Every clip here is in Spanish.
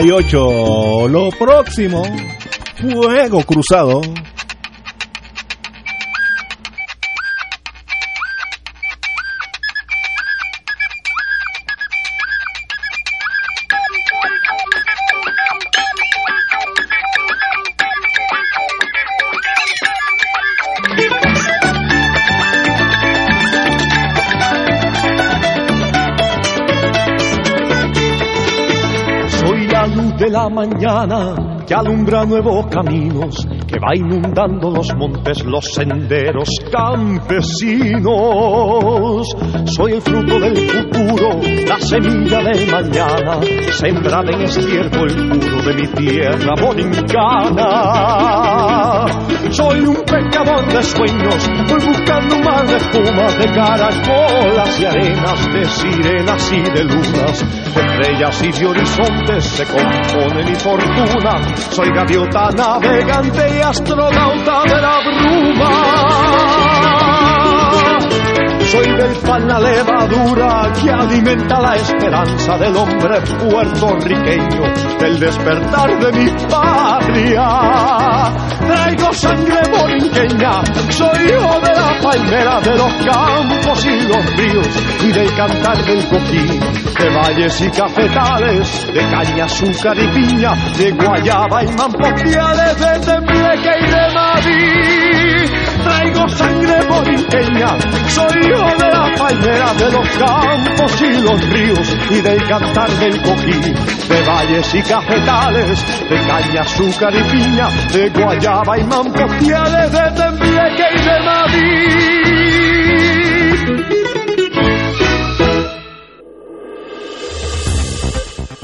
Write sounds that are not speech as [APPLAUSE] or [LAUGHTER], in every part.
8.58. Lo próximo, Fuego Cruzado. Que alumbra nuevos caminos, que va inundando los montes, los senderos campesinos. Soy el fruto del futuro, la semilla del mañana, sembrada en estiércol puro de mi tierra borincana. Soy un pecador de sueños, voy buscando un mar de espuma, de caracolas y arenas, de sirenas y de lunas, de estrellas y de horizontes se compone mi fortuna. Soy gaviota navegante y astronauta de la bruma. Soy del pan la levadura que alimenta la esperanza del hombre puertorriqueño, del despertar de mi Traigo sangre borinqueña, soy hijo de la palmera, de los campos y los ríos, y del cantar del coquín, de valles y cafetales, de caña, azúcar y piña, de guayaba y mamposteales, de tembleque y de Madrid traigo sangre borinqueña, soy hijo de la palmera, de los campos y los ríos, y del cantar del coquí, de valles y cafetales, de caña, azúcar y piña, de guayaba y mamposteales, de tembleque y de Madrid.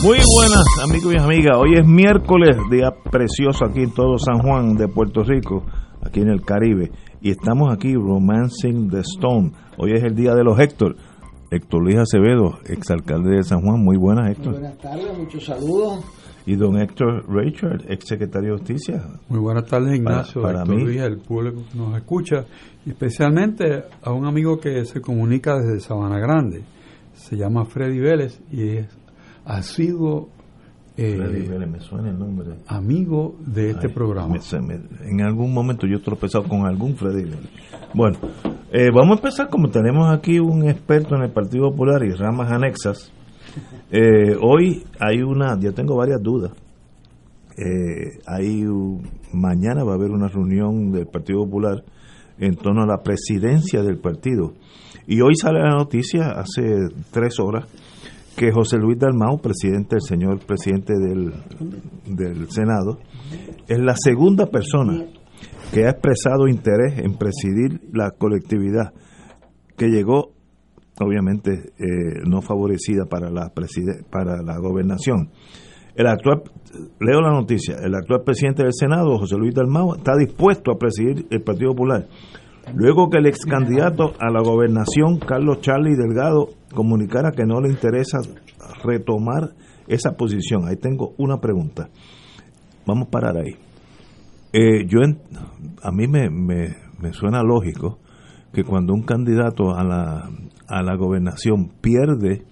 Muy buenas amigos y amigas, hoy es miércoles, día precioso aquí en todo San Juan de Puerto Rico, aquí en el Caribe, y estamos aquí Romancing the Stone. Hoy es el día de los Héctor. Héctor Luis Acevedo, exalcalde de San Juan, muy buenas Héctor. buenas tardes, muchos saludos. Y don Héctor Richard, ex secretario de Justicia. Muy buenas tardes Ignacio, para, Héctor Luis, el público que nos escucha, y especialmente a un amigo que se comunica desde Sabana Grande, se llama Freddy Vélez y es ha sido eh, me suena el nombre. amigo de este programa. en algún momento yo he tropezado con algún Freddy Bueno, eh, vamos a empezar como tenemos aquí un experto en el Partido Popular y ramas anexas. Eh, hoy hay una, ya tengo varias dudas. hay mañana va a haber una reunión del Partido Popular en torno a la presidencia del partido. Y hoy sale la noticia, hace tres horas, que José Luis Dalmau, presidente, el señor presidente del, del Senado, es la segunda persona que ha expresado interés en presidir la colectividad que llegó, obviamente, eh, no favorecida para la, para la gobernación. El actual, leo la noticia, el actual presidente del Senado, José Luis Dalmau, está dispuesto a presidir el Partido Popular. Luego que el ex candidato a la gobernación, Carlos Charlie Delgado, comunicara que no le interesa retomar esa posición. Ahí tengo una pregunta. Vamos a parar ahí. Eh, yo a mí me, me, suena lógico que cuando un candidato a la, a la gobernación pierde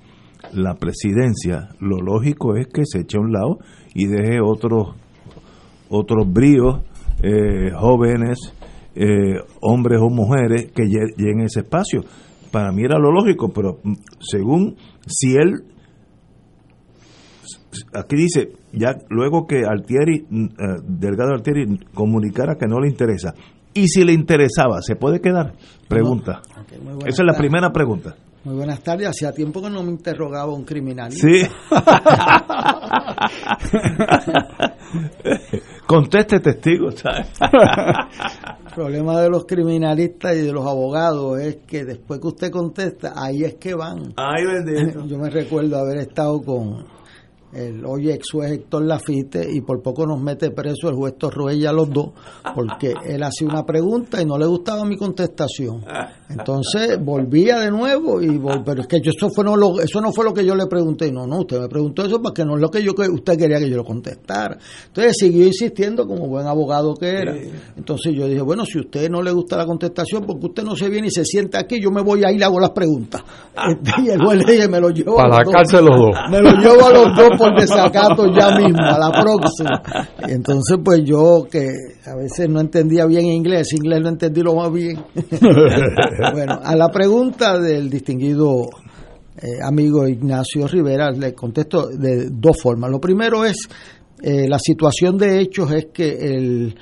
la presidencia, lo lógico es que se eche a un lado y deje otros otros bríos eh, jóvenes, eh, hombres o mujeres que lleguen a ese espacio para mí era lo lógico, pero mm, según si él aquí dice, ya luego que Altieri, mm, eh, Delgado Altieri comunicara que no le interesa, y si le interesaba, ¿se puede quedar? Pregunta. Esa es la primera pregunta. Muy buenas tardes. Hacía tiempo que no me interrogaba un criminal. Sí. [LAUGHS] [LAUGHS] Conteste testigo, [LAUGHS] problema de los criminalistas y de los abogados es que después que usted contesta, ahí es que van. Ay, bendito. [LAUGHS] Yo me recuerdo haber estado con el hoy ex juez Héctor Lafite y por poco nos mete preso el juez Torruella los dos porque él hacía una pregunta y no le gustaba mi contestación entonces volvía de nuevo y [LAUGHS] pero es que yo, eso fue no lo, eso no fue lo que yo le pregunté. No no usted me preguntó eso porque no es lo que yo usted quería que yo lo contestara. Entonces siguió insistiendo como buen abogado que era. Entonces yo dije bueno si a usted no le gusta la contestación porque usted no se viene y se sienta aquí yo me voy a ir y le hago las preguntas y el juez le dije me lo llevo para la cárcel los dos. Me lo llevo a los dos por desacato ya mismo, a la próxima. [LAUGHS] Entonces, pues yo que a veces no entendía bien inglés, inglés lo entendí lo más bien. [LAUGHS] bueno, a la pregunta del distinguido eh, amigo Ignacio Rivera le contesto de dos formas. Lo primero es, eh, la situación de hechos es que el,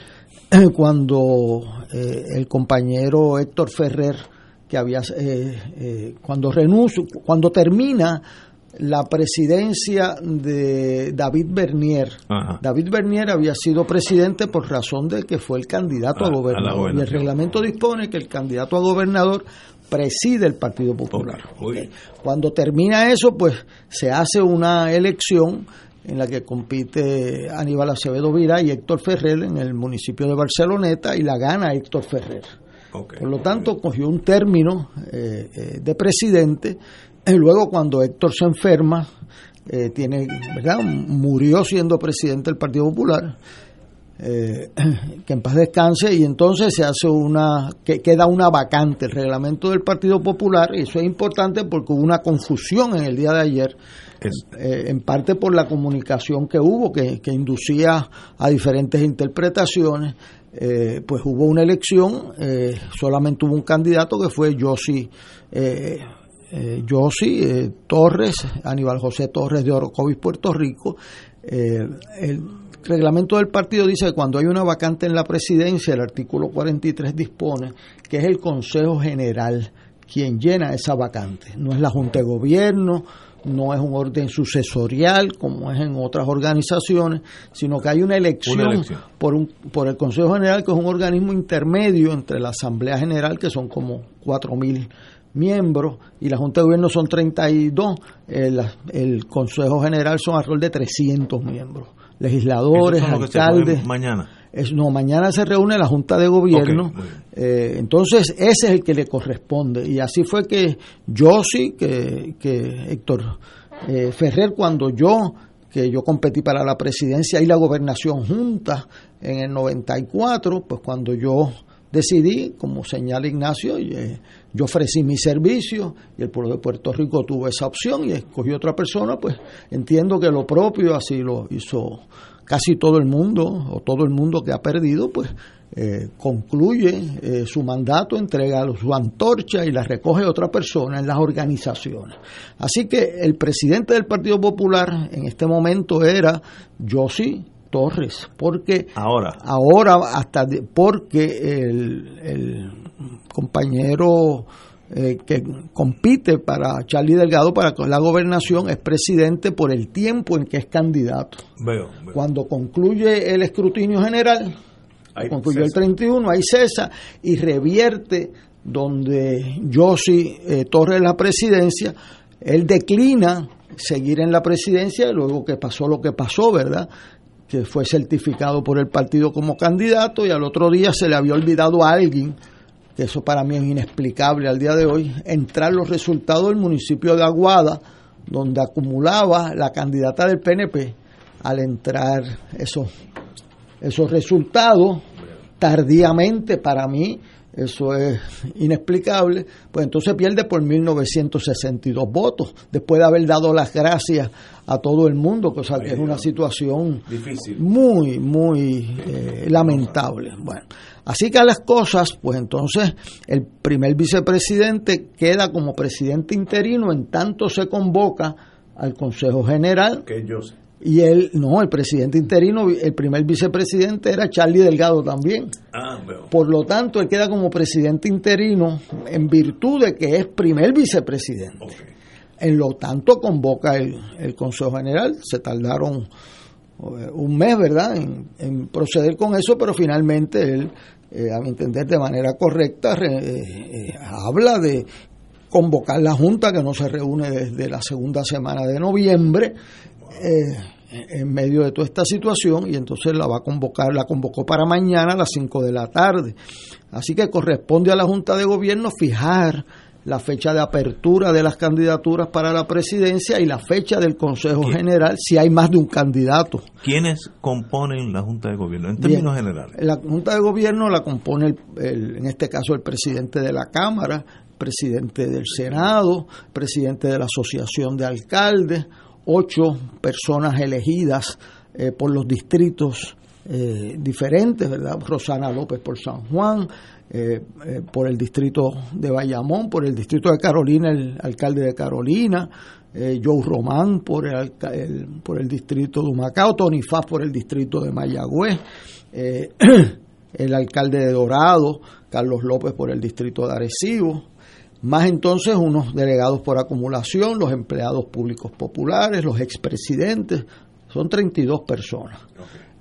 [CLEARS THROAT] cuando eh, el compañero Héctor Ferrer, que había, cuando renuncio, cuando termina la presidencia de David Bernier. David Bernier había sido presidente por razón de que fue el candidato a, gobernador. y el reglamento dispone que el candidato a gobernador preside el Partido Popular. Cuando termina eso, pues se hace una elección en la que compite Aníbal Acevedo Vira y Héctor Ferrer en el municipio de Barceloneta y la gana Héctor Ferrer. Por lo tanto, cogió un término eh, eh, de presidente luego cuando Héctor se enferma, eh, tiene, ¿verdad? murió siendo presidente del Partido Popular, eh, [CLEARS THROAT] que en paz descanse, y entonces se hace una, que queda una vacante, el reglamento del Partido Popular, y eso es importante porque hubo una confusión en el día de ayer, eh, en parte por la comunicación que hubo, que, inducía a diferentes interpretaciones, pues hubo una elección, solamente hubo un candidato que fue Yossi eh, eh, Torres, Aníbal José Torres de Orocovis, Puerto Rico. Eh, el reglamento del partido dice que cuando hay una vacante en la presidencia, el artículo 43 dispone que es el Consejo General quien llena esa vacante. No es la Junta de Gobierno, no es un orden sucesorial como es en otras organizaciones, sino que hay una elección, Por, un, por el Consejo General, que es un organismo intermedio entre la Asamblea General, que son como 4.000 miembros y la Junta de Gobierno son 32, el, el Consejo General son alrededor de 300 miembros, legisladores, alcaldes. mañana. Es, no, mañana se reúne la Junta de Gobierno, eh, entonces ese es el que le corresponde. Y así fue que yo sí, que, que Héctor eh, Ferrer, cuando yo que yo competí para la presidencia y la gobernación junta en el 94, pues cuando yo decidí, como señala Ignacio, eh, yo ofrecí mi servicio y el pueblo de Puerto Rico tuvo esa opción y escogió otra persona, pues entiendo que lo propio así lo hizo casi todo el mundo o todo el mundo que ha perdido, pues eh, concluye eh, su mandato, entrega su antorcha y la recoge otra persona en las organizaciones. Así que el presidente del Partido Popular en este momento era Josi Torres, porque ahora, ahora hasta porque el, compañero eh, que compite para Charlie Delgado para la gobernación es presidente por el tiempo en que es candidato. Cuando concluye el escrutinio general, concluye el 31, hay cesa y revierte donde Josi eh, Torres la presidencia, él declina seguir en la presidencia luego que pasó lo que pasó, ¿verdad? Que fue certificado por el partido como candidato y al otro día se le había olvidado a alguien, que eso para mí es inexplicable al día de hoy, entrar los resultados del municipio de Aguada, donde acumulaba la candidata del PNP, al entrar esos, esos resultados tardíamente para mí eso es inexplicable, pues entonces pierde por 1962 votos, después de haber dado las gracias a todo el mundo, cosa que es una situación muy, muy eh, lamentable. Bueno, así que a las cosas, pues entonces el primer vicepresidente queda como presidente interino en tanto se convoca al Consejo General. Que yo Y él, no, el presidente interino, el primer vicepresidente era Charlie Delgado también. Ah, Por lo tanto, él queda como presidente interino en virtud de que es primer vicepresidente. En lo tanto, convoca el, el Consejo General. Se tardaron eh, un mes, ¿verdad?, en, proceder con eso, pero finalmente él, eh, a mi entender, de manera correcta, eh, habla de convocar la Junta que no se reúne desde la segunda semana de noviembre. En medio de toda esta situación y entonces la va a convocar, la convocó para mañana a las 5 de la tarde. Así que corresponde a la Junta de Gobierno fijar la fecha de apertura de las candidaturas para la presidencia y la fecha del Consejo General si hay más de un candidato. ¿Quiénes componen la Junta de Gobierno en términos generales? La Junta de Gobierno la compone, el, en este caso, el presidente de la Cámara, presidente del Senado, presidente de la Asociación de Alcaldes, ocho personas elegidas eh, por los distritos eh, diferentes, ¿verdad? Rosana López por San Juan, eh, por el distrito de Bayamón, por el distrito de Carolina, el alcalde de Carolina, Joe Román por el, por el distrito de Humacao, Tony Faz por el distrito de Mayagüez, [CLEARS THROAT] el alcalde de Dorado, Carlos López por el distrito de Arecibo, más entonces unos delegados por acumulación, los empleados públicos populares, los expresidentes, son 32 personas.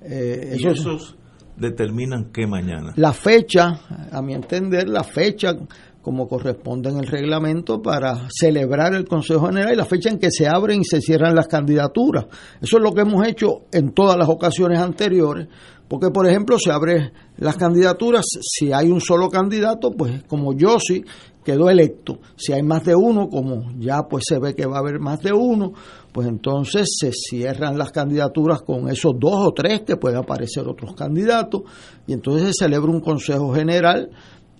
¿Y esos determinan qué mañana? La fecha, a mi entender, la fecha como corresponde en el reglamento para celebrar el Consejo General y la fecha en que se abren y se cierran las candidaturas. Eso es lo que hemos hecho en todas las ocasiones anteriores, porque por ejemplo se abren las candidaturas, si hay un solo candidato, pues como yo sí quedó electo. Si hay más de uno, como ya pues se ve que va a haber más de uno, pues entonces se cierran las candidaturas con esos dos o tres que pueden aparecer otros candidatos y entonces se celebra un consejo general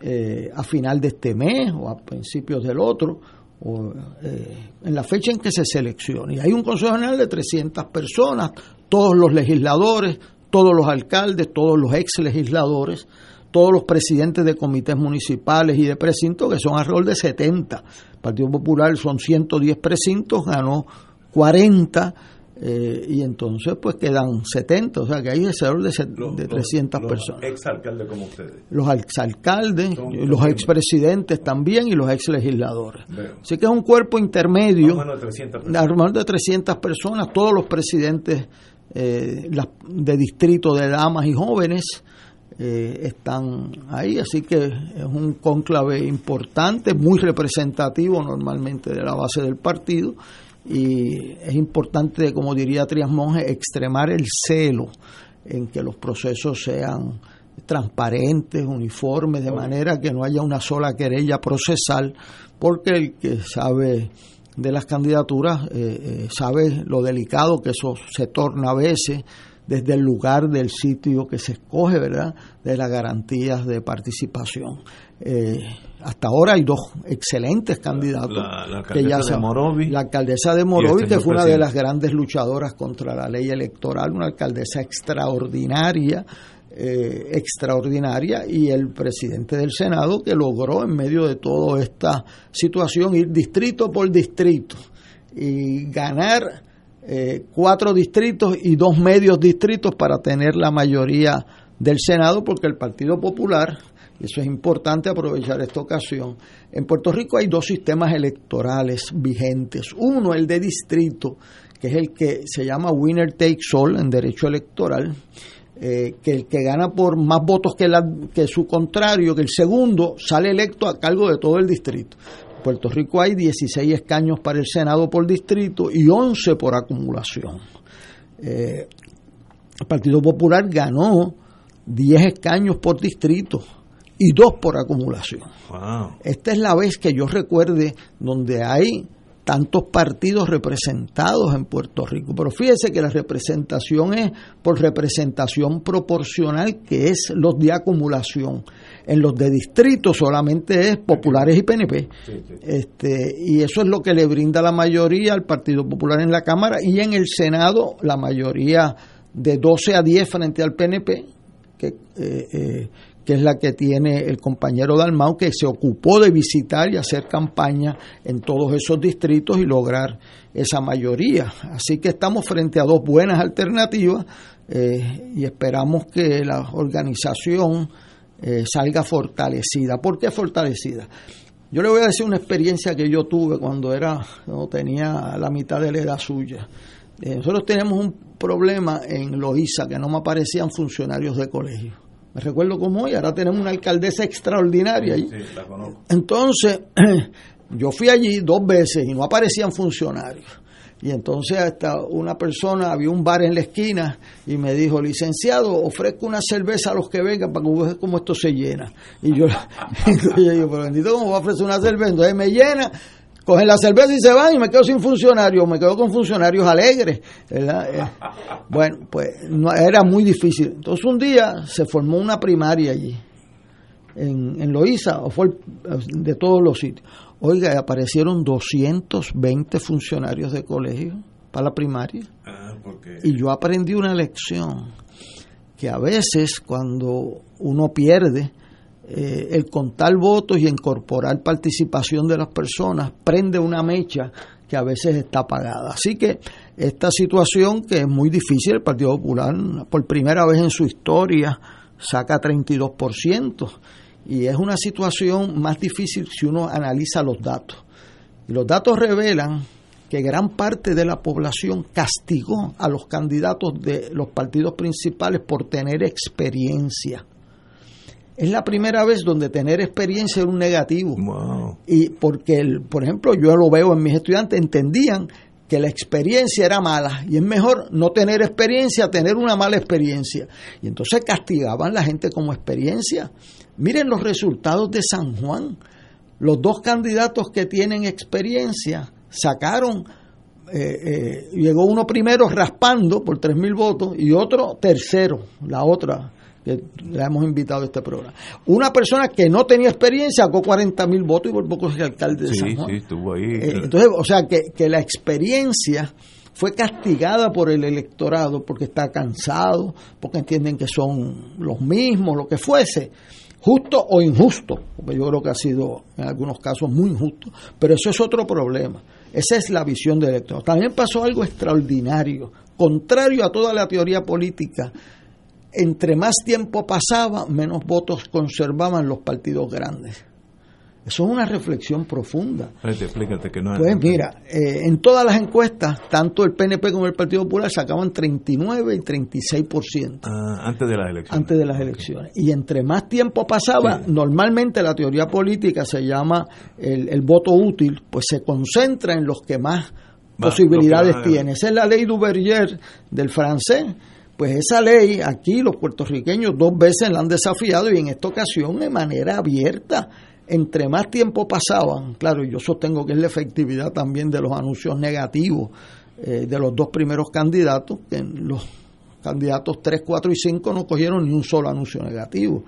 eh, a final de este mes o a principios del otro o, eh, en la fecha en que se seleccione. Y hay un consejo general de 300 personas, todos los legisladores, todos los alcaldes, todos los ex legisladores, todos los presidentes de comités municipales y de precintos, que son alrededor de 70. El Partido Popular son 110 precintos, ganó 40 eh, y entonces pues quedan 70, o sea que hay alrededor de, de 300 personas. Los exalcaldes como ustedes. Los exalcaldes, los expresidentes también y los exlegisladores. Así que es un cuerpo intermedio, alrededor de 300 personas, todos los presidentes eh, de distrito de damas y jóvenes eh, están ahí, así que es un cónclave importante, muy representativo normalmente de la base del partido y es importante, como diría Trias Monge, extremar el celo en que los procesos sean transparentes, uniformes, de manera que no haya una sola querella procesal, porque el que sabe de las candidaturas eh, eh, sabe lo delicado que eso se torna a veces desde el lugar del sitio que se escoge, ¿verdad? De las garantías de participación. Eh, hasta ahora hay dos excelentes candidatos. La, alcaldesa de Morovi. La alcaldesa de Morovi, que fue una de las grandes luchadoras contra la ley electoral, una alcaldesa extraordinaria, eh, extraordinaria, y el presidente del Senado que logró en medio de toda esta situación ir distrito por distrito y ganar eh, cuatro distritos y dos medios distritos para tener la mayoría del Senado, porque el Partido Popular eso es importante aprovechar esta ocasión. En Puerto Rico hay dos sistemas electorales vigentes. Uno, el de distrito, que es el que se llama winner takes all en derecho electoral, eh, que el que gana por más votos que, la, que su contrario, que el segundo, sale electo a cargo de todo el distrito. Puerto Rico hay 16 escaños para el Senado por distrito y 11 por acumulación. Eh, el Partido Popular ganó 10 escaños por distrito y dos por acumulación. Esta es la vez que yo recuerde donde hay tantos partidos representados en Puerto Rico. Pero fíjese que la representación es por representación proporcional, que es los de acumulación. En los de distrito solamente es populares y PNP. Este, y eso es lo que le brinda la mayoría al Partido Popular en la Cámara y en el Senado la mayoría de 12 a 10 frente al PNP, que, eh, eh, que es la que tiene el compañero Dalmau, que se ocupó de visitar y hacer campaña en todos esos distritos y lograr esa mayoría. Así que estamos frente a dos buenas alternativas eh, y esperamos que la organización eh, salga fortalecida. ¿Por qué fortalecida? Yo le voy a decir una experiencia que yo tuve cuando era, no tenía la mitad de la edad suya. Eh, nosotros tenemos un problema en Loíza que no me aparecían funcionarios de colegio. Me recuerdo como hoy, ahora tenemos una alcaldesa extraordinaria allí. Entonces, [CLEARS THROAT] yo fui allí dos veces y no aparecían funcionarios. Y entonces hasta una persona, había un bar en la esquina y me dijo, licenciado, ofrezco una cerveza a los que vengan para que vean cómo esto se llena. Y yo, [LAUGHS] yo digo, pero bendito, ¿cómo va a ofrecer una cerveza? Entonces me llena, cogen la cerveza y se van y me quedo sin funcionarios, me quedo con funcionarios alegres. ¿verdad? Eh, [LAUGHS] bueno, pues no, era muy difícil. Entonces un día se formó una primaria allí, en, en Loíza, o fue de todos los sitios. Oiga, aparecieron 220 funcionarios de colegio para la primaria. Ah, y yo aprendí una lección, que a veces cuando uno pierde, eh, el contar votos y incorporar participación de las personas prende una mecha que a veces está apagada. Así que esta situación que es muy difícil, el Partido Popular por primera vez en su historia saca 32% y es una situación más difícil si uno analiza los datos. Y los datos revelan que gran parte de la población castigó a los candidatos de los partidos principales por tener experiencia. Es la primera vez donde tener experiencia era un negativo. Y porque, el, por ejemplo, yo lo veo en mis estudiantes, entendían que la experiencia era mala y es mejor no tener experiencia, tener una mala experiencia. Y entonces castigaban la gente como experiencia. Miren los resultados de San Juan. Los dos candidatos que tienen experiencia sacaron, eh, eh, llegó uno primero raspando por tres mil votos y otro tercero, la otra que la hemos invitado a este programa. Una persona que no tenía experiencia sacó 40 mil votos y por poco es alcalde de San Juan. Sí, estuvo ahí. Eh, entonces, o sea, que, que la experiencia fue castigada por el electorado porque está cansado, porque entienden que son los mismos, lo que fuese justo o injusto, porque yo creo que ha sido en algunos casos muy injusto, pero eso es otro problema. Esa es la visión del electorado. También pasó algo extraordinario, contrario a toda la teoría política. Entre más tiempo pasaba, menos votos conservaban los partidos grandes. Eso es una reflexión profunda. Explícate que no pues mira, eh, en todas las encuestas, tanto el PNP como el Partido Popular sacaban 39 y 36%. Ah, antes de las elecciones. Antes de las elecciones. Y entre más tiempo pasaba, normalmente la teoría política se llama el, voto útil, pues se concentra en los que más posibilidades tienen. Esa es la ley Duverger del francés. Pues esa ley aquí los puertorriqueños dos veces la han desafiado y en esta ocasión de manera abierta entre más tiempo pasaban, claro, yo sostengo que es la efectividad también de los anuncios negativos eh, de los dos primeros candidatos, que los candidatos 3, 4 y 5 no cogieron ni un solo anuncio negativo.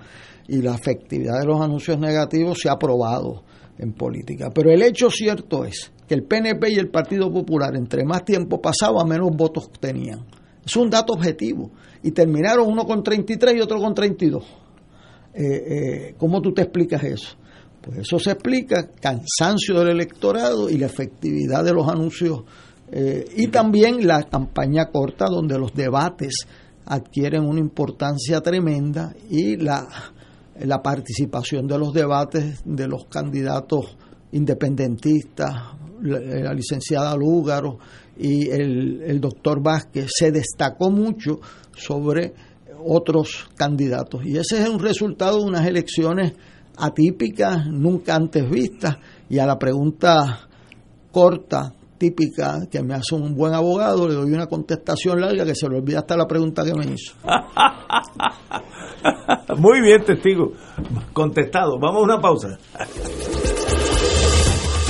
Y la efectividad de los anuncios negativos se ha probado en política. Pero el hecho cierto es que el PNP y el Partido Popular, entre más tiempo pasaba, menos votos tenían. Es un dato objetivo. Y terminaron uno con 33 y otro con 32. Eh, eh, ¿Cómo tú te explicas eso? Pues eso se explica, cansancio del electorado y la efectividad de los anuncios eh, y también la campaña corta donde los debates adquieren una importancia tremenda y la, la participación de los debates de los candidatos independentistas, la, licenciada Lúgaro y el, el doctor Vázquez se destacó mucho sobre otros candidatos. Y ese es un resultado de unas elecciones atípicas, nunca antes vistas, y a la pregunta corta, típica, que me hace un buen abogado, le doy una contestación larga que se le olvida hasta la pregunta que me hizo. [LAUGHS] Muy bien, testigo. Contestado. Vamos a una pausa.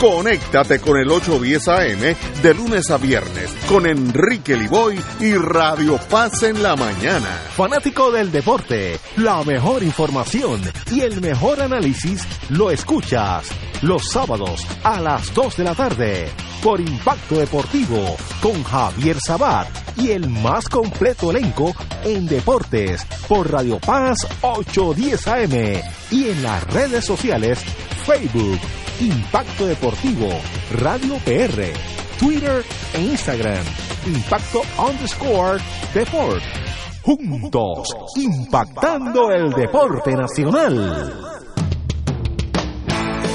Conéctate con el 810 AM de lunes a viernes con Enrique Liboy y Radio Paz en la mañana. Fanático del deporte, la mejor información y el mejor análisis lo escuchas los sábados a las 2 de la tarde por Impacto Deportivo con Javier Sabat y el más completo elenco en deportes por Radio Paz 810 AM y en las redes sociales Facebook Impacto Deportivo Radio PR Twitter e Instagram. Impacto underscore Deport. Juntos, impactando el deporte nacional.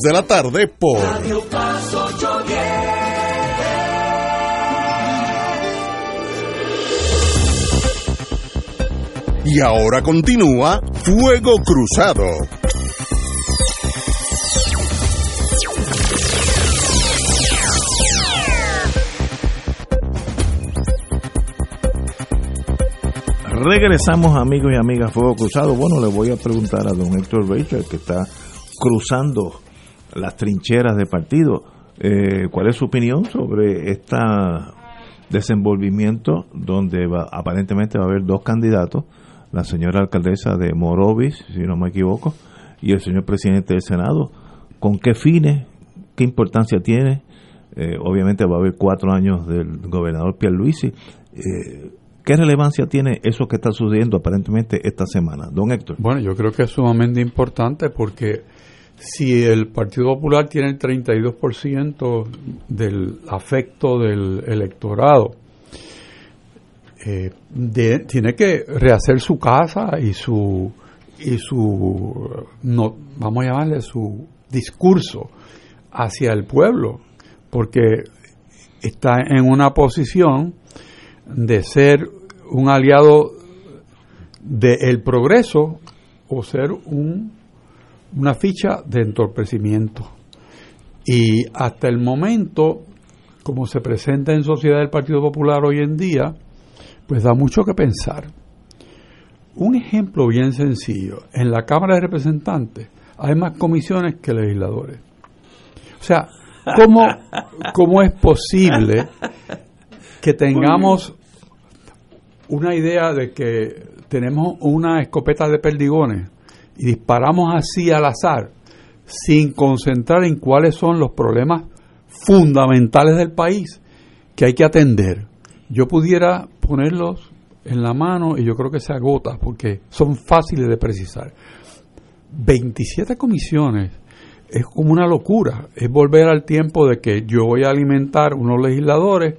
de la tarde por Radio Paz 810. Y ahora continúa Fuego Cruzado. Regresamos amigos y amigas Fuego Cruzado. Bueno, le voy a preguntar a don Héctor Rachel que está cruzando las trincheras de partido. Eh, ¿Cuál es su opinión sobre este desenvolvimiento donde aparentemente va a haber dos candidatos, la señora alcaldesa de Morovis, si no me equivoco, y el señor presidente del Senado? ¿Con qué fines? ¿Qué importancia tiene? Eh, obviamente va a haber cuatro años del gobernador Pierluisi. Eh, ¿Qué relevancia tiene eso que está sucediendo aparentemente esta semana? Don Héctor. Bueno, yo creo que es sumamente importante porque si el Partido Popular tiene el 32% del afecto del electorado, eh, tiene que rehacer su casa y su y su no vamos a llamarle su discurso hacia el pueblo porque está en una posición de ser un aliado del progreso o ser un una ficha de entorpecimiento. Y hasta el momento, como se presenta en sociedad del Partido Popular hoy en día, pues da mucho que pensar. Un ejemplo bien sencillo, en la Cámara de Representantes hay más comisiones que legisladores. O sea, ¿cómo, cómo es posible que tengamos una idea de que tenemos una escopeta de perdigones y disparamos así al azar, sin concentrar en cuáles son los problemas fundamentales del país que hay que atender. Yo pudiera ponerlos en la mano y yo creo que se agota porque son fáciles de precisar. 27 comisiones es como una locura, es volver al tiempo de que yo voy a alimentar unos legisladores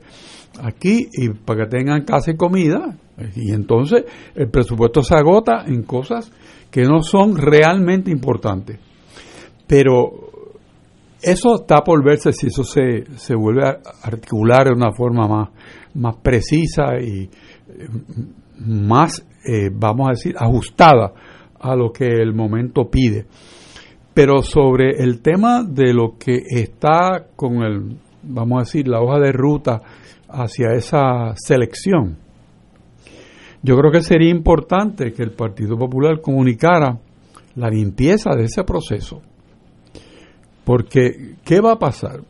aquí y para que tengan casa y comida y entonces el presupuesto se agota en cosas que no son realmente importantes. Pero eso está por verse si eso se, se vuelve a articular de una forma más, más precisa y eh, más, eh, vamos a decir, ajustada a lo que el momento pide. Pero sobre el tema de lo que está con el, vamos a decir, la hoja de ruta hacia esa selección, yo creo que sería importante que el Partido Popular comunicara la limpieza de ese proceso. Porque, ¿qué va a pasar?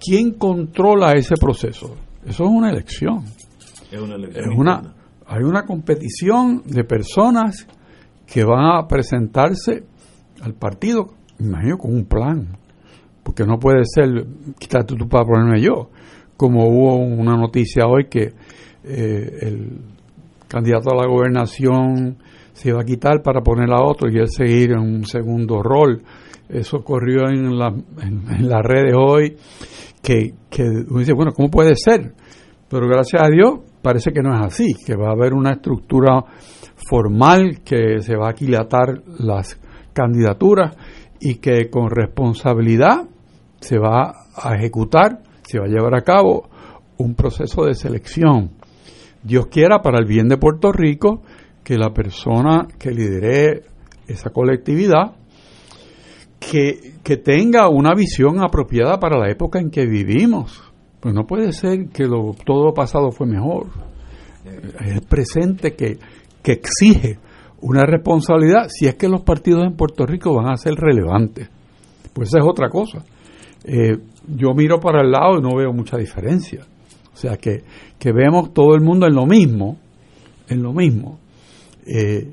¿Quién controla ese proceso? Eso es una elección. Es una elección. Es una, hay una competición de personas que van a presentarse al partido, imagino, con un plan. Porque no puede ser, quítate tú para ponerme yo. Como hubo una noticia hoy que eh, el candidato a la gobernación se iba a quitar para poner a otro y él seguir en un segundo rol. Eso ocurrió en, en, las redes hoy, que, que uno dice, bueno, ¿cómo puede ser? Pero gracias a Dios parece que no es así, que va a haber una estructura formal que se va a aquilatar las candidaturas y que con responsabilidad se va a ejecutar, se va a llevar a cabo un proceso de selección Dios quiera para el bien de Puerto Rico que la persona que lidere esa colectividad que, que, tenga una visión apropiada para la época en que vivimos. Pues no puede ser que lo, todo pasado fue mejor. Es el presente que, que exige una responsabilidad si es que los partidos en Puerto Rico van a ser relevantes. Pues esa es otra cosa. Eh, yo miro para el lado y no veo mucha diferencia. O sea que, que vemos todo el mundo en lo mismo, en lo mismo. Eh,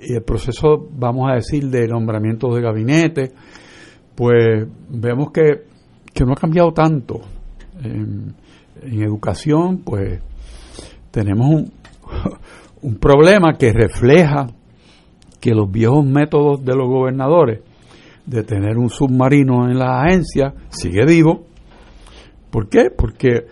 y el proceso, vamos a decir, de nombramiento de gabinete, pues vemos que, no ha cambiado tanto. En, educación, pues tenemos un, [LAUGHS] un problema que refleja que los viejos métodos de los gobernadores de tener un submarino en la agencia sigue vivo. ¿Por qué? Porque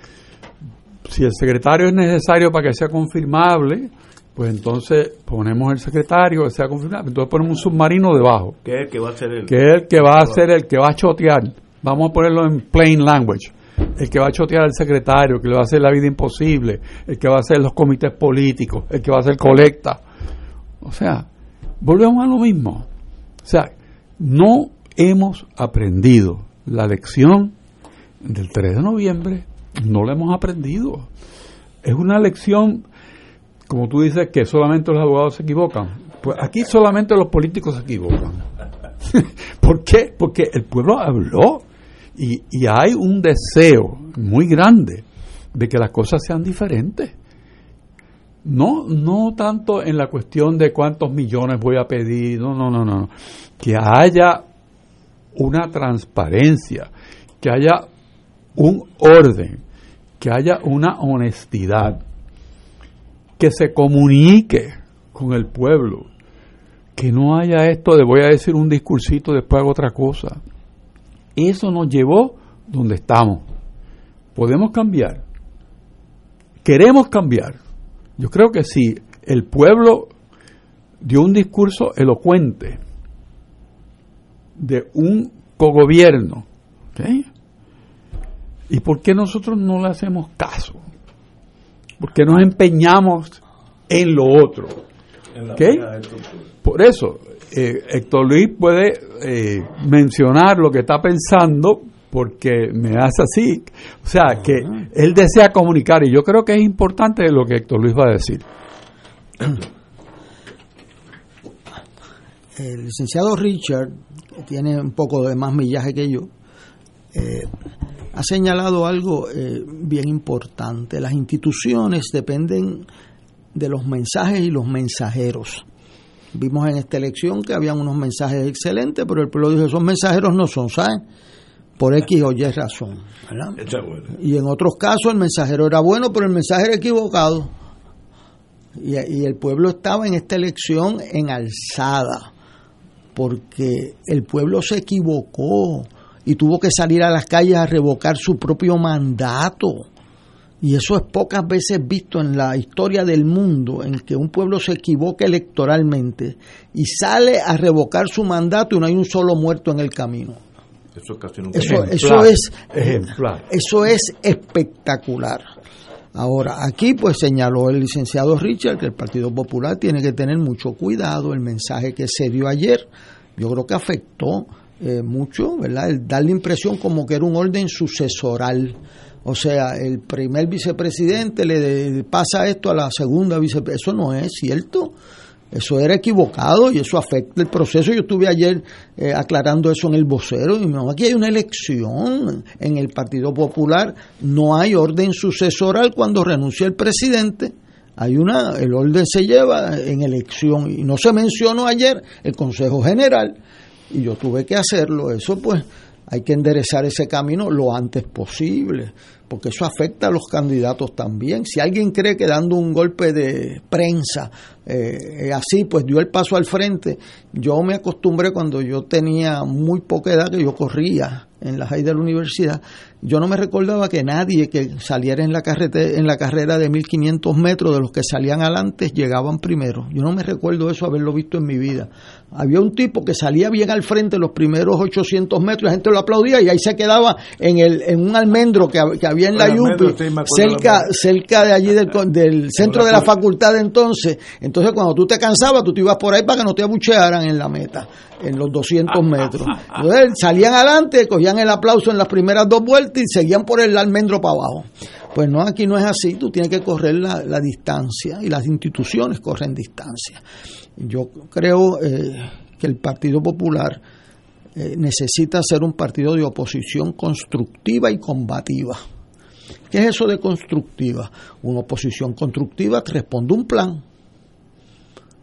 si el secretario es necesario para que sea confirmable, pues entonces ponemos el secretario que sea confirmable, entonces ponemos un submarino debajo. Que es el que va a ser el que es el que va a ser el que va a chotear. Vamos a ponerlo en plain language. El que va a chotear al secretario, que le va a hacer la vida imposible, el que va a hacer los comités políticos, el que va a hacer colecta. O sea, volvemos a lo mismo. O sea, no hemos aprendido la lección del 3 de noviembre no lo hemos aprendido. Es una lección, como tú dices, que solamente los abogados se equivocan. Pues aquí solamente los políticos se equivocan. [LAUGHS] ¿Por qué? Porque el pueblo habló y, y hay un deseo muy grande de que las cosas sean diferentes. No, no tanto en la cuestión de cuántos millones voy a pedir, no, no, no, no. Que haya una transparencia, que haya un orden, que haya una honestidad, que se comunique con el pueblo, que no haya esto de voy a decir un discursito, después hago otra cosa. Eso nos llevó donde estamos. Podemos cambiar. Queremos cambiar. Yo creo que si el pueblo dio un discurso elocuente de un cogobierno, ¿okay? ¿Y por qué nosotros no le hacemos caso? ¿Por qué nos empeñamos en lo otro? Por eso, eh, Héctor Luis puede eh, mencionar lo que está pensando porque me hace así. O sea, que él desea comunicar y yo creo que es importante lo que Héctor Luis va a decir. El licenciado Richard, tiene un poco de más millaje que yo, eh, ha señalado algo eh, bien importante. Las instituciones dependen de los mensajes y los mensajeros. Vimos en esta elección que habían unos mensajes excelentes, pero el pueblo dijo, esos mensajeros no son, ¿saben? Por X o Y razón. Y en otros casos el mensajero era bueno, pero el mensaje era equivocado. Y, y el pueblo estaba en esta elección en alzada, porque el pueblo se equivocó y tuvo que salir a las calles a revocar su propio mandato. Y eso es pocas veces visto en la historia del mundo, en que un pueblo se equivoca electoralmente y sale a revocar su mandato y no hay un solo muerto en el camino. Eso, eso, es ejemplar. Eso es espectacular. Ahora, aquí pues señaló el licenciado Richard que el Partido Popular tiene que tener mucho cuidado. El mensaje que se dio ayer, yo creo que afectó eh, mucho, ¿verdad? El dar la impresión como que era un orden sucesoral. O sea, el primer vicepresidente le pasa esto a la segunda vicepresidenta. Eso no es cierto. Eso era equivocado y eso afecta el proceso. Yo estuve ayer eh, aclarando eso en el vocero y no, aquí hay una elección en el Partido Popular, no hay orden sucesoral cuando renuncia el presidente. Hay una, el orden se lleva en elección y no se mencionó ayer el Consejo General y yo tuve que hacerlo. Eso pues hay que enderezar ese camino lo antes posible porque eso afecta a los candidatos también. Si alguien cree que dando un golpe de prensa eh, así, pues dio el paso al frente, yo me acostumbré cuando yo tenía muy poca edad que yo corría en la high de la universidad, yo no me recordaba que nadie que saliera en la, en la carrera de 1500 metros de los que salían adelante llegaban primero. Yo no me recuerdo eso haberlo visto en mi vida. Había un tipo que salía bien al frente los primeros 800 metros, la gente lo aplaudía y ahí se quedaba en, el, en un almendro que, había en la Yupi, cerca, cerca de allí del, del [LAUGHS] centro de la facultad de entonces. Entonces cuando tú te cansabas, tú te ibas por ahí para que no te abuchearan en la meta, en los 200 metros. [LAUGHS] Entonces salían adelante, cogían el aplauso en las primeras dos vueltas y seguían por el almendro para abajo. Pues no, aquí no es así, tú tienes que correr la, distancia y las instituciones corren distancia. Yo creo eh, que el Partido Popular eh, necesita ser un partido de oposición constructiva y combativa. ¿Qué es eso de constructiva? Una oposición constructiva responde un plan.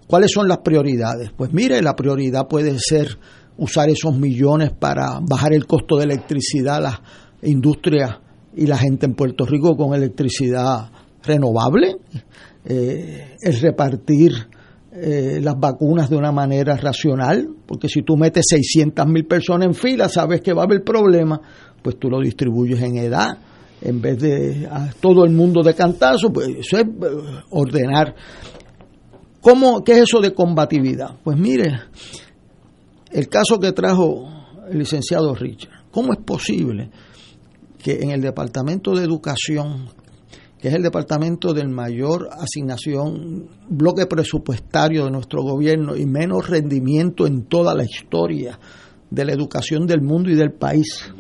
¿Cuáles son las prioridades? Pues mire, la prioridad puede ser usar esos millones para bajar el costo de electricidad a las industrias y la gente en Puerto Rico con electricidad renovable, eh, el repartir eh, las vacunas de una manera racional, porque si tú metes 600 mil personas en fila, sabes que va a haber problema, pues tú lo distribuyes en edad, en vez de a todo el mundo de cantazo, pues eso es eh, ordenar. ¿Cómo, ¿Qué es eso de combatividad? Pues mire, el caso que trajo el licenciado Richard, ¿cómo es posible que en el Departamento de Educación, que es el departamento del mayor asignación, bloque presupuestario de nuestro gobierno y menos rendimiento en toda la historia de la educación del mundo y del país.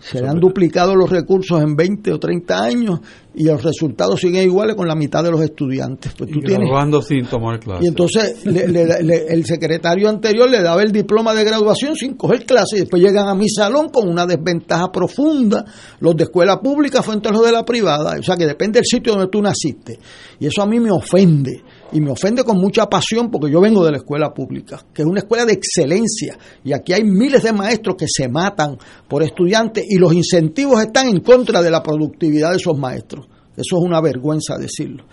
Se le han duplicado los recursos en 20 o 30 años y los resultados siguen iguales con la mitad de los estudiantes. Pues tú y tienes... sin tomar clases. Y entonces el secretario anterior le daba el diploma de graduación sin coger clases y después llegan a mi salón con una desventaja profunda los de escuela pública frente a los de la privada. O sea que depende del sitio donde tú naciste. Y eso a mí me ofende y me ofende con mucha pasión porque yo vengo de la escuela pública, que es una escuela de excelencia y aquí hay miles de maestros que se matan por estudiantes y los incentivos están en contra de la productividad de esos maestros. Eso es una vergüenza decirlo.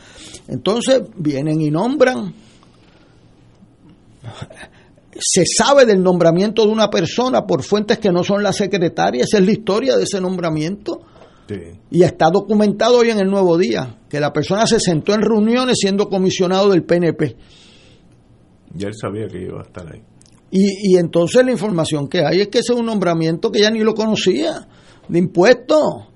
Entonces vienen y nombran se sabe del nombramiento de una persona por fuentes que no son la secretaria, esa es la historia de ese nombramiento. Y está documentado hoy en el Nuevo Día que la persona se sentó en reuniones siendo comisionado del PNP. Ya él sabía que iba a estar ahí. Y, y entonces la información que hay es que ese es un nombramiento que ya ni lo conocía, de impuestos.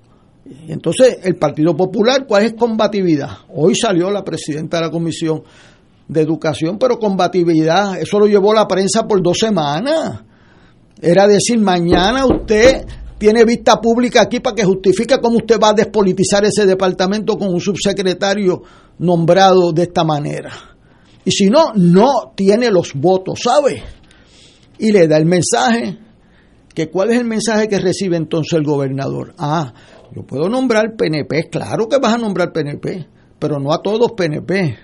Entonces, el Partido Popular, ¿cuál es combatividad? Hoy salió la presidenta de la Comisión de Educación, pero combatividad, eso lo llevó la prensa por dos semanas. Era decir, mañana usted tiene vista pública aquí para que justifique cómo usted va a despolitizar ese departamento con un subsecretario nombrado de esta manera. Y si no, no tiene los votos, ¿sabe? Y le da el mensaje, que cuál es el mensaje que recibe entonces el gobernador. Ah, yo puedo nombrar PNP, claro que vas a nombrar PNP, pero no a todos PNP.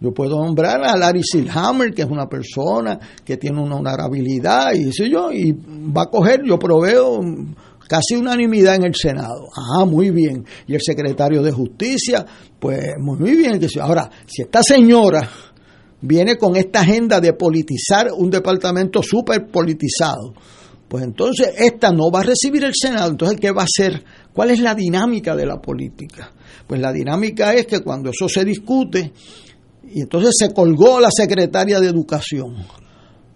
Yo puedo nombrar a Larry Silhammer, que es una persona que tiene una honorabilidad, y sé yo, y va a coger, yo proveo casi unanimidad en el Senado. Ah, muy bien. Y el secretario de Justicia, pues muy bien. Ahora, si esta señora viene con esta agenda de politizar un departamento súper politizado, pues entonces esta no va a recibir el Senado. Entonces, ¿qué va a hacer? ¿Cuál es la dinámica de la política? Pues la dinámica es que cuando eso se discute, y entonces se colgó la secretaria de Educación,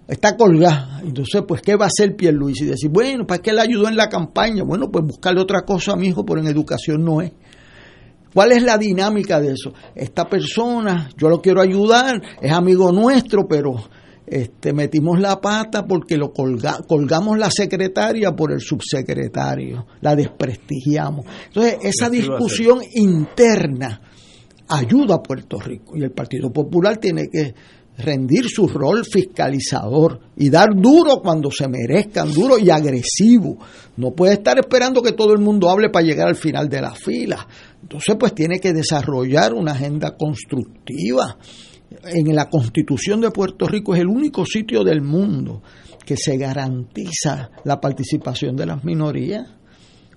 está colgada. Entonces, pues, ¿qué va a hacer Pierluisi? Y decir, bueno, ¿para qué le ayudó en la campaña? Bueno, pues buscarle otra cosa a mi hijo, pero en educación no es. ¿Cuál es la dinámica de eso? Esta persona, yo lo quiero ayudar, es amigo nuestro, pero este, metimos la pata porque lo colgamos la secretaria por el subsecretario, la desprestigiamos. Entonces, esa discusión interna ayuda a Puerto Rico y el Partido Popular tiene que rendir su rol fiscalizador y dar duro cuando se merezcan, duro y agresivo. No puede estar esperando que todo el mundo hable para llegar al final de la fila. Entonces, pues tiene que desarrollar una agenda constructiva. En la Constitución de Puerto Rico es el único sitio del mundo que se garantiza la participación de las minorías.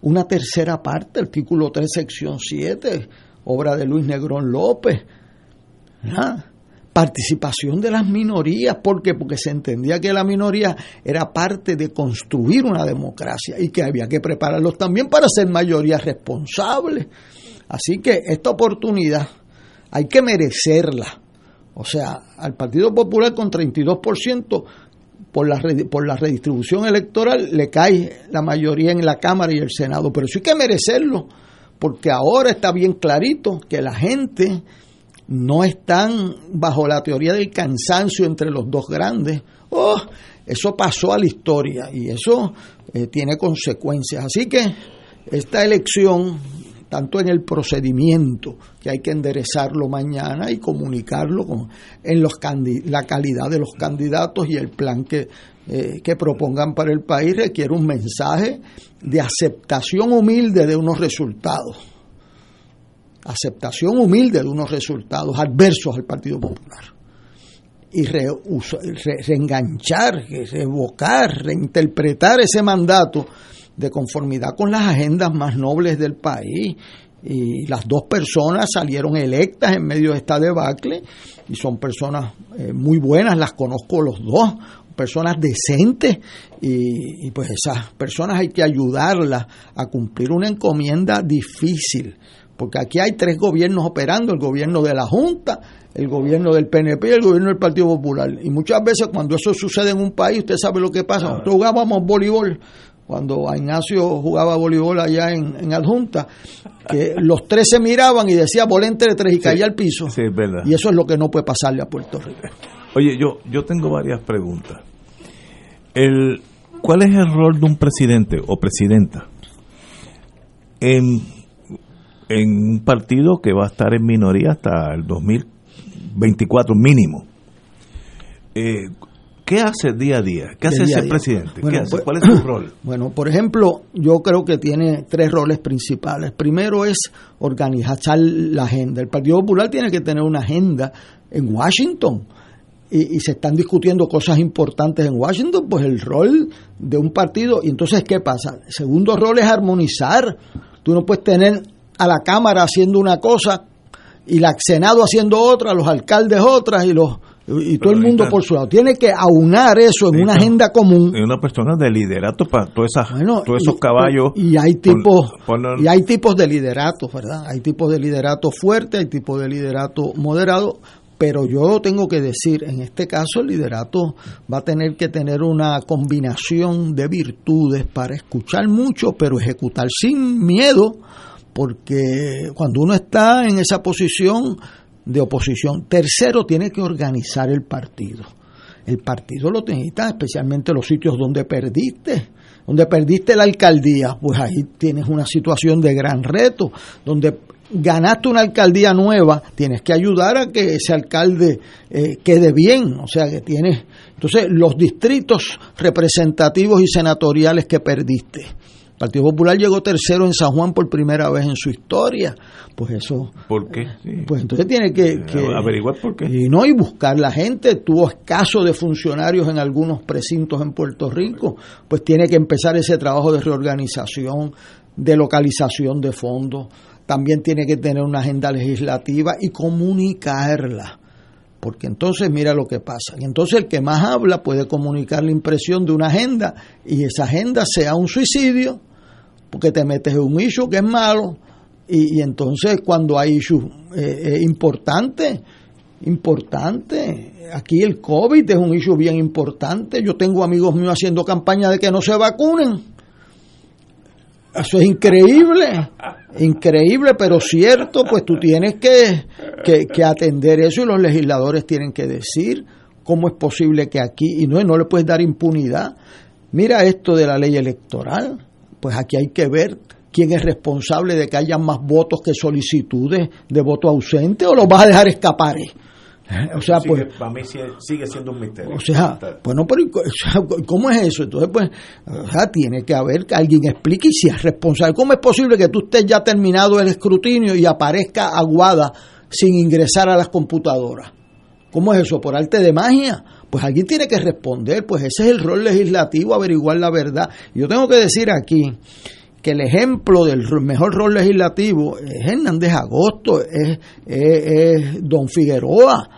Una tercera parte, artículo 3, sección 7, obra de Luis Negrón López. ¿Ah? Participación de las minorías. ¿Por qué? Porque se entendía que la minoría era parte de construir una democracia y que había que prepararlos también para ser mayoría responsable. Así que esta oportunidad hay que merecerla. O sea, al Partido Popular con 32% por la, por la redistribución electoral le cae la mayoría en la Cámara y el Senado. Pero eso hay que merecerlo, porque ahora está bien clarito que la gente no están bajo la teoría del cansancio entre los dos grandes. Oh, eso pasó a la historia y eso eh, tiene consecuencias. Así que esta elección, tanto en el procedimiento, que hay que enderezarlo mañana y comunicarlo con, en los la calidad de los candidatos y el plan que, eh, que propongan para el país, requiere un mensaje de aceptación humilde de unos resultados aceptación humilde de unos resultados adversos al Partido Popular y reenganchar, revocar, reinterpretar ese mandato de conformidad con las agendas más nobles del país. Y las dos personas salieron electas en medio de esta debacle y son personas eh, muy buenas, las conozco los dos, personas decentes y, y pues esas personas hay que ayudarlas a cumplir una encomienda difícil porque aquí hay tres gobiernos operando, el gobierno de la Junta, el gobierno del PNP y el gobierno del Partido Popular. Y muchas veces cuando eso sucede en un país, usted sabe lo que pasa. Nosotros jugábamos voleibol, cuando Ignacio jugaba voleibol allá en, en Adjunta, que [LAUGHS] los tres se miraban y decía bola entre tres y caía al piso. Sí, es verdad. Y eso es lo que no puede pasarle a Puerto Rico. Oye, yo, yo tengo varias preguntas. El, ¿Cuál es el rol de un presidente o presidenta en en un partido que va a estar en minoría hasta el 2024 mínimo. Eh, ¿Qué hace día a día? ¿Qué hace ese presidente? Pues, ¿Cuál es su [CLEARS THROAT] rol? Bueno, por ejemplo, yo creo que tiene tres roles principales. Primero es organizar la agenda. El Partido Popular tiene que tener una agenda en Washington. Y, y, se están discutiendo cosas importantes en Washington, pues el rol de un partido. Y entonces, ¿qué pasa? El segundo rol es armonizar. Tú no puedes tener a la Cámara haciendo una cosa y la Senado haciendo otra, los alcaldes otras y los y todo el mundo por su lado. Tiene que aunar eso en una agenda común. Y una persona de liderato para todas esas, todos esos caballos. Y hay tipos y hay tipos de liderato, ¿verdad? Hay tipos de liderato fuerte, hay tipos de liderato moderado, pero yo tengo que decir, en este caso el liderato va a tener que tener una combinación de virtudes para escuchar mucho, pero ejecutar sin miedo porque cuando uno está en esa posición de oposición, tercero tiene que organizar el partido. El partido lo necesita, especialmente los sitios donde perdiste. Donde perdiste la alcaldía, pues ahí tienes una situación de gran reto. Donde ganaste una alcaldía nueva, tienes que ayudar a que ese alcalde eh, quede bien. O sea que tienes. Entonces, los distritos representativos y senatoriales que perdiste el Partido Popular llegó tercero en San Juan por primera vez en su historia. Pues eso. ¿Por qué? Pues entonces tiene que, averiguar por qué. Y no, y buscar la gente. Tuvo escaso de funcionarios en algunos precintos en Puerto Rico. Pues tiene que empezar ese trabajo de reorganización, de localización de fondos. También tiene que tener una agenda legislativa y comunicarla porque entonces mira lo que pasa. Y entonces el que más habla puede comunicar la impresión de una agenda y esa agenda sea un suicidio, porque te metes en un issue que es malo, y, entonces cuando hay issues eh, eh, importantes, importante, aquí el COVID es un issue bien importante. Yo tengo amigos míos haciendo campaña de que no se vacunen. Eso es increíble, increíble, pero cierto, pues tú tienes que, que, atender eso y los legisladores tienen que decir cómo es posible que aquí, y no, no le puedes dar impunidad. Mira esto de la ley electoral, pues aquí hay que ver quién es responsable de que haya más votos que solicitudes de voto ausente o los vas a dejar escapar. O sea, pues. Para mí sigue, siendo un misterio. O sea, bueno, pero [LAUGHS] ¿cómo es eso? Entonces, pues, o sea, tiene que haber que alguien explique si es responsable. ¿Cómo es posible que tú estés ya terminado el escrutinio y aparezca aguada sin ingresar a las computadoras? ¿Cómo es eso? ¿Por arte de magia? Pues alguien tiene que responder, pues ese es el rol legislativo, averiguar la verdad. Yo tengo que decir aquí que el ejemplo del mejor rol legislativo es Hernández Agosto, es, Don Figueroa,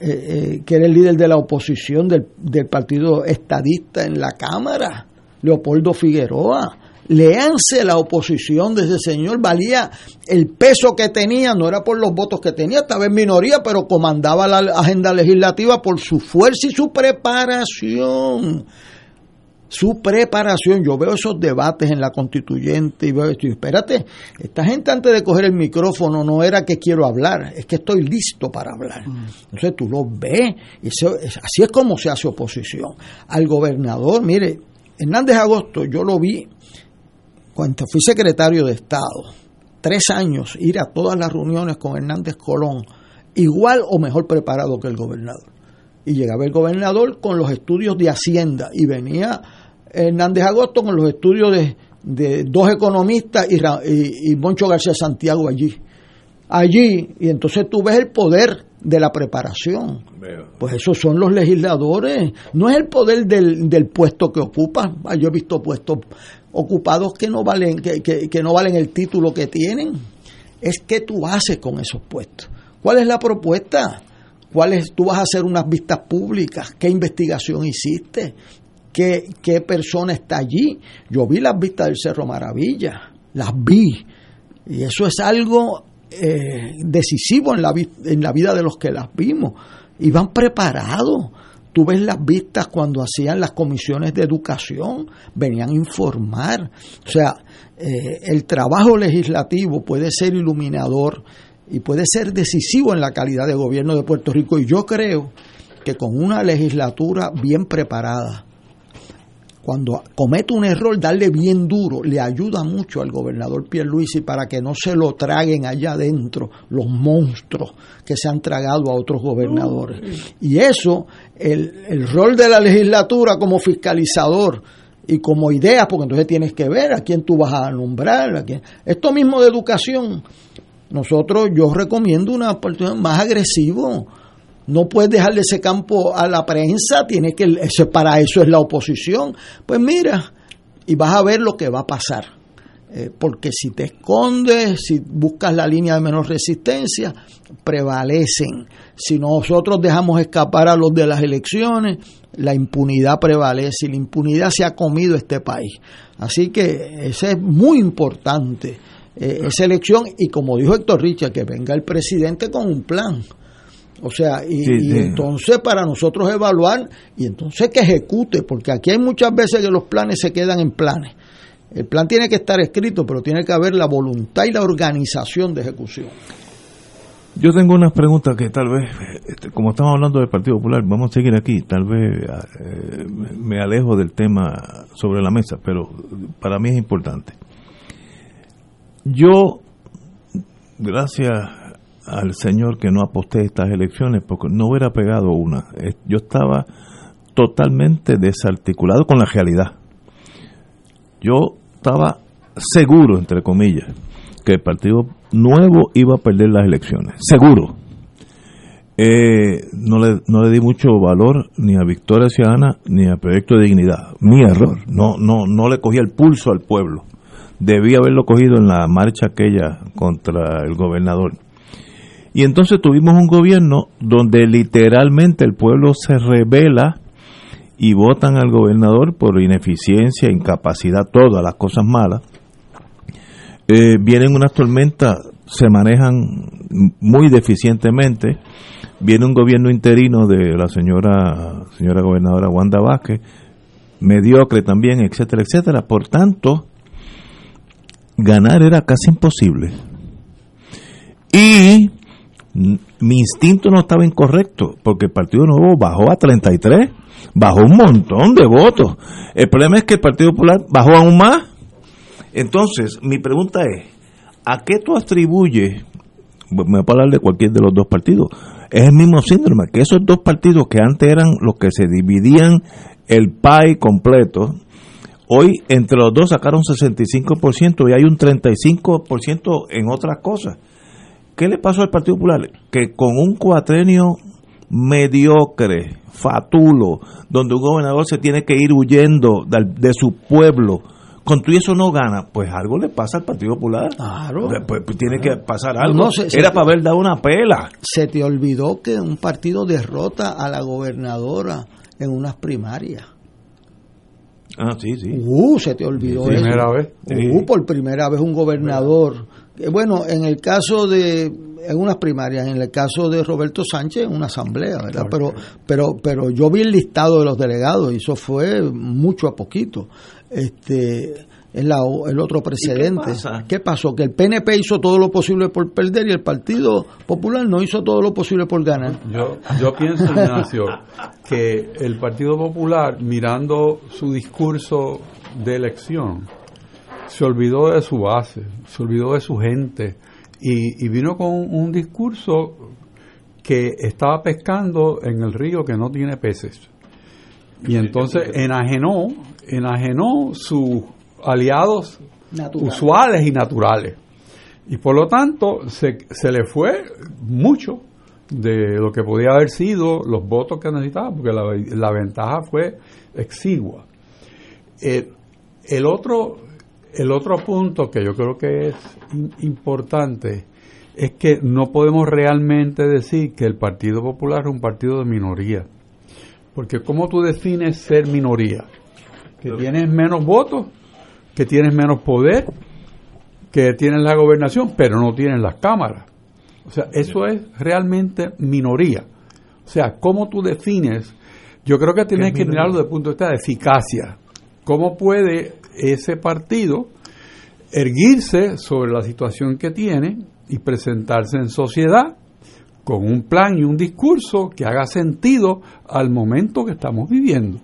eh, eh, que era el líder de la oposición del, del Partido Estadista en la Cámara, Leopoldo Figueroa. Léanse la oposición de ese señor, valía el peso que tenía, no era por los votos que tenía, estaba en minoría, pero comandaba la agenda legislativa por su fuerza y su preparación su preparación. Yo veo esos debates en la constituyente y veo esto. espérate, esta gente antes de coger el micrófono no era que quiero hablar, es que estoy listo para hablar. Mm. Entonces tú lo ves, y así es como se hace oposición. Al gobernador, mire, Hernández Agosto, yo lo vi cuando fui secretario de Estado, tres años, ir a todas las reuniones con Hernández Colón, igual o mejor preparado que el gobernador y llegaba el gobernador con los estudios de Hacienda y venía Hernández Agosto con los estudios de, dos economistas y, y, Moncho García Santiago allí. Allí, y entonces tú ves el poder de la preparación. Pues esos son los legisladores, no es el poder del, del puesto que ocupan. Ah, yo he visto puestos ocupados que no valen, que, que no valen el título que tienen. Es que tú haces con esos puestos. ¿Cuál es la propuesta? ¿Cuáles, tú vas a hacer unas vistas públicas? ¿Qué investigación hiciste? ¿Qué, ¿Qué persona está allí? Yo vi las vistas del Cerro Maravilla, las vi. Y eso es algo eh, decisivo en la, vida de los que las vimos. Y van preparados. Tú ves las vistas cuando hacían las comisiones de educación, venían a informar. O sea, eh, el trabajo legislativo puede ser iluminador y puede ser decisivo en la calidad de gobierno de Puerto Rico. Y yo creo que con una legislatura bien preparada, cuando comete un error, darle bien duro, le ayuda mucho al gobernador Pierluisi para que no se lo traguen allá adentro los monstruos que se han tragado a otros gobernadores. Y eso, el, el rol de la legislatura como fiscalizador, y como idea, porque entonces tienes que ver a quién tú vas a nombrar. A quién. Esto mismo de educación, nosotros, yo recomiendo una oportunidad más agresivo. No puedes dejarle ese campo a la prensa, tiene que, para eso es la oposición. Pues mira, y vas a ver lo que va a pasar. Eh, porque si te escondes, si buscas la línea de menor resistencia, prevalecen. Si nosotros dejamos escapar a los de las elecciones, la impunidad prevalece y la impunidad se ha comido este país. Así que eso es muy importante eh, esa elección y como dijo Héctor Richard, que venga el presidente con un plan. O sea, y, entonces para nosotros evaluar y entonces que ejecute, porque aquí hay muchas veces que los planes se quedan en planes. El plan tiene que estar escrito, pero tiene que haber la voluntad y la organización de ejecución. Yo tengo unas preguntas que tal vez, este, como estamos hablando del Partido Popular, vamos a seguir aquí, tal vez eh, me alejo del tema sobre la mesa, pero para mí es importante. Yo, gracias al Señor que no aposté estas elecciones, porque no hubiera pegado una. Yo estaba totalmente desarticulado con la realidad. Yo estaba seguro, entre comillas, que el Partido Nuevo iba a perder las elecciones. Seguro. Eh, no, le, no le di mucho valor ni a Victoria Ciudadana ni a Proyecto de Dignidad. Mi error. No, no, no le cogí el pulso al pueblo debía haberlo cogido en la marcha aquella contra el gobernador. Y entonces tuvimos un gobierno donde literalmente el pueblo se revela y votan al gobernador por ineficiencia, incapacidad, todas las cosas malas. Eh, vienen unas tormentas, se manejan muy deficientemente. viene un gobierno interino de la señora señora gobernadora Wanda Vázquez, mediocre también, etcétera, etcétera. Por tanto, ganar era casi imposible. Y mi instinto no estaba incorrecto, porque el Partido Nuevo bajó a 33, bajó un montón de votos. El problema es que el Partido Popular bajó aún más. Entonces, mi pregunta es, ¿a qué tú atribuyes, me voy a hablar de cualquier de los dos partidos, es el mismo síndrome, que esos dos partidos que antes eran los que se dividían el PAI completo, hoy entre los dos sacaron 65% y hay un 35% en otras cosas. ¿Qué le pasó al Partido Popular? Que con un cuatrenio mediocre, fatulo, donde un gobernador se tiene que ir huyendo de, su pueblo, con tú eso no gana, pues algo le pasa al Partido Popular. Claro. Pues, pues tiene que pasar algo. Era para haber dado una pela. Se te olvidó que un partido derrota a la gobernadora en unas primarias. Ah, sí, sí. Uh, se te olvidó primera vez. Uh, por primera vez un gobernador. Bueno, en el caso de en unas primarias, en el caso de Roberto Sánchez, en una asamblea, ¿verdad? Pero, pero, pero yo vi el listado de los delegados y eso fue mucho a poquito. Este, es la, el otro precedente. Qué, pasó? Que el PNP hizo todo lo posible por perder y el Partido Popular no hizo todo lo posible por ganar. Yo, yo pienso, Ignacio, que el Partido Popular, mirando su discurso de elección, se olvidó de su base, se olvidó de su gente y, y vino con un discurso que estaba pescando en el río que no tiene peces. Y entonces enajenó, enajenó sus aliados usuales y naturales. Y por lo tanto se, se le fue mucho de lo que podía haber sido los votos que necesitaba, porque la, la ventaja fue exigua. El, el, otro, el otro punto que yo creo que es importante es que no podemos realmente decir que el Partido Popular es un partido de minoría. Porque ¿cómo tú defines ser minoría? ¿Que tienes menos votos? ¿Que tienes menos poder? ¿Que tienes la gobernación pero no tienes las cámaras? O sea, eso es realmente minoría. O sea, ¿cómo tú defines? Yo creo que tienes que mirarlo desde el punto de vista de eficacia. ¿Cómo puede ese partido erguirse sobre la situación que tiene y presentarse en sociedad con un plan y un discurso que haga sentido al momento que estamos viviendo?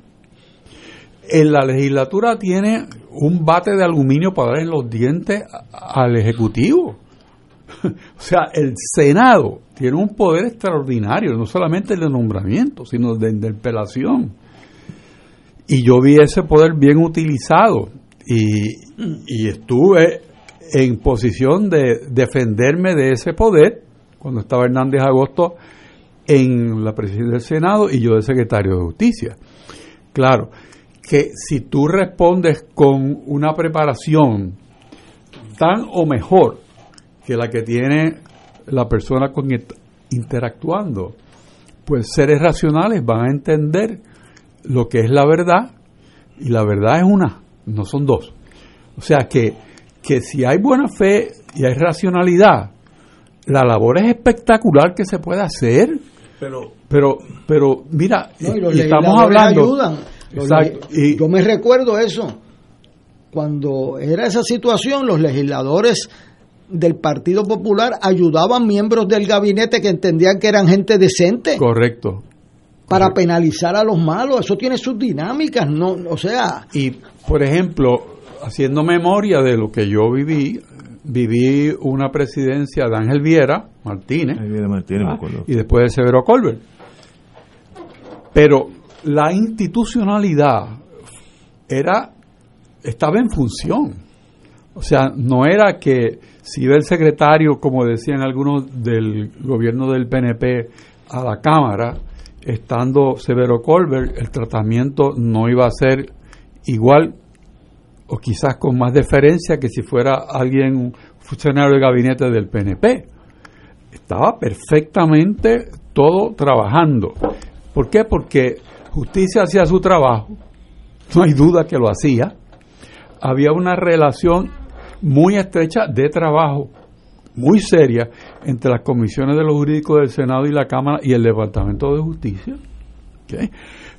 En la legislatura tiene un bate de aluminio para dar en los dientes al Ejecutivo [LAUGHS] o sea, el Senado tiene un poder extraordinario, no solamente el de nombramiento, sino de interpelación. Y yo vi ese poder bien utilizado y, y estuve en posición de defenderme de ese poder cuando estaba Hernández Agosto en la presidencia del Senado y yo de secretario de Justicia. Claro, que si tú respondes con una preparación tan o mejor que la que tiene la persona con interactuando, pues seres racionales van a entender lo que es la verdad y la verdad es una, no son dos. O sea que, que si hay buena fe y hay racionalidad, la labor es espectacular que se puede hacer. Pero, pero, pero mira, y estamos hablando. Ayudan. Y, yo me recuerdo eso. Cuando era esa situación, los legisladores del Partido Popular ayudaban miembros del gabinete que entendían que eran gente decente. Correcto. Para penalizar a los malos, eso tiene sus dinámicas, no, o sea. Y por ejemplo, haciendo memoria de lo que yo viví, viví una presidencia de Ángel Viera Martínez, ah, y después de Severo Colbert. Pero la institucionalidad era estaba en función. O sea, no era que si iba el secretario, como decían algunos del gobierno del PNP, a la Cámara, estando Severo Colbert, el tratamiento no iba a ser igual o quizás con más deferencia que si fuera alguien funcionario del gabinete del PNP. Estaba perfectamente todo trabajando. ¿Por qué? Porque justicia hacía su trabajo, no hay duda que lo hacía. Había una relación muy estrecha de trabajo muy seria entre las comisiones de los jurídicos del Senado y la Cámara y el Departamento de Justicia.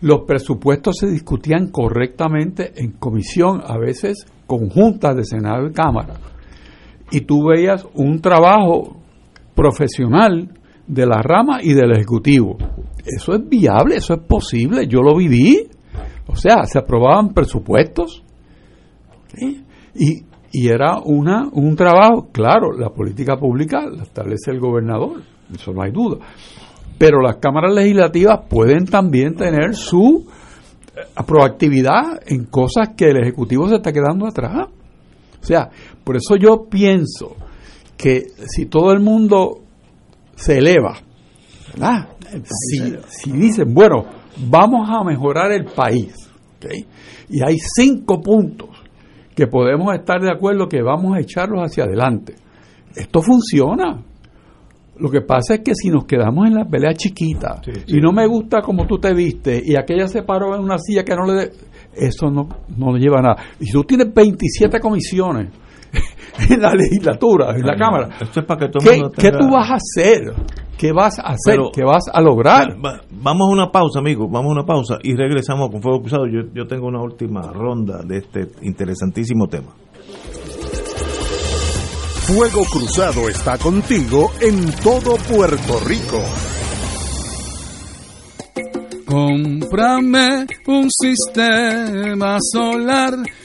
Los presupuestos se discutían correctamente en comisión, a veces conjuntas de Senado y Cámara. Y tú veías un trabajo profesional de la rama y del Ejecutivo. Eso es viable, eso es posible, yo lo viví. O sea, se aprobaban presupuestos y, y era una, un trabajo, claro, la política pública la establece el gobernador, eso no hay duda. Pero las cámaras legislativas pueden también tener su eh, proactividad en cosas que el Ejecutivo se está quedando atrás. O sea, por eso yo pienso que si todo el mundo se eleva, ¿verdad? Si, si dicen, bueno, vamos a mejorar el país, y hay cinco puntos que podemos estar de acuerdo que vamos a echarlos hacia adelante. Esto funciona. Lo que pasa es que si nos quedamos en la pelea chiquita y no me gusta como tú te viste y aquella se paró en una silla que no le... eso no, no lleva a nada. Y tú tienes 27 comisiones [LAUGHS] en la legislatura, en la Cámara. ¿Qué, tú vas a hacer? ¿Qué vas a hacer? ¿Qué vas a lograr? vamos a una pausa, amigos. Vamos a una pausa y regresamos con Fuego Cruzado. Yo, yo tengo una última ronda de este interesantísimo tema. Fuego Cruzado está contigo en todo Puerto Rico. Cómprame un sistema solar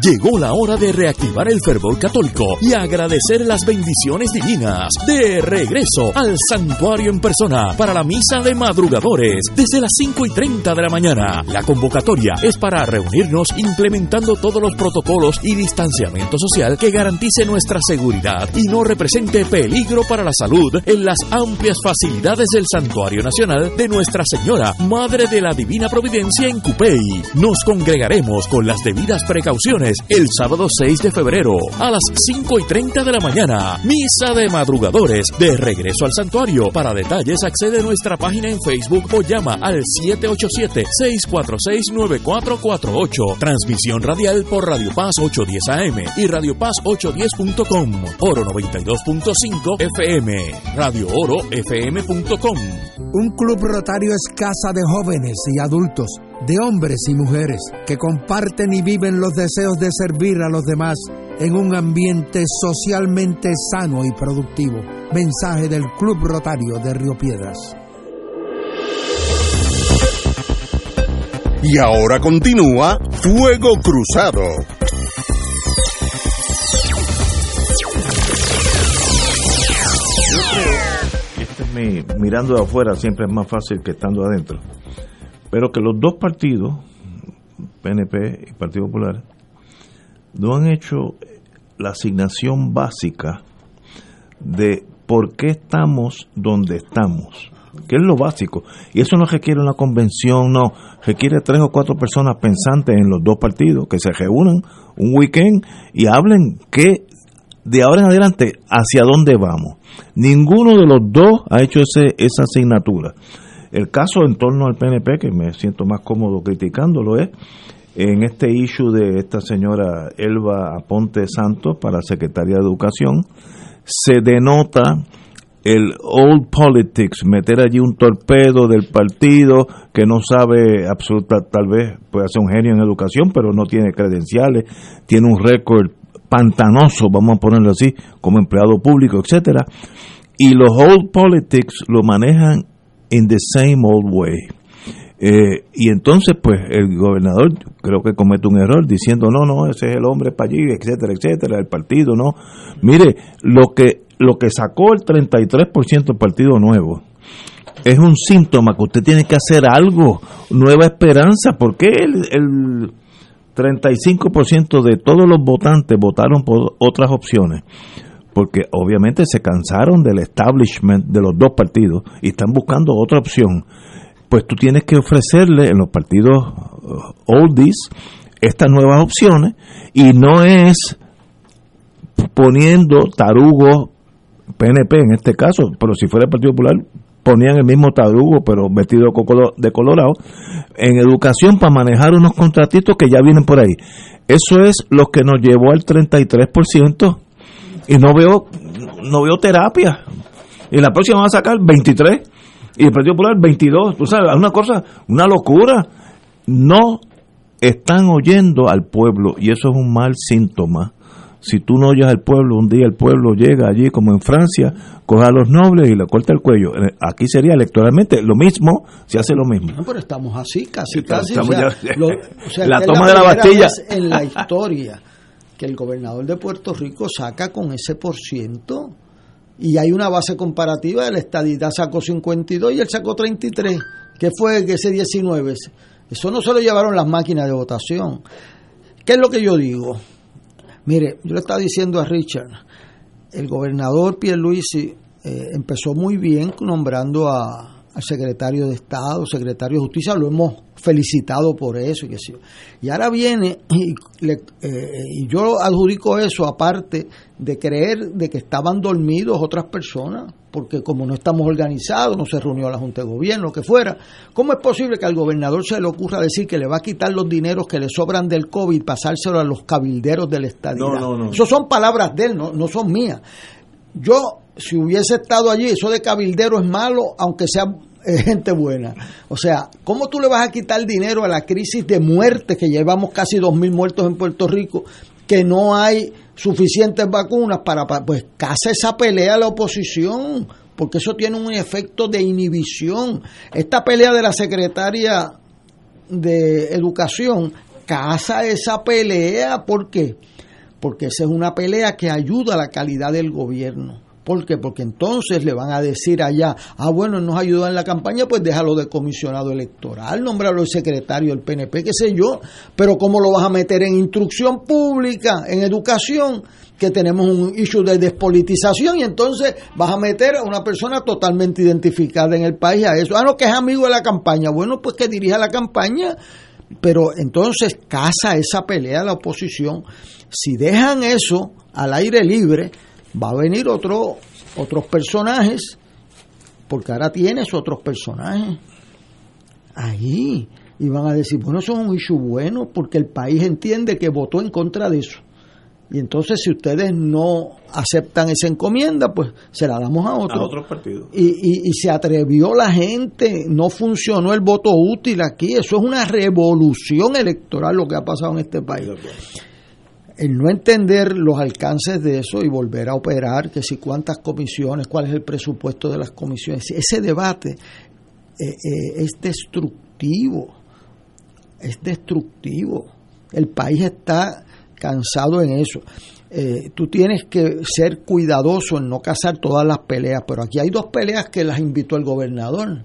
Llegó la hora de reactivar el fervor católico y agradecer las bendiciones divinas. De regreso al santuario en persona para la misa de madrugadores desde las 5 y 30 de la mañana. La convocatoria es para reunirnos implementando todos los protocolos y distanciamiento social que garantice nuestra seguridad y no represente peligro para la salud en las amplias facilidades del Santuario Nacional de Nuestra Señora, Madre de la Divina Providencia en Cupey. Nos congregaremos con las debidas precauciones el sábado 6 de febrero a las 5 y 30 de la mañana. Misa de madrugadores de regreso al santuario. Para detalles accede a nuestra página en Facebook o llama al 787-646-9448. Transmisión radial por Radio Paz 810 AM y Radio Paz 810.com. Oro 92.5 FM. Radio Oro FM.com. Un club rotario es casa de jóvenes y adultos de hombres y mujeres que comparten y viven los deseos de servir a los demás en un ambiente socialmente sano y productivo. Mensaje del Club Rotario de Río Piedras. Y ahora continúa Fuego Cruzado. Este mirando de afuera siempre es más fácil que estando adentro pero que los dos partidos, PNP y Partido Popular, no han hecho la asignación básica de por qué estamos donde estamos, que es lo básico. Y eso no requiere una convención, no, requiere tres o cuatro personas pensantes en los dos partidos que se reúnan un weekend y hablen que de ahora en adelante hacia dónde vamos. Ninguno de los dos ha hecho ese, esa asignatura. El caso en torno al PNP, que me siento más cómodo criticándolo, es en este issue de esta señora Elba Aponte Santos para Secretaría de Educación, se denota el old politics, meter allí un torpedo del partido que no sabe absoluta, tal vez puede ser un genio en educación, pero no tiene credenciales, tiene un récord pantanoso, vamos a ponerlo así, como empleado público, etcétera. Y los old politics lo manejan in the same old way. Eh, y entonces, pues, el gobernador creo que comete un error diciendo, no, no, ese es el hombre para allí, etcétera, etcétera, el partido, no. Mire, lo que, lo que sacó el 33% del Partido Nuevo es un síntoma que usted tiene que hacer algo, nueva esperanza, porque el, el 35% de todos los votantes votaron por otras opciones, porque obviamente se cansaron del establishment de los dos partidos y están buscando otra opción. Pues tú tienes que ofrecerle en los partidos uh, oldies estas nuevas opciones y no es poniendo tarugos PNP en este caso, pero si fuera el Partido Popular ponían el mismo tarugo pero vestido de colorado en educación para manejar unos contratitos que ya vienen por ahí. Eso es lo que nos llevó al 33% y no veo no veo terapia. Y la próxima va a sacar 23 y el Partido Popular 22. Tú sabes, una cosa, una locura. No están oyendo al pueblo y eso es un mal síntoma si tú no oyes al pueblo, un día el pueblo llega allí como en Francia, coge a los nobles y le corta el cuello. Eh, aquí sería electoralmente lo mismo, se hace lo mismo. No, pero estamos así, casi, casi. [LAUGHS] la toma de la Bastilla. En la historia [LAUGHS] que el gobernador de Puerto Rico saca con ese por ciento y hay una base comparativa la estadidad sacó 52 y él sacó 33. ¿Qué fue ese 19? Eso no se lo llevaron las máquinas de votación. ¿Qué es lo que yo digo? Mire, yo le estaba diciendo a Richard, el gobernador Pierluisi eh, empezó muy bien nombrando a, al secretario de Estado, secretario de Justicia, lo hemos felicitado por eso. Y, y ahora viene, y, eh, y yo adjudico eso aparte de creer de que estaban dormidos otras personas, porque como no estamos organizados, no se reunió la Junta de Gobierno, lo que fuera, ¿cómo es posible que al gobernador se le ocurra decir que le va a quitar los dineros que le sobran del COVID y pasárselo a los cabilderos del Estado? No, no, no. Eso son palabras de él, no, no son mías. Yo, si hubiese estado allí, eso de cabildero es malo, aunque sea eh, gente buena. O sea, ¿cómo tú le vas a quitar dinero a la crisis de muerte que llevamos casi 2.000 muertos en Puerto Rico, que no hay suficientes vacunas para, pues casa esa pelea a la oposición, porque eso tiene un efecto de inhibición. Esta pelea de la secretaria de Educación casa esa pelea, ¿por qué? Porque esa es una pelea que ayuda a la calidad del gobierno. ¿Por qué? Porque entonces le van a decir allá, ah, bueno, nos ayudó en la campaña, pues déjalo de comisionado electoral, nombrarlo el secretario del PNP, qué sé yo, pero ¿cómo lo vas a meter en instrucción pública, en educación? que tenemos un issue de despolitización y entonces vas a meter a una persona totalmente identificada en el país a eso. Ah, no, que es amigo de la campaña. Bueno, pues que dirija la campaña, pero entonces casa esa pelea a la oposición. Si dejan eso al aire libre, va a venir otro, otros personajes, porque ahora tienes otros personajes ahí, y van a decir, bueno, eso es un issue bueno, porque el país entiende que votó en contra de eso. Y entonces, si ustedes no aceptan esa encomienda, pues se la damos a otros. A otros partidos. Y, y, y, se atrevió la gente, no funcionó el voto útil aquí. Eso es una revolución electoral lo que ha pasado en este país el no entender los alcances de eso y volver a operar, que si cuántas comisiones, cuál es el presupuesto de las comisiones, ese debate eh, eh, es destructivo, es destructivo. El país está cansado en eso. Eh, tú tienes que ser cuidadoso en no cazar todas las peleas, pero aquí hay dos peleas que las invitó el gobernador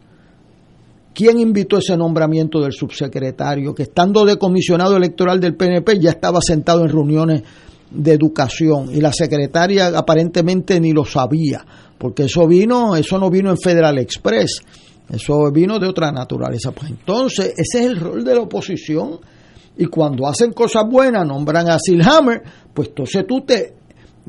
¿Quién invitó ese nombramiento del subsecretario que estando de comisionado electoral del PNP ya estaba sentado en reuniones de educación y la secretaria aparentemente ni lo sabía, porque eso vino, eso no vino en Federal Express, eso vino de otra naturaleza. Pues entonces, ese es el rol de la oposición y cuando hacen cosas buenas, nombran a Silhammer, pues entonces tú te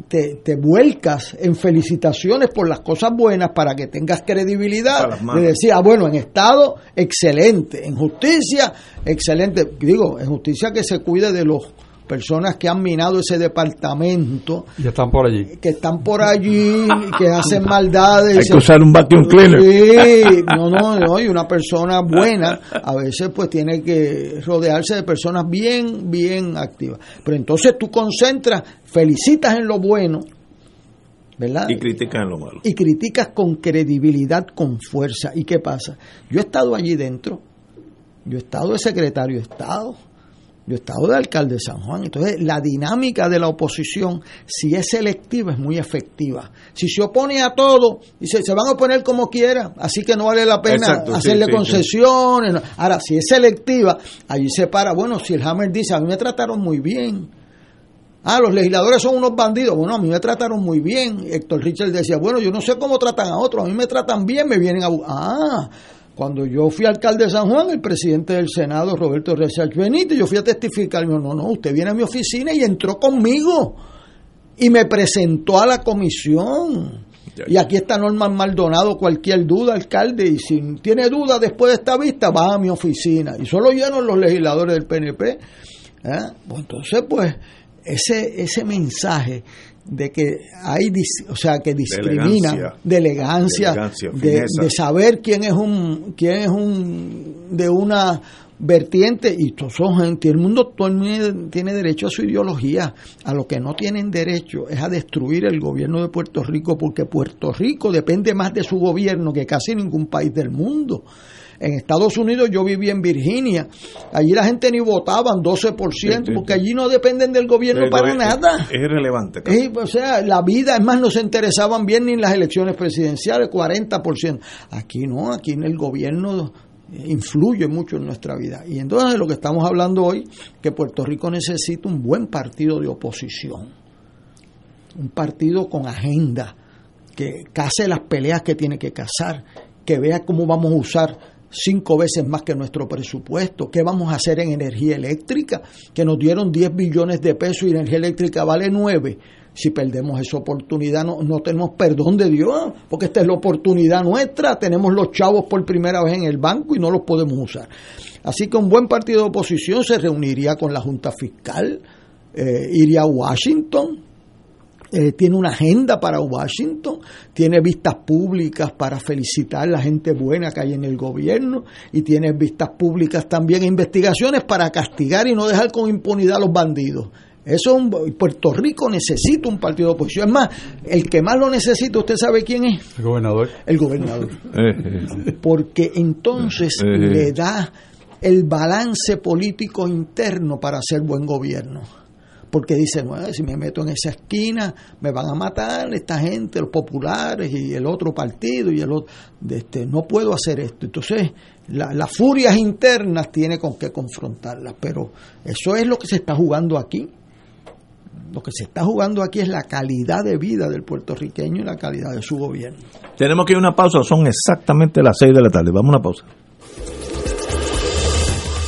te, te, vuelcas en felicitaciones por las cosas buenas para que tengas credibilidad de decir, ah, bueno, en Estado, excelente, en justicia, excelente. Digo, en justicia que se cuide de los personas que han minado ese departamento. Y están por allí. Que están por allí, que hacen [LAUGHS] maldades. Hay que usar un vacuum cleaner. Sí, no, no, no, y una persona buena a veces pues tiene que rodearse de personas bien, bien activas. Pero entonces tú concentras, felicitas en lo bueno, ¿verdad? Y criticas en lo malo. Y criticas con credibilidad, con fuerza. ¿Y qué pasa? Yo he estado allí dentro, yo he estado de secretario de Estado, Yo he estado de alcalde de San Juan. Entonces, la dinámica de la oposición, si es selectiva, es muy efectiva. Si se opone a todo, dice, se van a oponer como quiera, así que no vale la pena hacerle concesiones. Ahora, si es selectiva, allí se para. Bueno, si el Hammer dice, a mí me trataron muy bien. Ah, los legisladores son unos bandidos. Bueno, a mí me trataron muy bien. Héctor Richard decía, bueno, yo no sé cómo tratan a otros, a mí me tratan bien, me vienen a... Ah, cuando yo fui alcalde de San Juan, el presidente del Senado, Roberto Resach Benítez, yo fui a testificar. Y me dijo, no, no, usted viene a mi oficina y entró conmigo. Y me presentó a la comisión. Y aquí está Norman Maldonado, cualquier duda, alcalde. Y si tiene duda después de esta vista, va a mi oficina. Y solo llenos los legisladores del PNP. ¿eh? Pues entonces, pues, ese, ese mensaje de que hay, o sea, que discrimina, de elegancia, de, saber quién es un, quién es un, de una vertiente, y todos son gente, el mundo todo el mundo tiene derecho a su ideología, a lo que no tienen derecho es a destruir el gobierno de Puerto Rico, porque Puerto Rico depende más de su gobierno que casi ningún país del mundo. En Estados Unidos yo viví en Virginia, allí la gente ni votaban 12%, porque allí no dependen del gobierno para nada. Es irrelevante. o sea, la vida, es más, no se interesaban bien ni en las elecciones presidenciales, 40%. Aquí no, aquí en el gobierno influye mucho en nuestra vida. Y entonces lo que estamos hablando hoy, que Puerto Rico necesita un buen partido de oposición, un partido con agenda, que case las peleas que tiene que cazar, que vea cómo vamos a usar cinco veces más que nuestro presupuesto. ¿Qué vamos a hacer en energía eléctrica? Que nos dieron 10 billones de pesos y energía eléctrica vale 9. Si perdemos esa oportunidad, no, no tenemos perdón de Dios, porque esta es la oportunidad nuestra. Tenemos los chavos por primera vez en el banco y no los podemos usar. Así que un buen partido de oposición se reuniría con la Junta Fiscal, eh, iría a Washington, eh, tiene una agenda para Washington, tiene vistas públicas para felicitar a la gente buena que hay en el gobierno y tiene vistas públicas también, investigaciones para castigar y no dejar con impunidad a los bandidos. Eso Puerto Rico necesita un partido de oposición. Es más, el que más lo necesita, ¿usted sabe quién es? El gobernador. El gobernador. [LAUGHS] Porque entonces le da el balance político interno para hacer buen gobierno porque dicen, bueno, si me meto en esa esquina me van a matar esta gente, los populares y el otro partido y el otro, este, no puedo hacer esto. Entonces, las furias internas tiene con qué confrontarlas, pero eso es lo que se está jugando aquí. Lo que se está jugando aquí es la calidad de vida del puertorriqueño y la calidad de su gobierno. Tenemos que ir a una pausa, son exactamente las seis de la tarde. Vamos a una pausa.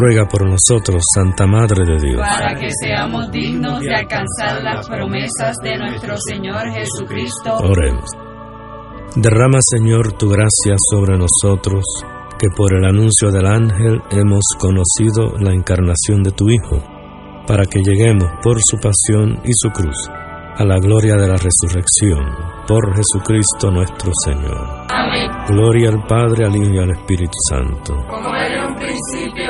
Ruega por nosotros, Santa Madre de Dios. Para que seamos dignos de alcanzar las promesas de nuestro Señor Jesucristo. Oremos. Derrama, Señor, tu gracia sobre nosotros, que por el anuncio del ángel hemos conocido la encarnación de tu Hijo para que lleguemos por su pasión y su cruz a la gloria de la resurrección, por Jesucristo nuestro Señor. Amén. Gloria al Padre, al Hijo y al Espíritu Santo. Como era un principio,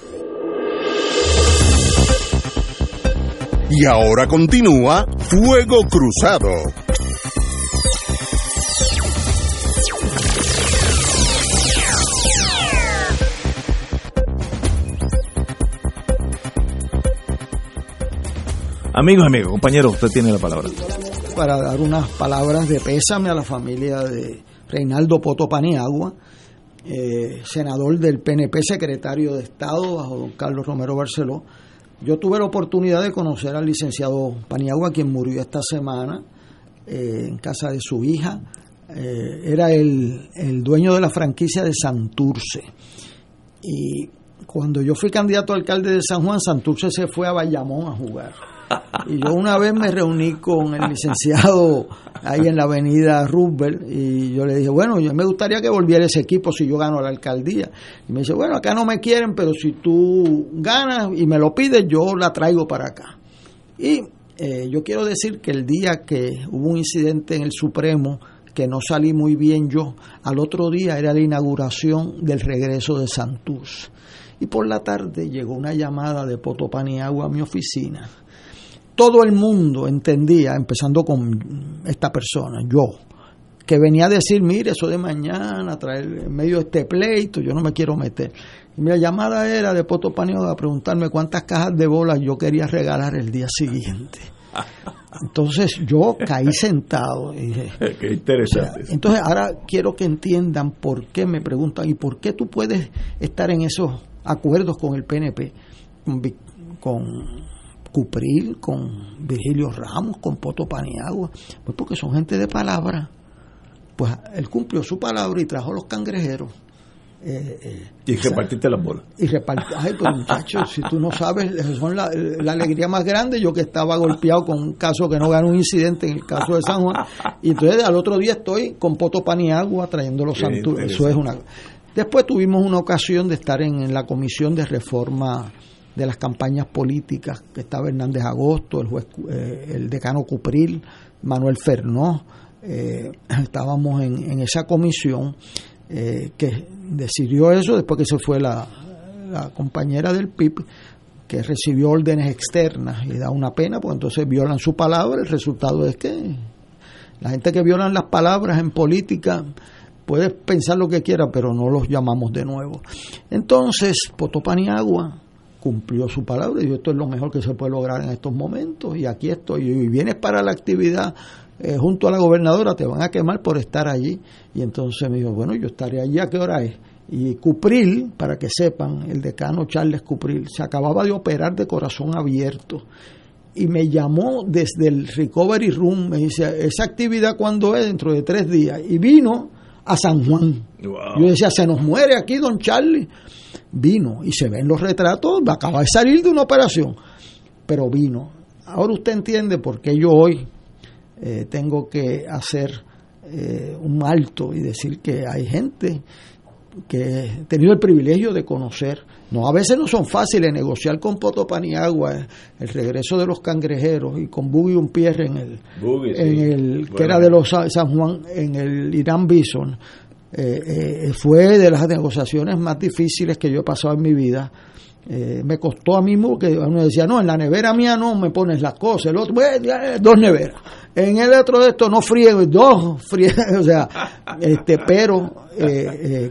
Y ahora continúa Fuego Cruzado. Amigos, amigos, compañeros, usted tiene la palabra. Para dar unas palabras de pésame a la familia de Reinaldo Poto Paniagua, eh, senador del PNP, secretario de Estado bajo don Carlos Romero Barceló. Yo tuve la oportunidad de conocer al licenciado Paniagua, quien murió esta semana eh, en casa de su hija. Eh, era el, el dueño de la franquicia de Santurce. Y cuando yo fui candidato a alcalde de San Juan, Santurce se fue a Bayamón a jugar. [LAUGHS] Y yo una vez me reuní con el licenciado ahí en la avenida Roosevelt y yo le dije, bueno, yo me gustaría que volviera ese equipo si yo gano la alcaldía. Y me dice, bueno, acá no me quieren, pero si tú ganas y me lo pides, yo la traigo para acá. Y eh, yo quiero decir que el día que hubo un incidente en el Supremo, que no salí muy bien yo, al otro día era la inauguración del regreso de Santurce. Y por la tarde llegó una llamada de Potopaniagua a mi oficina todo el mundo entendía, empezando con esta persona, yo, que venía a decir, mire, eso de mañana, traer en medio de este pleito, yo no me quiero meter. Y mi llamada era de Poto Panio a preguntarme cuántas cajas de bolas yo quería regalar el día siguiente. Entonces yo caí sentado y dije, [LAUGHS] qué interesante. entonces ahora quiero que entiendan por qué me preguntan y por qué tú puedes estar en esos acuerdos con el PNP, con, con Cupril, con Virgilio Ramos, con Poto Paniagua, pues porque son gente de palabra. Pues él cumplió su palabra y trajo los cangrejeros. Eh, eh, y repartiste las bolas. Y repartiste, ay, pues muchachos, si tú no sabes, son la, alegría más grande. Yo que estaba golpeado con un caso que no ganó un incidente en el caso de San Juan. Y entonces al otro día estoy con Poto Paniagua trayendo los santuarios. Eso es una. Después tuvimos una ocasión de estar en la comisión de reforma de las campañas políticas, que estaba Hernández Agosto, el juez, eh, el decano Cupril, Manuel Fernó, eh, [CLEARS THROAT] estábamos en, esa comisión eh, que decidió eso después que se fue la, la compañera del PIB que recibió órdenes externas y da una pena, pues entonces violan su palabra, el resultado es que la gente que violan las palabras en política puede pensar lo que quiera, pero no los llamamos de nuevo. Entonces, Potopaniagua cumplió su palabra y dijo, esto es lo mejor que se puede lograr en estos momentos y aquí estoy. Y vienes para la actividad eh, junto a la gobernadora, te van a quemar por estar allí. Y entonces me dijo, bueno, yo estaré allí, ¿a qué hora es? Y Cupril, para que sepan, el decano Charles Cupril, se acababa de operar de corazón abierto. Y me llamó desde el Recovery Room, me dice, ¿esa actividad cuándo es? Dentro de tres días. Y vino a San Juan. Yo decía, se nos muere aquí don Charlie vino y se ven los retratos, acaba de salir de una operación, pero vino. Ahora usted entiende por qué yo hoy eh, tengo que hacer eh, un alto y decir que hay gente que he tenido el privilegio de conocer. No, a veces no son fáciles negociar con Potopaniagua eh, el regreso de los cangrejeros y con Buggy Pierre en el, en el que era de los San Juan en el Irán Bison eh, eh, fue de las negociaciones más difíciles que yo he pasado en mi vida. Eh, me costó a mí que uno decía, no, en la nevera mía no me pones las cosas, el otro, dos neveras. En el otro de esto no friego, dos [LAUGHS] friego, [LAUGHS] o sea, este, pero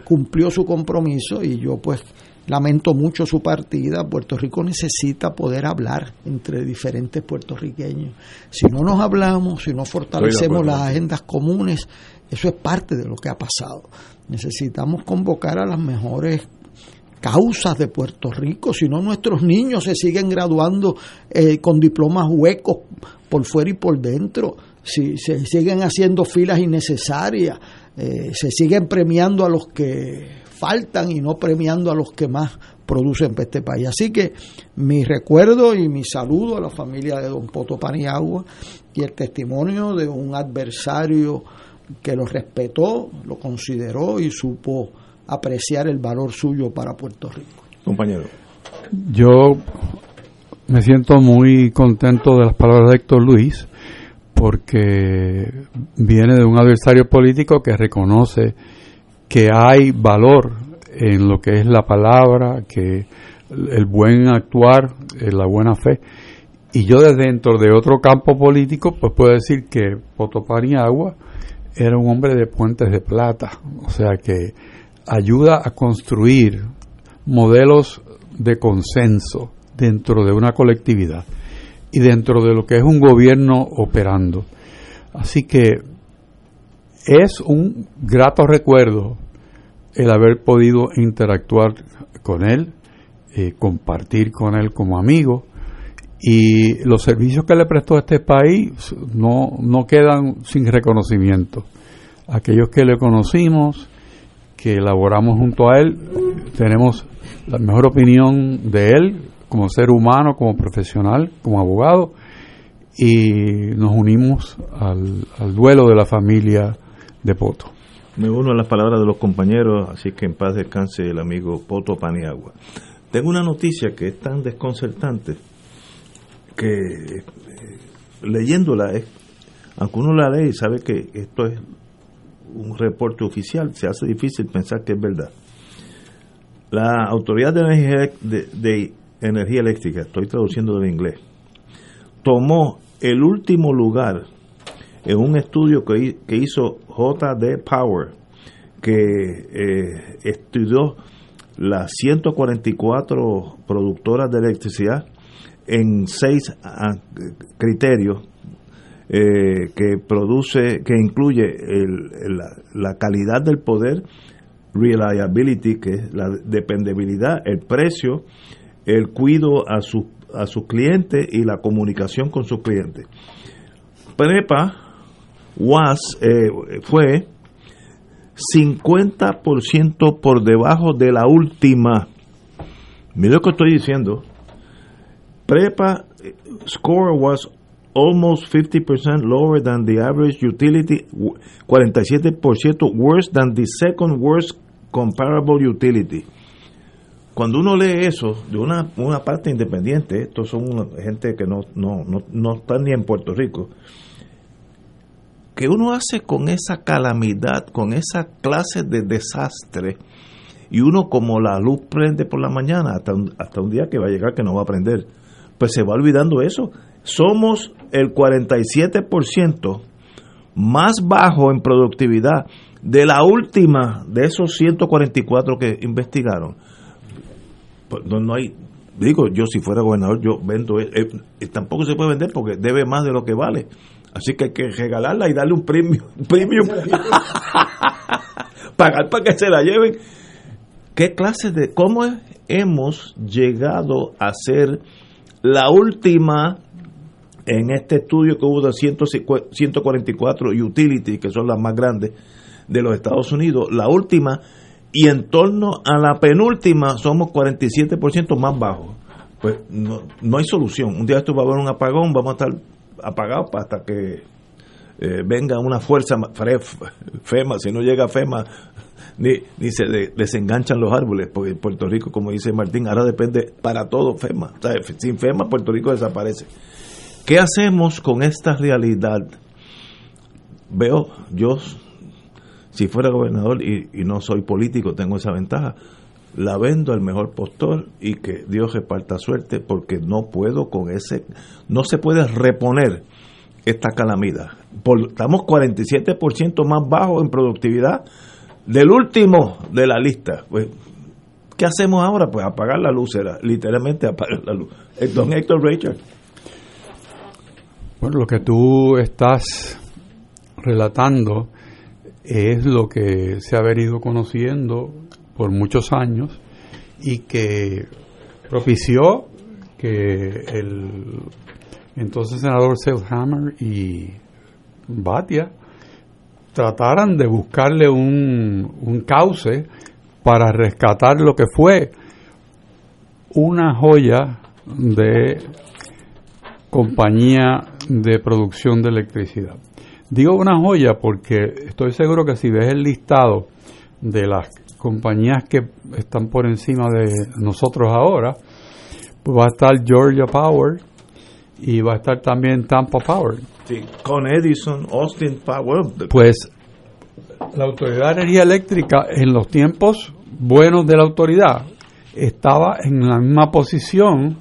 cumplió su compromiso y yo pues lamento mucho su partida. Puerto Rico necesita poder hablar entre diferentes puertorriqueños. Si no nos hablamos, si no fortalecemos las agendas comunes, eso es parte de lo que ha pasado. Necesitamos convocar a las mejores causas de Puerto Rico, si no nuestros niños se siguen graduando eh, con diplomas huecos por fuera y por dentro, si se siguen haciendo filas innecesarias, eh, se siguen premiando a los que faltan y no premiando a los que más producen para este país. Así que mi recuerdo y mi saludo a la familia de don Poto Paniagua y el testimonio de un adversario que lo respetó, lo consideró y supo apreciar el valor suyo para Puerto Rico. Compañero. Yo me siento muy contento de las palabras de Héctor Luis porque viene de un adversario político que reconoce que hay valor en lo que es la palabra, que el buen actuar, la buena fe. Y yo desde dentro de otro campo político, pues puedo decir que Potopaniagua era un hombre de puentes de plata, o sea que ayuda a construir modelos de consenso dentro de una colectividad y dentro de lo que es un gobierno operando. Así que es un grato recuerdo el haber podido interactuar con él, eh, compartir con él como amigo y los servicios que le prestó a este país no, no quedan sin reconocimiento. Aquellos que le conocimos, que elaboramos junto a él, tenemos la mejor opinión de él como ser humano, como profesional, como abogado, y nos unimos al, al duelo de la familia de Poto. Me uno a las palabras de los compañeros, así que en paz descanse el amigo Poto Paniagua. Tengo una noticia que es tan desconcertante que eh, leyéndola, es, aunque uno la lee y sabe que esto es un reporte oficial, se hace difícil pensar que es verdad. La Autoridad de Energía, de, Energía Eléctrica, estoy traduciendo del inglés, tomó el último lugar en un estudio que, que hizo JD Power, que eh, estudió las 144 productoras de electricidad en seis ah, criterios eh, que produce, que incluye la, calidad del poder, reliability, que es la dependibilidad, el precio, el cuido a, su, a sus clientes y la comunicación con sus clientes. PREPA was, eh, fue 50% por debajo de la última. Mira lo que estoy diciendo. Prepa score was almost 50% lower than the average utility, 47% worse than the second worst comparable utility. Cuando uno lee eso de una, una parte independiente, estos son gente que no, no, no, no están ni en Puerto Rico, que uno hace con esa calamidad, con esa clase de desastre, y uno como la luz prende por la mañana hasta un, hasta un día que va a llegar que no va a prender, pues se va olvidando eso somos el 47% más bajo en productividad de la última de esos 144 que investigaron. Pues no, hay, digo, yo si fuera gobernador, yo vendo, eh, eh, tampoco se puede vender porque debe más de lo que vale. Así que hay que regalarla y darle un premio, [LAUGHS] pagar para que se la lleven. ¿Qué de, cómo hemos llegado a ser la última en este estudio que hubo de 144 utilities, que son las más grandes de los Estados Unidos, la última, y en torno a la penúltima somos 47% más bajos. Pues no, no hay solución. Un día esto va a haber un apagón, vamos a estar apagados hasta que eh, venga una fuerza FEMA, si no llega FEMA, ni, ni se desenganchan los árboles, porque Puerto Rico, como dice Martín, ahora depende para todo FEMA. sin FEMA Puerto Rico desaparece. ¿Qué hacemos con esta realidad? Veo, yo, si fuera gobernador y, no soy político, tengo esa ventaja, la vendo al mejor postor y que Dios reparta suerte porque no puedo con ese, no se puede reponer esta calamidad. Estamos 47% más bajo en productividad del último de la lista. Pues, ¿Qué hacemos ahora? Pues apagar la luz, era literalmente apagar la luz. Don Héctor Richard. Bueno, lo que tú estás relatando es lo que se ha venido conociendo por muchos años y que propició que el entonces senador Selhammer y Batia trataran de buscarle un, un cauce para rescatar lo que fue una joya de compañía de producción de electricidad. Digo una joya porque estoy seguro que si ves el listado de las compañías que están por encima de nosotros ahora, pues va a estar Georgia Power y va a estar también Tampa Power. Sí, con Edison, Austin Power. Pues la Autoridad de Energía Eléctrica en los tiempos buenos de la autoridad estaba en la misma posición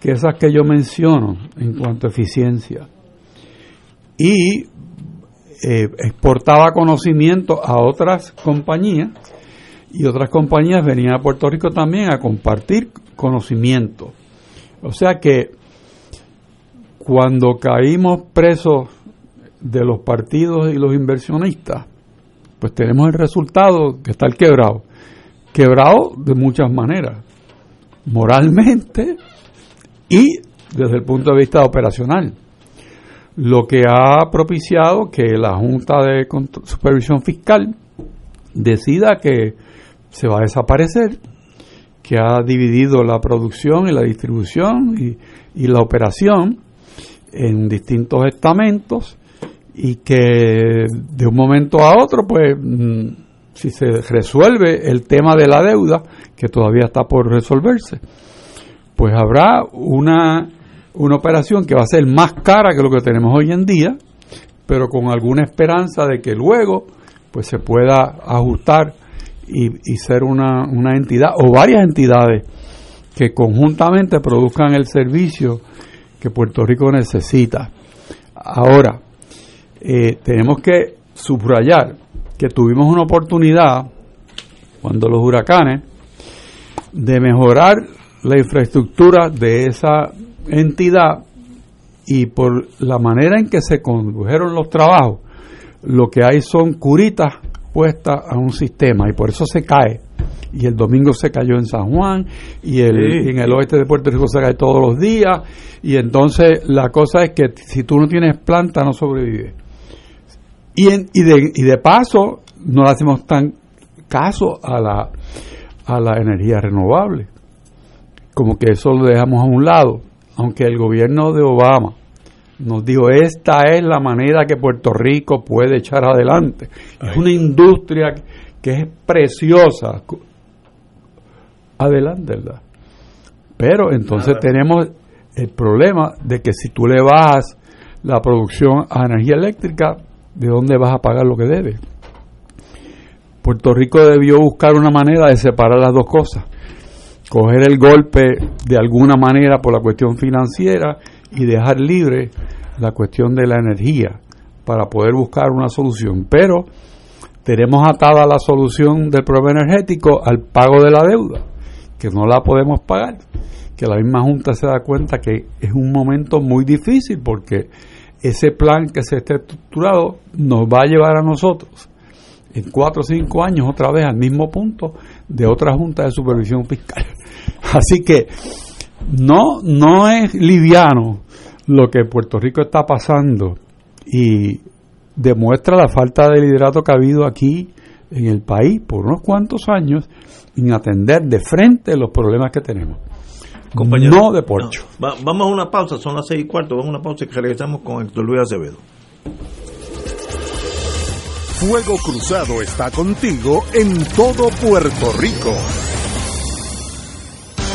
que esas que yo menciono en cuanto a eficiencia. Y eh, exportaba conocimiento a otras compañías y otras compañías venían a Puerto Rico también a compartir conocimiento. O sea que cuando caímos presos de los partidos y los inversionistas, pues tenemos el resultado que está el quebrado. Quebrado de muchas maneras, moralmente y desde el punto de vista operacional. Lo que ha propiciado que la Junta de Supervisión Fiscal decida que se va a desaparecer, que ha dividido la producción y la distribución y, y la operación en distintos estamentos y que de un momento a otro, pues, mm, si se resuelve el tema de la deuda, que todavía está por resolverse, pues habrá una, una operación que va a ser más cara que lo que tenemos hoy en día, pero con alguna esperanza de que luego pues se pueda ajustar y, ser una, una entidad o varias entidades que conjuntamente produzcan el servicio que Puerto Rico necesita. Ahora, eh, tenemos que subrayar que tuvimos una oportunidad cuando los huracanes de mejorar la infraestructura de esa entidad y por la manera en que se condujeron los trabajos, lo que hay son curitas puestas a un sistema y por eso se cae. Y el domingo se cayó en San Juan y, el, en el oeste de Puerto Rico se cae todos los días. Y entonces la cosa es que si tú no tienes planta no sobrevives. Y, y, de, y de paso no le hacemos tan caso a la, a la energía renovable. Como que eso lo dejamos a un lado. Aunque el gobierno de Obama nos dijo, esta es la manera que Puerto Rico puede echar adelante. Es una industria que es preciosa. Adelante, ¿verdad? Pero entonces tenemos el problema de que si tú le bajas la producción a energía eléctrica, ¿de dónde vas a pagar lo que debe? Puerto Rico debió buscar una manera de separar las dos cosas. Coger el golpe de alguna manera por la cuestión financiera y dejar libre la cuestión de la energía para poder buscar una solución. Pero tenemos atada la solución del problema energético al pago de la deuda, que no la podemos pagar, que la misma Junta se da cuenta que es un momento muy difícil porque ese plan que se esté estructurado nos va a llevar a nosotros en cuatro o cinco años otra vez al mismo punto de otra junta de supervisión fiscal. [LAUGHS] Así que no, no es liviano lo que Puerto Rico está pasando y demuestra la falta de liderato que ha habido aquí en el país por unos cuantos años en atender de frente los problemas que tenemos. no de porcho. vamos a una pausa, son las seis y cuarto, vamos a una pausa y regresamos con Héctor Luis Acevedo. Fuego Cruzado está contigo en todo Puerto Rico.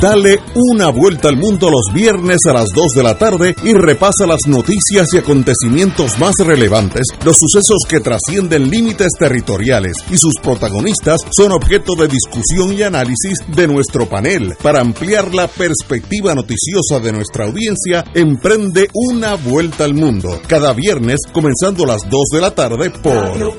Dale una vuelta al mundo los viernes a las 2 de la tarde y repasa las noticias y acontecimientos más relevantes, los sucesos que trascienden límites territoriales y sus protagonistas son objeto de discusión y análisis de nuestro panel. Para ampliar la perspectiva noticiosa de nuestra audiencia, emprende una vuelta al mundo. Cada viernes, comenzando a las 2 de la tarde por...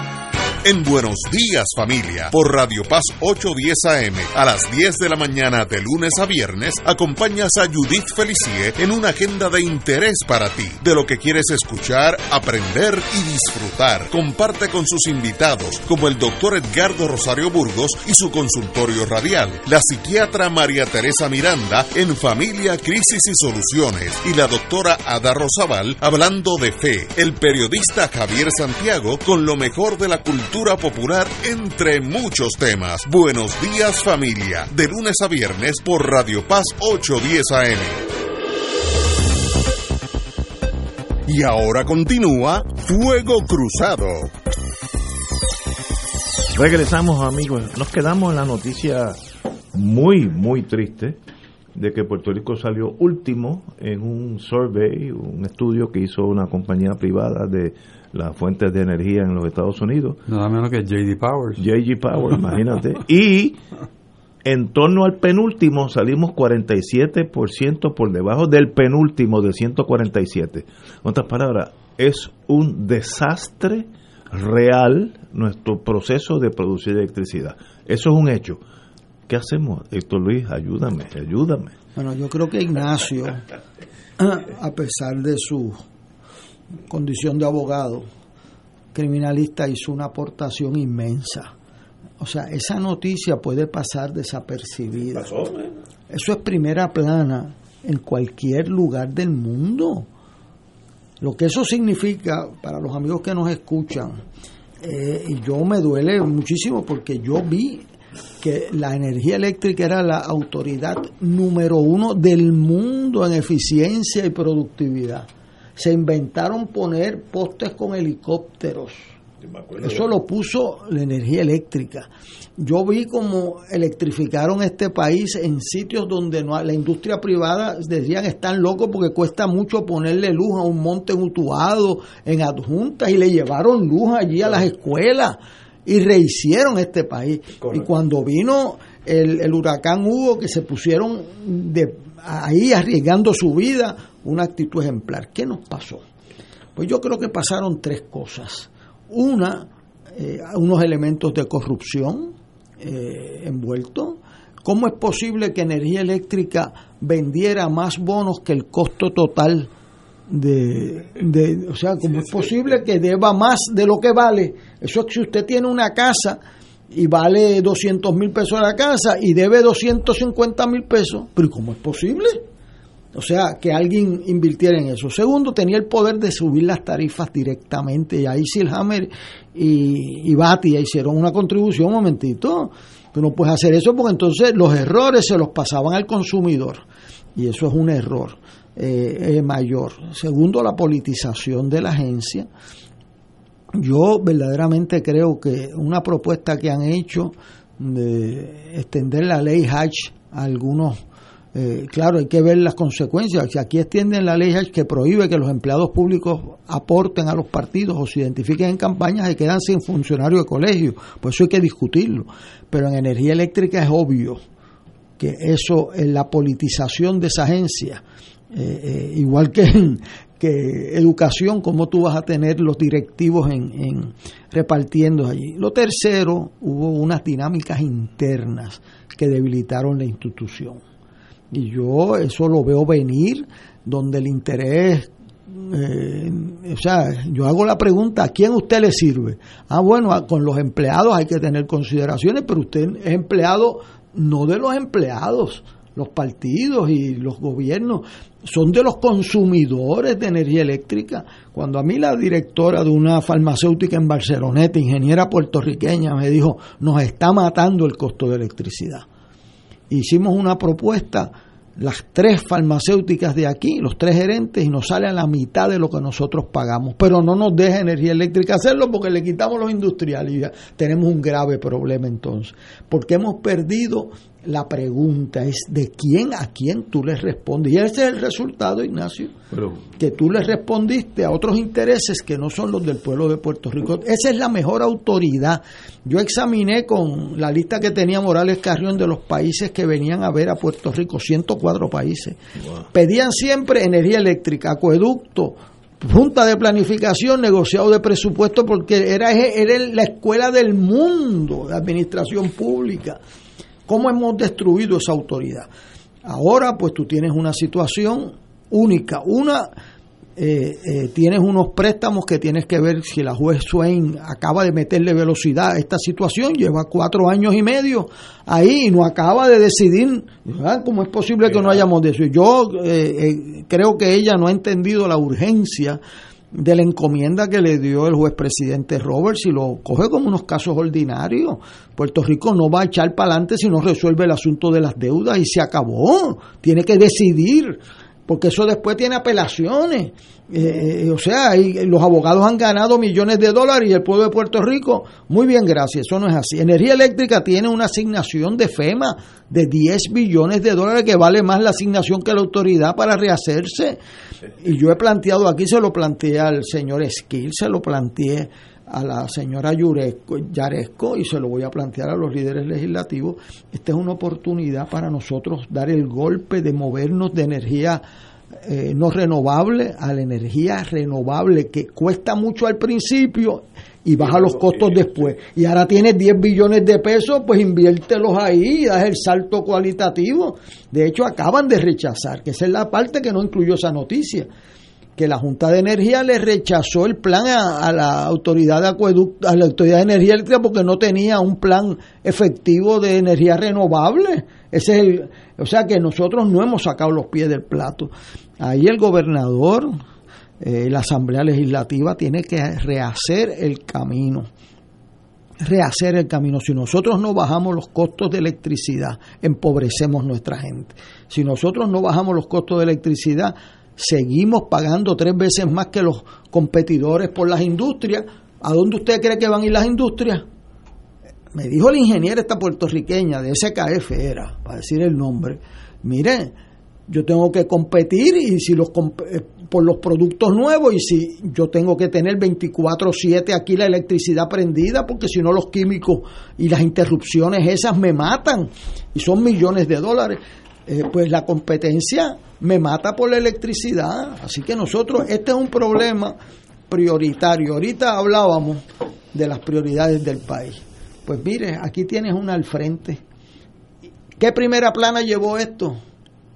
en Buenos Días Familia por Radio Paz 810 AM a las 10 de la mañana de lunes a viernes acompañas a Judith Felicie en una agenda de interés para ti, de lo que quieres escuchar, aprender y disfrutar. Comparte con sus invitados como el doctor Edgardo Rosario Burgos y su consultorio radial, la psiquiatra María Teresa Miranda en Familia, Crisis y Soluciones y la doctora Ada Rosabal hablando de fe, el periodista Javier Santiago con lo mejor de la cultura popular, entre muchos temas. Buenos días familia, de lunes a viernes por Radio Paz 810 AM. Y ahora continúa Fuego Cruzado. Regresamos amigos, nos quedamos en la noticia muy, muy triste de que Puerto Rico salió último en un survey, un estudio que hizo una compañía privada de las fuentes de energía en los Estados Unidos. Nada menos que J.D. Powers. J.G. Powers, [LAUGHS] imagínate. Y en torno al penúltimo salimos 47% por debajo del penúltimo de 147. En otras palabras, es un desastre real nuestro proceso de producir electricidad. Eso es un hecho. ¿Qué hacemos? Héctor Luis, ayúdame, ayúdame. Bueno, yo creo que Ignacio, [LAUGHS] a pesar de su condición de abogado criminalista hizo una aportación inmensa. O sea, esa noticia puede pasar desapercibida. ¿eh? Eso es primera plana en cualquier lugar del mundo. Lo que eso significa para los amigos que nos escuchan, eh, y yo me duele muchísimo porque yo vi que la energía eléctrica era la autoridad número uno del mundo en eficiencia y productividad se inventaron poner postes con helicópteros. Eso lo puso la energía eléctrica. Yo vi cómo electrificaron este país en sitios donde no, la industria privada decían están locos porque cuesta mucho ponerle luz a un monte mutuado en adjuntas y le llevaron luz allí a las escuelas y rehicieron este país. Y cuando vino el, el, huracán Hugo, que se pusieron de, ahí arriesgando su vida, una actitud ejemplar. ¿Qué nos pasó? Pues yo creo que pasaron tres cosas. Una, eh, unos elementos de corrupción eh, envueltos. ¿Cómo es posible que energía eléctrica vendiera más bonos que el costo total de, de o sea, cómo es posible que deba más de lo que vale? Eso es que si usted tiene una casa y vale 200 mil pesos la casa y debe 250 mil pesos, pero ¿cómo es posible? O sea, que alguien invirtiera en eso. Segundo, tenía el poder de subir las tarifas directamente. Y ahí Silhammer y, y Batia hicieron una contribución, un momentito. Tú no puedes hacer eso porque entonces los errores se los pasaban al consumidor. Y eso es un error eh, eh, mayor. Segundo, la politización de la agencia. Yo verdaderamente creo que una propuesta que han hecho de extender la ley Hatch a algunos eh, claro, hay que ver las consecuencias. Si aquí extienden la ley que prohíbe que los empleados públicos aporten a los partidos o se identifiquen en campañas y quedan sin funcionario de colegio, pues eso hay que discutirlo. Pero en energía eléctrica es obvio que eso, en la politización de esa agencia, eh, eh, igual que en que educación, cómo tú vas a tener los directivos en repartiendo allí. Lo tercero, hubo unas dinámicas internas que debilitaron la institución y yo eso lo veo venir, donde el interés eh, o sea, yo hago la pregunta, ¿a quién usted le sirve? Ah, bueno, con los empleados hay que tener consideraciones, pero usted es empleado no de los empleados, los partidos y los gobiernos son de los consumidores de energía eléctrica. Cuando a mí la directora de una farmacéutica en Barceloneta, ingeniera puertorriqueña, me dijo, nos está matando el costo de electricidad. Hicimos una propuesta las tres farmacéuticas de aquí, los tres gerentes, y nos sale a la mitad de lo que nosotros pagamos. Pero no nos deja energía eléctrica hacerlo porque le quitamos los industriales y ya tenemos un grave problema entonces. Porque hemos perdido la pregunta es de quién a quién tú le respondes. Y ese es el resultado, Ignacio, que tú le respondiste a otros intereses que no son los del pueblo de Puerto Rico. Esa es la mejor autoridad. Yo examiné con la lista que tenía Morales Carrión de los países que venían a ver a Puerto Rico, 104 países. Pedían siempre energía eléctrica, acueducto, junta de planificación, negociado de presupuesto, porque era, era la escuela del mundo de administración pública. ¿Cómo hemos destruido esa autoridad? Ahora pues tú tienes una situación única. Una, eh, eh, tienes unos préstamos que tienes que ver si la juez Swain acaba de meterle velocidad a esta situación, lleva cuatro años y medio ahí y no acaba de decidir cómo es posible que no hayamos decidido. Yo eh, creo que ella no ha entendido la urgencia de la encomienda que le dio el juez presidente Roberts y lo coge como unos casos ordinarios. Puerto Rico no va a echar para adelante si no resuelve el asunto de las deudas y se acabó. Tiene que decidir porque eso después tiene apelaciones. Eh, o sea, los abogados han ganado millones de dólares y el pueblo de Puerto Rico, muy bien, gracias, eso no es así. Energía Eléctrica tiene una asignación de FEMA de 10 billones de dólares que vale más la asignación que la autoridad para rehacerse. Y yo he planteado aquí, se lo planteé al señor Esquil, se lo planteé a la señora Yaresco y se lo voy a plantear a los líderes legislativos. Esta es una oportunidad para nosotros dar el golpe de movernos de energía eh, no renovable a la energía renovable que cuesta mucho al principio y baja los costos después. Y ahora tienes 10 billones de pesos, pues inviértelos ahí y das el salto cualitativo. De hecho, acaban de rechazar, que esa es la parte que no incluyó esa noticia que la Junta de Energía le rechazó el plan a, la autoridad de acueducto, a la autoridad de energía eléctrica porque no tenía un plan efectivo de energía renovable. Ese es el, o sea que nosotros no hemos sacado los pies del plato. Ahí el gobernador, eh, la Asamblea Legislativa tiene que rehacer el camino rehacer el camino. Si nosotros no bajamos los costos de electricidad, empobrecemos nuestra gente. Si nosotros no bajamos los costos de electricidad, seguimos pagando tres veces más que los competidores por las industrias. ¿A dónde usted cree que van a ir las industrias? Me dijo el ingeniero esta puertorriqueña de SKF era, para decir el nombre, mire, yo tengo que competir y si los eh, por los productos nuevos y si yo tengo que tener 24/7 aquí la electricidad prendida porque si no los químicos y las interrupciones esas me matan y son millones de dólares. Eh, pues la competencia me mata por la electricidad. Así que nosotros, este es un problema prioritario. Ahorita hablábamos de las prioridades del país. Pues mire, aquí tienes una al frente. ¿Qué primera plana llevó esto?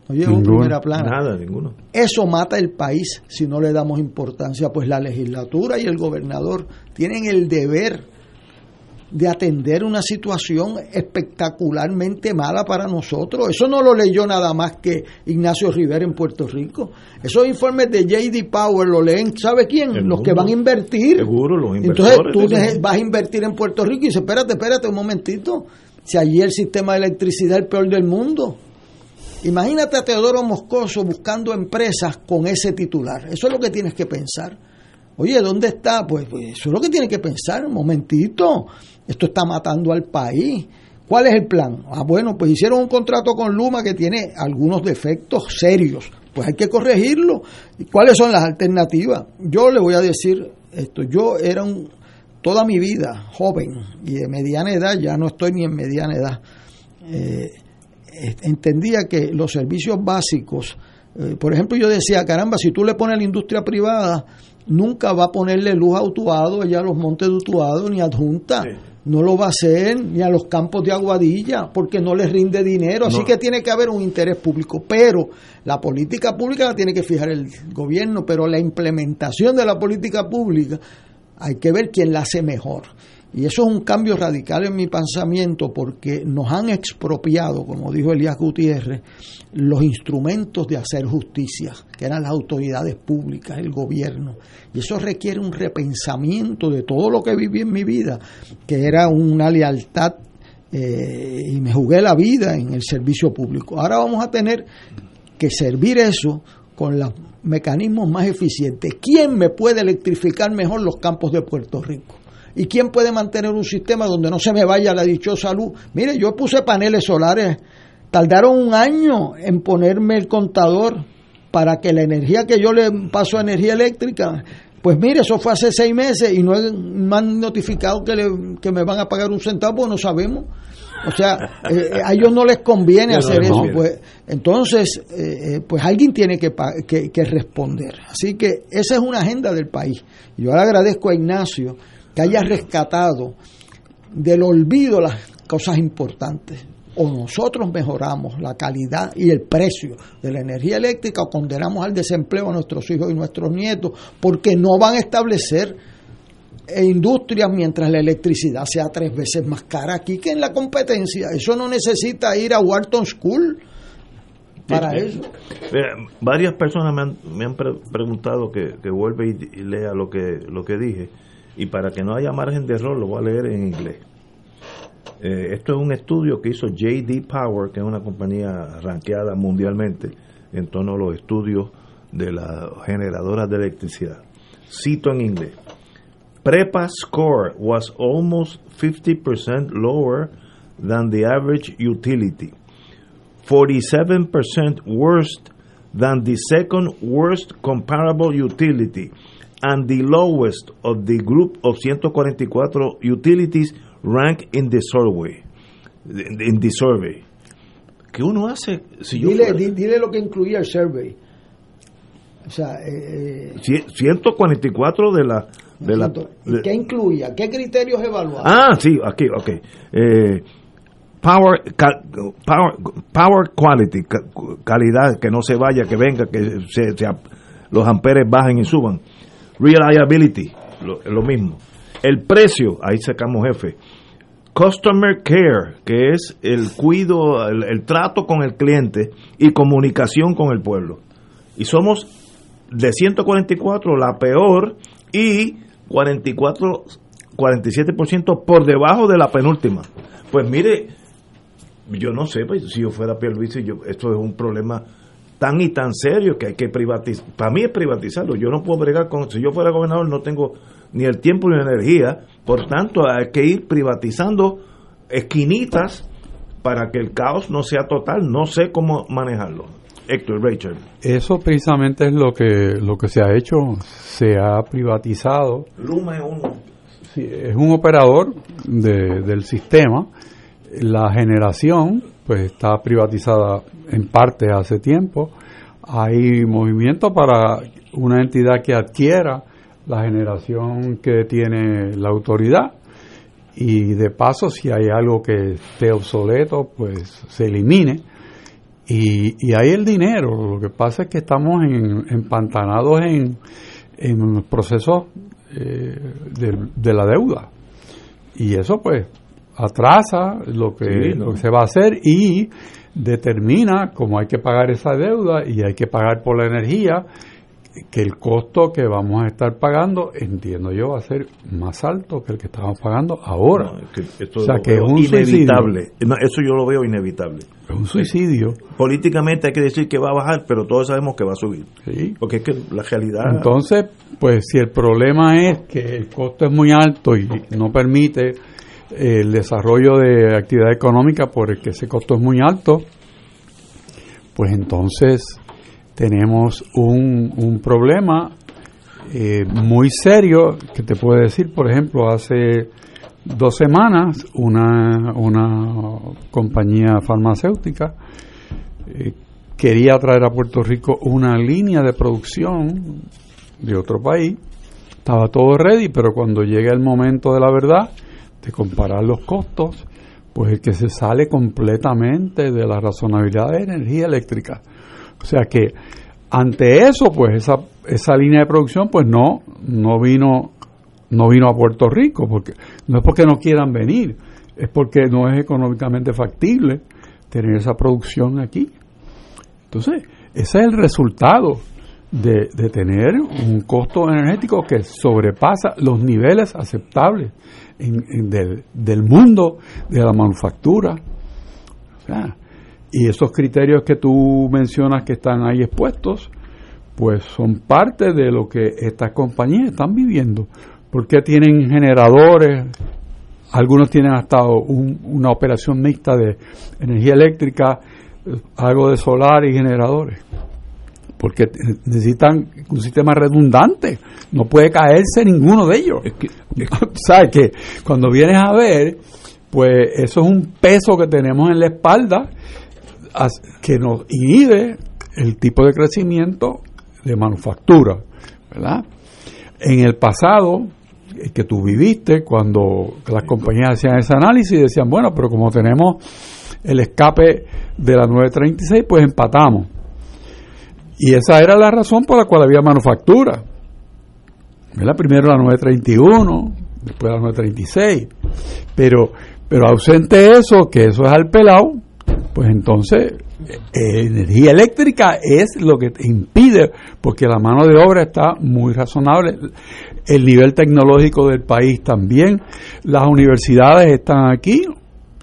No llevó primera plana. Nada, ninguno. Eso mata el país si no le damos importancia. Pues la legislatura y el gobernador tienen el deber de atender una situación espectacularmente mala para nosotros. Eso no lo leyó nada más que Ignacio Rivera en Puerto Rico. Esos informes de JD Power lo leen, ¿sabe quién? los que van a invertir. Seguro, los inversores. Entonces tú vas a invertir en Puerto Rico y dices, espérate, espérate un momentito. Si allí el sistema de electricidad es el peor del mundo. Imagínate a Teodoro Moscoso buscando empresas con ese titular. Eso es lo que tienes que pensar. Oye, ¿dónde está? Pues, pues eso es lo que tiene que pensar. Un momentito. Esto está matando al país. ¿Cuál es el plan? Ah, bueno, pues hicieron un contrato con Luma que tiene algunos defectos serios. Pues hay que corregirlo. ¿Y cuáles son las alternativas? Yo le voy a decir esto. Yo era un, toda mi vida joven y de mediana edad, ya no estoy ni en mediana edad, eh, entendía que los servicios básicos, eh, por ejemplo, yo decía, caramba, si tú le pones a la industria privada, nunca va a ponerle luz a Utuado, allá a los montes de Utuado, ni adjunta. No lo va a hacer ni a los campos de Aguadilla porque no les rinde dinero. Así que tiene que haber un interés público. Pero la política pública la tiene que fijar el gobierno, pero la implementación de la política pública hay que ver quién la hace mejor. Y eso es un cambio radical en mi pensamiento porque nos han expropiado, como dijo Elías Gutiérrez, los instrumentos de hacer justicia, que eran las autoridades públicas, el gobierno. Y eso requiere un repensamiento de todo lo que viví en mi vida, que era una lealtad eh, y me jugué la vida en el servicio público. Ahora vamos a tener que servir eso con los mecanismos más eficientes. ¿Quién me puede electrificar mejor los campos de Puerto Rico? ¿Y quién puede mantener un sistema donde no se me vaya la dichosa luz? Mire, yo puse paneles solares, tardaron un año en ponerme el contador para que la energía que yo le paso a energía eléctrica, pues mire, eso fue hace seis meses y no me han notificado que, que me van a pagar un centavo, pues no sabemos. O sea, [LAUGHS] eh, a ellos no les conviene hacer eso. Pues, entonces, eh, eh, pues alguien tiene que, que, que, responder. Así que esa es una agenda del país. Yo le agradezco a Ignacio que haya rescatado del olvido las cosas importantes. O nosotros mejoramos la calidad y el precio de la energía eléctrica o condenamos al desempleo a nuestros hijos y nuestros nietos porque no van a establecer industrias mientras la electricidad sea tres veces más cara aquí que en la competencia. Eso no necesita ir a Wharton School para eso. varias personas me han, me han preguntado que, que vuelva y, lea lo que, lo que dije y para que no haya margen de error lo voy a leer en inglés. Eh, esto es un estudio que hizo JD Power, que es una compañía ranqueada mundialmente en torno a los estudios de las generadoras de electricidad. Cito en inglés. PREPA score was almost 50% lower than the average utility, 47% worse than the second worst comparable utility, and the lowest of the group of 144 utilities ranked in the survey. In the survey. ¿Qué uno hace? Si yo dile, dile lo que incluía el survey. O sea, eh, 144 eh, de la... De la ¿Y ¿Qué incluía? ¿Qué criterios evaluaban? Ah, sí, aquí, ok. Eh, power, power, power quality, calidad, que no se vaya, que venga, que se, los amperes bajen y suban Reliability, lo, mismo. El precio, ahí sacamos jefe. Customer Care, que es el cuido, el, trato con el cliente y comunicación con el pueblo. Y somos de 144 la peor y 44, 47% por debajo de la penúltima. Pues mire, yo no sé, pues, si yo fuera Pierluisi, yo, esto es un problema tan y tan serio que hay que privatizar. Para mí es privatizarlo. Yo no puedo bregar con. Si yo fuera gobernador, no tengo ni el tiempo ni la energía. Por tanto, hay que ir privatizando esquinitas para que el caos no sea total. No sé cómo manejarlo. Héctor, Rachel. Eso precisamente es lo que, lo que se ha hecho. Se ha privatizado. Luma es uno. es un operador de, del sistema. La generación pues está privatizada en parte hace tiempo. Hay movimiento para una entidad que adquiera la generación que tiene la autoridad y de paso si hay algo que esté obsoleto pues se elimine. Y, y hay el dinero. Lo que pasa es que estamos en, empantanados en, en procesos eh, de, la deuda. Y eso pues atrasa lo que, lo que se va a hacer y determina cómo hay que pagar esa deuda y hay que pagar por la energía, que el costo que vamos a estar pagando, entiendo yo, va a ser más alto que el que estamos pagando ahora. o sea, que es un inevitable. eso yo lo veo inevitable. Es un suicidio. Políticamente hay que decir que va a bajar, pero todos sabemos que va a subir. Porque es que la realidad... Entonces, pues si el problema es que el costo es muy alto y no permite el desarrollo de actividad económica porque ese costo es muy alto, pues entonces tenemos un, un problema eh, muy serio que te puedo decir, por ejemplo, hace dos semanas una, una compañía farmacéutica eh, quería traer a Puerto Rico una línea de producción de otro país, estaba todo ready, pero cuando llega el momento de la verdad, de comparar los costos, pues el que se sale completamente de la razonabilidad de energía eléctrica. O sea que ante eso, pues esa, esa línea de producción, pues no, no vino, no vino a Puerto Rico, porque no es porque no quieran venir, es porque no es económicamente factible tener esa producción aquí. Entonces, ese es el resultado de, tener un costo energético que sobrepasa los niveles aceptables del, del, mundo de la manufactura. O sea, y esos criterios que tú mencionas que están ahí expuestos, pues son parte de lo que estas compañías están viviendo. Porque tienen generadores, algunos tienen hasta una operación mixta de energía eléctrica, algo de solar y generadores. Porque necesitan un sistema redundante, no puede caerse ninguno de ellos. ¿Sabes [LAUGHS] que Cuando vienes a ver, pues eso es un peso que tenemos en la espalda que nos inhibe el tipo de crecimiento de manufactura, ¿verdad? En el pasado que tú viviste, cuando las compañías hacían ese análisis, decían, bueno, pero como tenemos el escape de la 936, pues empatamos. Y esa era la razón por la cual había manufactura. ¿verdad? Primero la 931, después la 936. Pero, pero ausente eso, que eso es al pelado, pues entonces eh, energía eléctrica es lo que impide, porque la mano de obra está muy razonable, el nivel tecnológico del país también, las universidades están aquí,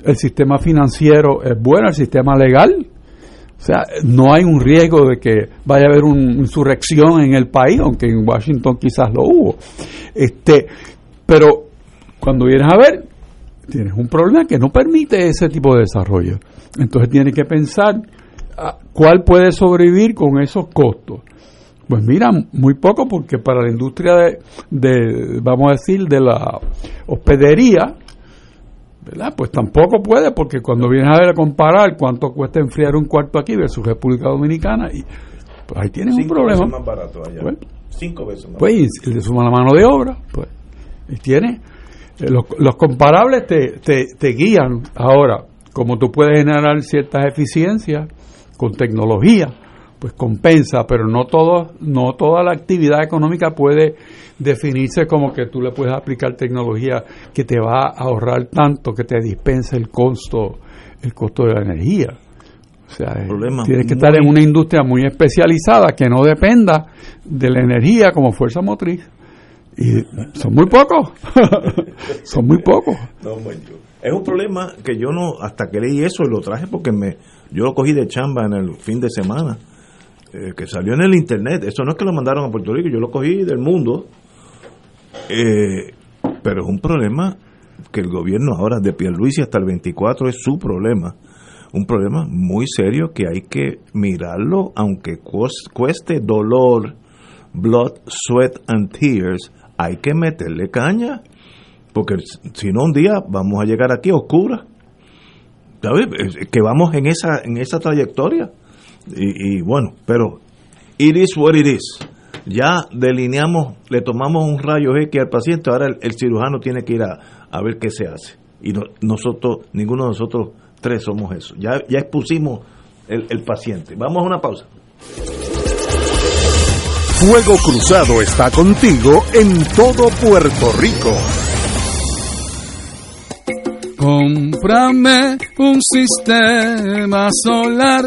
el sistema financiero es bueno, el sistema legal, o sea, no hay un riesgo de que vaya a haber una insurrección en el país, aunque en Washington quizás lo hubo. Este, pero cuando vienes a ver, tienes un problema que no permite ese tipo de desarrollo. Entonces tienes que pensar ah, cuál puede sobrevivir con esos costos. Pues mira, muy poco porque para la industria de, vamos a decir, de la hospedería, ¿verdad? Pues tampoco puede porque cuando vienes a ver a comparar cuánto cuesta enfriar un cuarto aquí versus República Dominicana, y pues ahí tienes un problema. más barato allá. Pues, Cinco veces más Pues y le suma la mano de obra, pues. Y tiene, eh, los, los comparables te, te, te guían ahora como tú puedes generar ciertas eficiencias con tecnología, pues compensa, pero no todo, no toda la actividad económica puede definirse como que tú le puedes aplicar tecnología que te va a ahorrar tanto que te dispense el costo, el costo de la energía. O sea, tienes que estar en una industria muy especializada que no dependa de la energía como fuerza motriz. Y son muy pocos. [LAUGHS] son muy pocos. No, es un problema que yo no, hasta que leí eso, lo traje porque me yo lo cogí de chamba en el fin de semana, eh, que salió en el internet. Eso no es que lo mandaron a Puerto Rico, yo lo cogí del mundo. Eh, pero es un problema que el gobierno ahora de Pierluisi hasta el 24 es su problema. Un problema muy serio que hay que mirarlo, aunque cueste dolor, blood, sweat and tears, hay que meterle caña porque si no un día vamos a llegar aquí a oscura. Que vamos en esa, en esa trayectoria. Y, bueno, pero it is what it is. Ya delineamos, le tomamos un rayo X al paciente, ahora el, cirujano tiene que ir a, ver qué se hace. Y nosotros, ninguno de nosotros tres somos eso. Ya, ya expusimos el, el paciente. Vamos a una pausa. Fuego Cruzado está contigo en todo Puerto Rico. Cómprame un sistema solar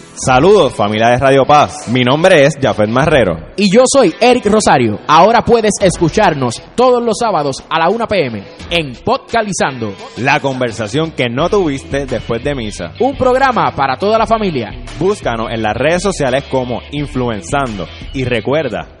Saludos familia de Radio Paz, mi nombre es Jafet Marrero. Y yo soy Eric Rosario. Ahora puedes escucharnos todos los sábados a la 1 pm en Podcalizando. La conversación que no tuviste después de misa. Un programa para toda la familia. Búscanos en las redes sociales como Influenzando. Y recuerda,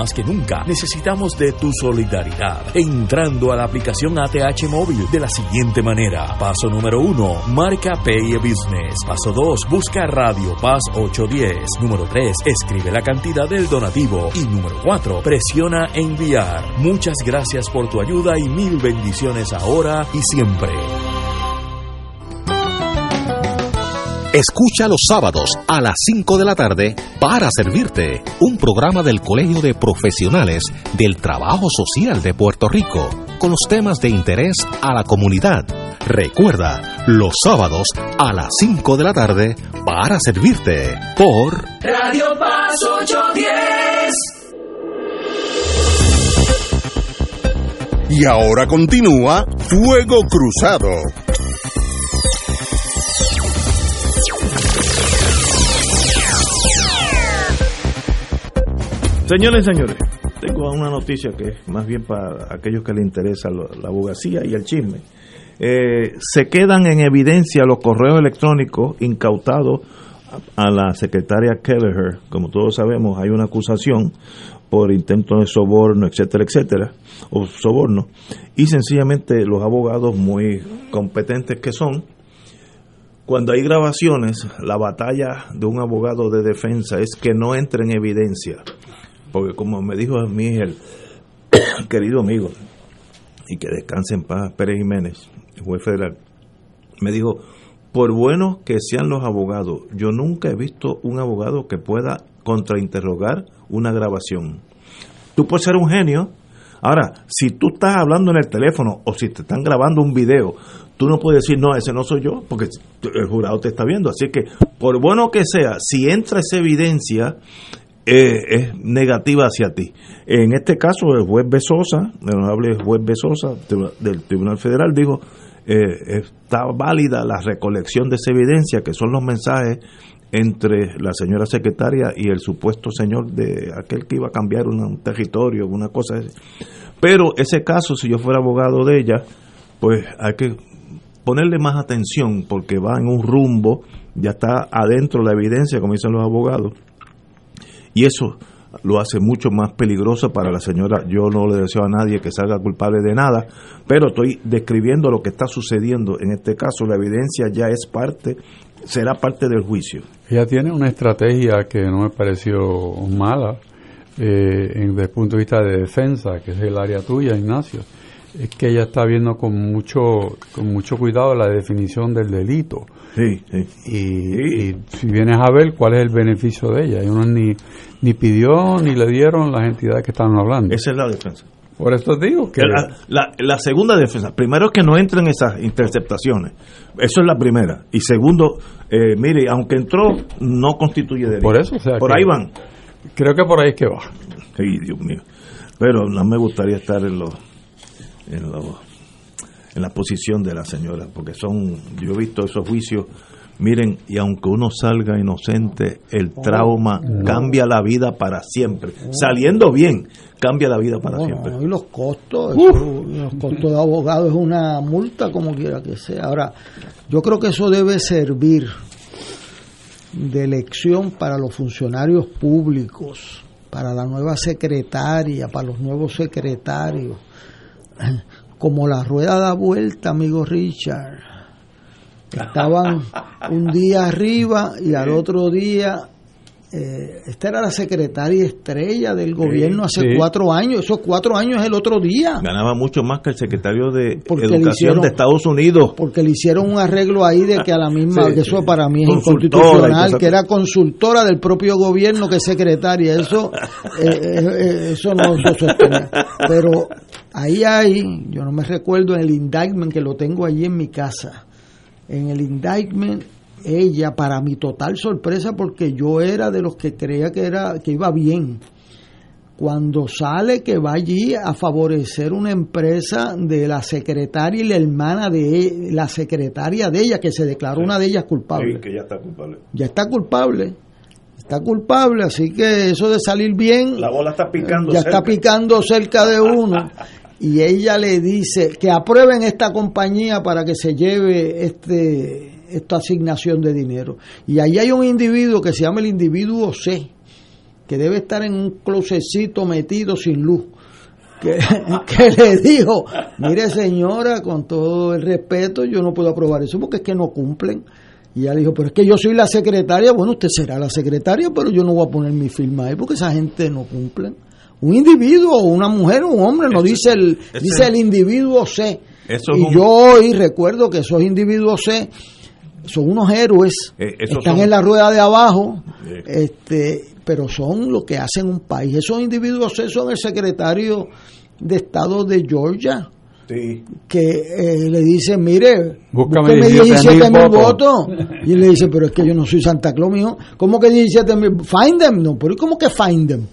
más que nunca necesitamos de tu solidaridad. Entrando a la aplicación ATH móvil de la siguiente manera. Paso número uno, marca Pay Business. Paso 2, busca Radio Paz 810. Número 3, escribe la cantidad del donativo. Y número 4, presiona enviar. Muchas gracias por tu ayuda y mil bendiciones ahora y siempre. Escucha los sábados a las 5 de la tarde para servirte un programa del Colegio de Profesionales del Trabajo Social de Puerto Rico con los temas de interés a la comunidad. Recuerda, los sábados a las 5 de la tarde para servirte por Radio Paz 810. Y ahora continúa Fuego Cruzado. Señores y señores, tengo una noticia que es más bien para aquellos que les interesa la abogacía y el chisme. Eh, se quedan en evidencia los correos electrónicos incautados a la secretaria Kelleher. Como todos sabemos, hay una acusación por intento de soborno, etcétera, etcétera, o soborno. Y sencillamente los abogados muy competentes que son, cuando hay grabaciones, la batalla de un abogado de defensa es que no entre en evidencia porque como me dijo a mí el [COUGHS] querido amigo, y que descanse en paz, Pérez Jiménez, juez federal, me dijo, por bueno que sean los abogados, yo nunca he visto un abogado que pueda contrainterrogar una grabación. Tú puedes ser un genio. Ahora, si tú estás hablando en el teléfono o si te están grabando un video, tú no puedes decir, no, ese no soy yo, porque el jurado te está viendo. Así que, por bueno que sea, si entra esa evidencia, es negativa hacia ti. En este caso, el juez Besosa, el honorable juez Besosa del Tribunal Federal, dijo, eh, está válida la recolección de esa evidencia, que son los mensajes entre la señora secretaria y el supuesto señor de aquel que iba a cambiar un, territorio, una cosa. Pero ese caso, si yo fuera abogado de ella, pues hay que ponerle más atención porque va en un rumbo, ya está adentro la evidencia, como dicen los abogados, y eso lo hace mucho más peligroso para la señora. Yo no le deseo a nadie que salga culpable de nada, pero estoy describiendo lo que está sucediendo. En este caso, la evidencia ya es parte, será parte del juicio. Ella tiene una estrategia que no me pareció mala eh, desde el punto de vista de defensa, que es el área tuya, Ignacio. Es que ella está viendo con mucho, con mucho cuidado la definición del delito Sí, Y, si vienes a ver cuál es el beneficio de ella, y uno ni, ni pidió ni le dieron las entidades que estaban hablando. Esa es la defensa. Por eso digo que... La, la, segunda defensa, primero es que no entren esas interceptaciones, eso es la primera. Y segundo, eh, mire, aunque entró, no constituye delito. Por eso, o sea, Por ahí van. Creo que por ahí es que va. Sí, Dios mío. Pero no me gustaría estar en los... En los en la posición de la señora, porque son, yo he visto esos juicios, miren, y aunque uno salga inocente, el trauma cambia la vida para siempre. Saliendo bien, cambia la vida para siempre. Y los costos, los costos de abogado es una multa como quiera que sea. Ahora, yo creo que eso debe servir de lección para los funcionarios públicos, para la nueva secretaria, para los nuevos secretarios como la rueda da vuelta, amigo Richard. Estaban un día arriba y al otro día eh, esta era la secretaria estrella del gobierno hace cuatro años. Esos cuatro años es el otro día. Ganaba mucho más que el secretario de Educación de Estados Unidos. Porque le hicieron un arreglo ahí de que a la misma, que eso para mí es inconstitucional, que era consultora del propio gobierno que secretaria. Eso, [LAUGHS] eh, eh, eso no se sostiene. Pero ahí hay, yo no me recuerdo en el indictment que lo tengo allí en mi casa. En el indictment ella, para mi total sorpresa, porque yo era de los que creía que, era, que iba bien, cuando sale que va allí a favorecer una empresa de la secretaria y la hermana de la secretaria de ella, que se declaró una de ellas culpable. que ya está culpable. Ya está culpable. Está culpable, así que eso de salir bien. La bola está picando. Ya está picando cerca de uno. [LAUGHS] y ella le dice que aprueben esta compañía para que se lleve este esta asignación de dinero. Y ahí hay un individuo que se llama el individuo C, que debe estar en un closecito metido sin luz, que, [LAUGHS] que le dijo, mire señora, con todo el respeto, yo no puedo aprobar eso porque es que no cumplen. Y ella dijo, pero es que yo soy la secretaria, bueno, usted será la secretaria, pero yo no voy a poner mi firma ahí porque esa gente no cumple. Un individuo, una mujer, un hombre, no dice el, dice el individuo C. y yo hoy recuerdo que esos individuos C son unos héroes, eh, están en la rueda de abajo, este, pero son lo que hacen un país. Esos individuos son el secretario de Estado de Georgia, que eh, le dice, mire, búscame, 17 mil votos. Y le dice, pero es que yo no soy Santa Claus, mijo. ¿Cómo que 17 mil? Find them. No, pero ¿cómo que find them?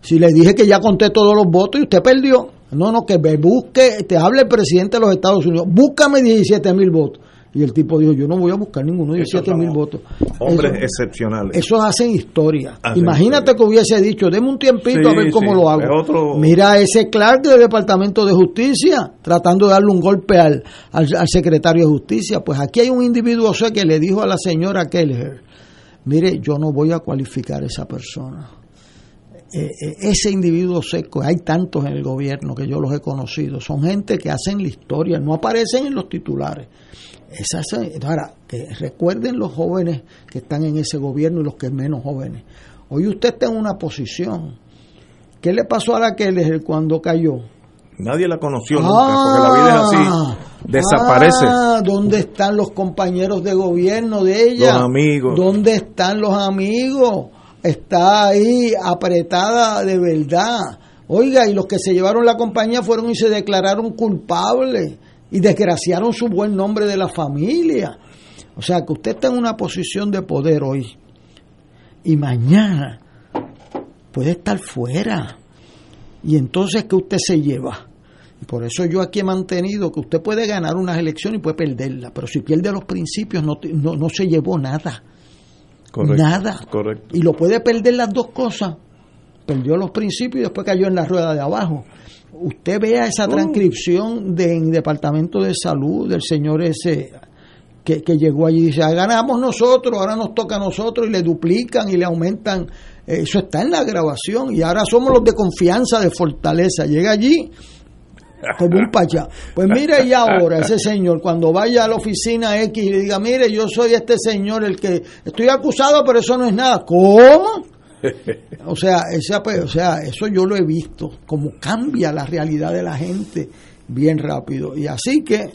Si le dije que ya conté todos los votos y usted perdió. No, no, que me busque, te hable el presidente de los Estados Unidos, búscame 17 mil votos. Y el tipo dijo, yo no voy a buscar ninguno de siete mil votos. Hombres excepcionales. Eso hacen historia. Imagínate que hubiese dicho, deme un tiempito a ver cómo lo hago. Mira ese Clark del Departamento de Justicia tratando de darle un golpe al, al, secretario de Justicia. Pues aquí hay un individuo sé, que le dijo a la señora Keller, mire, yo no voy a cualificar a esa persona. Eh, eh, ese individuo seco, hay tantos en el gobierno que yo los he conocido, son gente que hacen la historia, no aparecen en los titulares ahora, que recuerden los jóvenes que están en ese gobierno y los que menos jóvenes. Hoy usted está en una posición. ¿Qué le pasó a la Keller cuando cayó? Nadie la conoció nunca, porque la vida es así. Ah, desaparece. Ah, ¿Dónde están los compañeros de gobierno de ella? Los amigos. ¿Dónde están los amigos? Está ahí apretada de verdad. Oiga, y los que se llevaron la compañía fueron y se declararon culpables y desgraciaron su buen nombre de la familia. O sea que usted está en una posición de poder hoy y mañana puede estar fuera. Y entonces, ¿qué usted se lleva? Y por eso yo aquí he mantenido que usted puede ganar unas elecciones y puede perderla, pero si pierde los principios no, no, se llevó nada. nada. Correcto. Y lo puede perder las dos cosas. Perdió los principios y después cayó en la rueda de abajo usted vea esa transcripción del Departamento de Salud del señor ese que, llegó allí y dice, ah, ganamos nosotros, ahora nos toca a nosotros y le duplican y le aumentan. Eso está en la grabación y ahora somos los de confianza, de fortaleza. Llega allí como un pachá. Pues mire y ahora ese señor cuando vaya a la oficina X y le diga, mire, yo soy este señor el que estoy acusado, pero eso no es nada. ¿Cómo? O sea, esa, pues, o sea, eso yo lo he visto, como cambia la realidad de la gente bien rápido. Y así que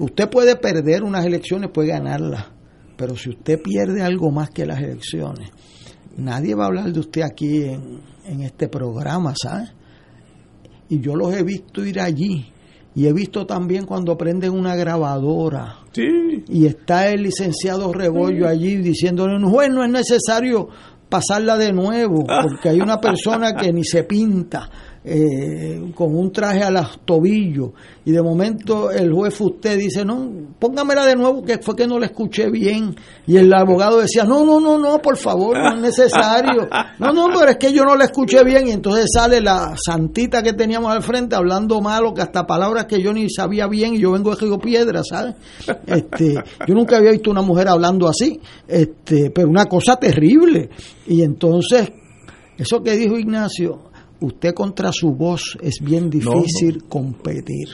usted puede perder unas elecciones, puede ganarlas, pero si usted pierde algo más que las elecciones, nadie va a hablar de usted aquí en, en este programa, ¿sabes? Y yo los he visto ir allí. Y he visto también cuando prenden una grabadora. Y está el licenciado Rebollo allí diciéndole, juez, no es necesario pasarla de nuevo, porque hay una persona que ni se pinta, eh, con un traje a los tobillos y de momento el juez usted dice no póngamela de nuevo que fue que no la escuché bien y el abogado decía no no no no por favor no es necesario no no pero es que yo no la escuché bien y entonces sale la santita que teníamos al frente hablando malo que hasta palabras que yo ni sabía bien y yo vengo de Río Piedra sabes este yo nunca había visto una mujer hablando así este pero una cosa terrible. Y entonces eso que dijo Ignacio usted contra su voz es bien difícil competir.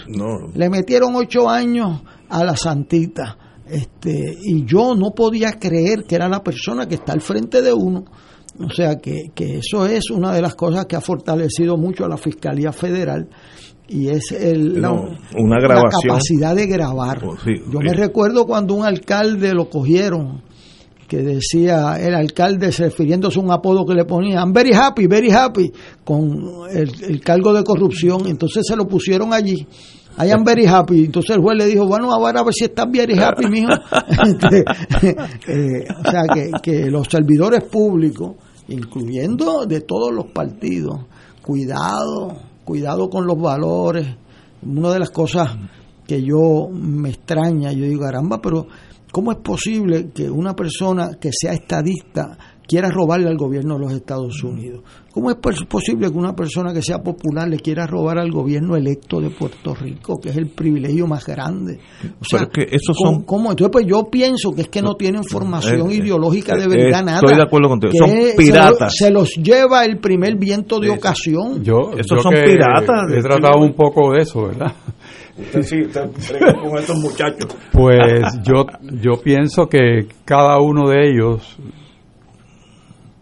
Le metieron ocho años a la santita. Este, y yo no podía creer que era la persona que está al frente de uno. O sea que, que eso es una de las cosas que ha fortalecido mucho a la Fiscalía Federal y es el, la, una capacidad de grabar. Oh, yo me recuerdo cuando un alcalde lo cogieron que decía el alcalde refiriéndose a un apodo que le ponían, very happy, very happy, con el, cargo de corrupción, entonces se lo pusieron allí. I am very happy. Entonces el juez le dijo, bueno, ahora a ver si estás very happy, mijo. [LAUGHS] Este, eh, o sea, que, que los servidores públicos, incluyendo de todos los partidos, cuidado, cuidado con los valores. Una de las cosas que yo me extraña, yo digo, caramba, pero ¿Cómo es posible que una persona que sea estadista quiera robarle al gobierno de los Estados Unidos? ¿Cómo es posible que una persona que sea popular le quiera robar al gobierno electo de Puerto Rico, que es el privilegio más grande? O sea, que esos son... ¿cómo? Entonces, pues yo pienso que es que no tienen formación eh, ideológica de eh, verdad nada. Estoy de acuerdo contigo. Son piratas. Se, los lleva el primer viento de ocasión. Yo, esos son piratas. He tratado un poco de eso, ¿verdad? Sí, con estos muchachos. Pues yo, yo pienso que cada uno de ellos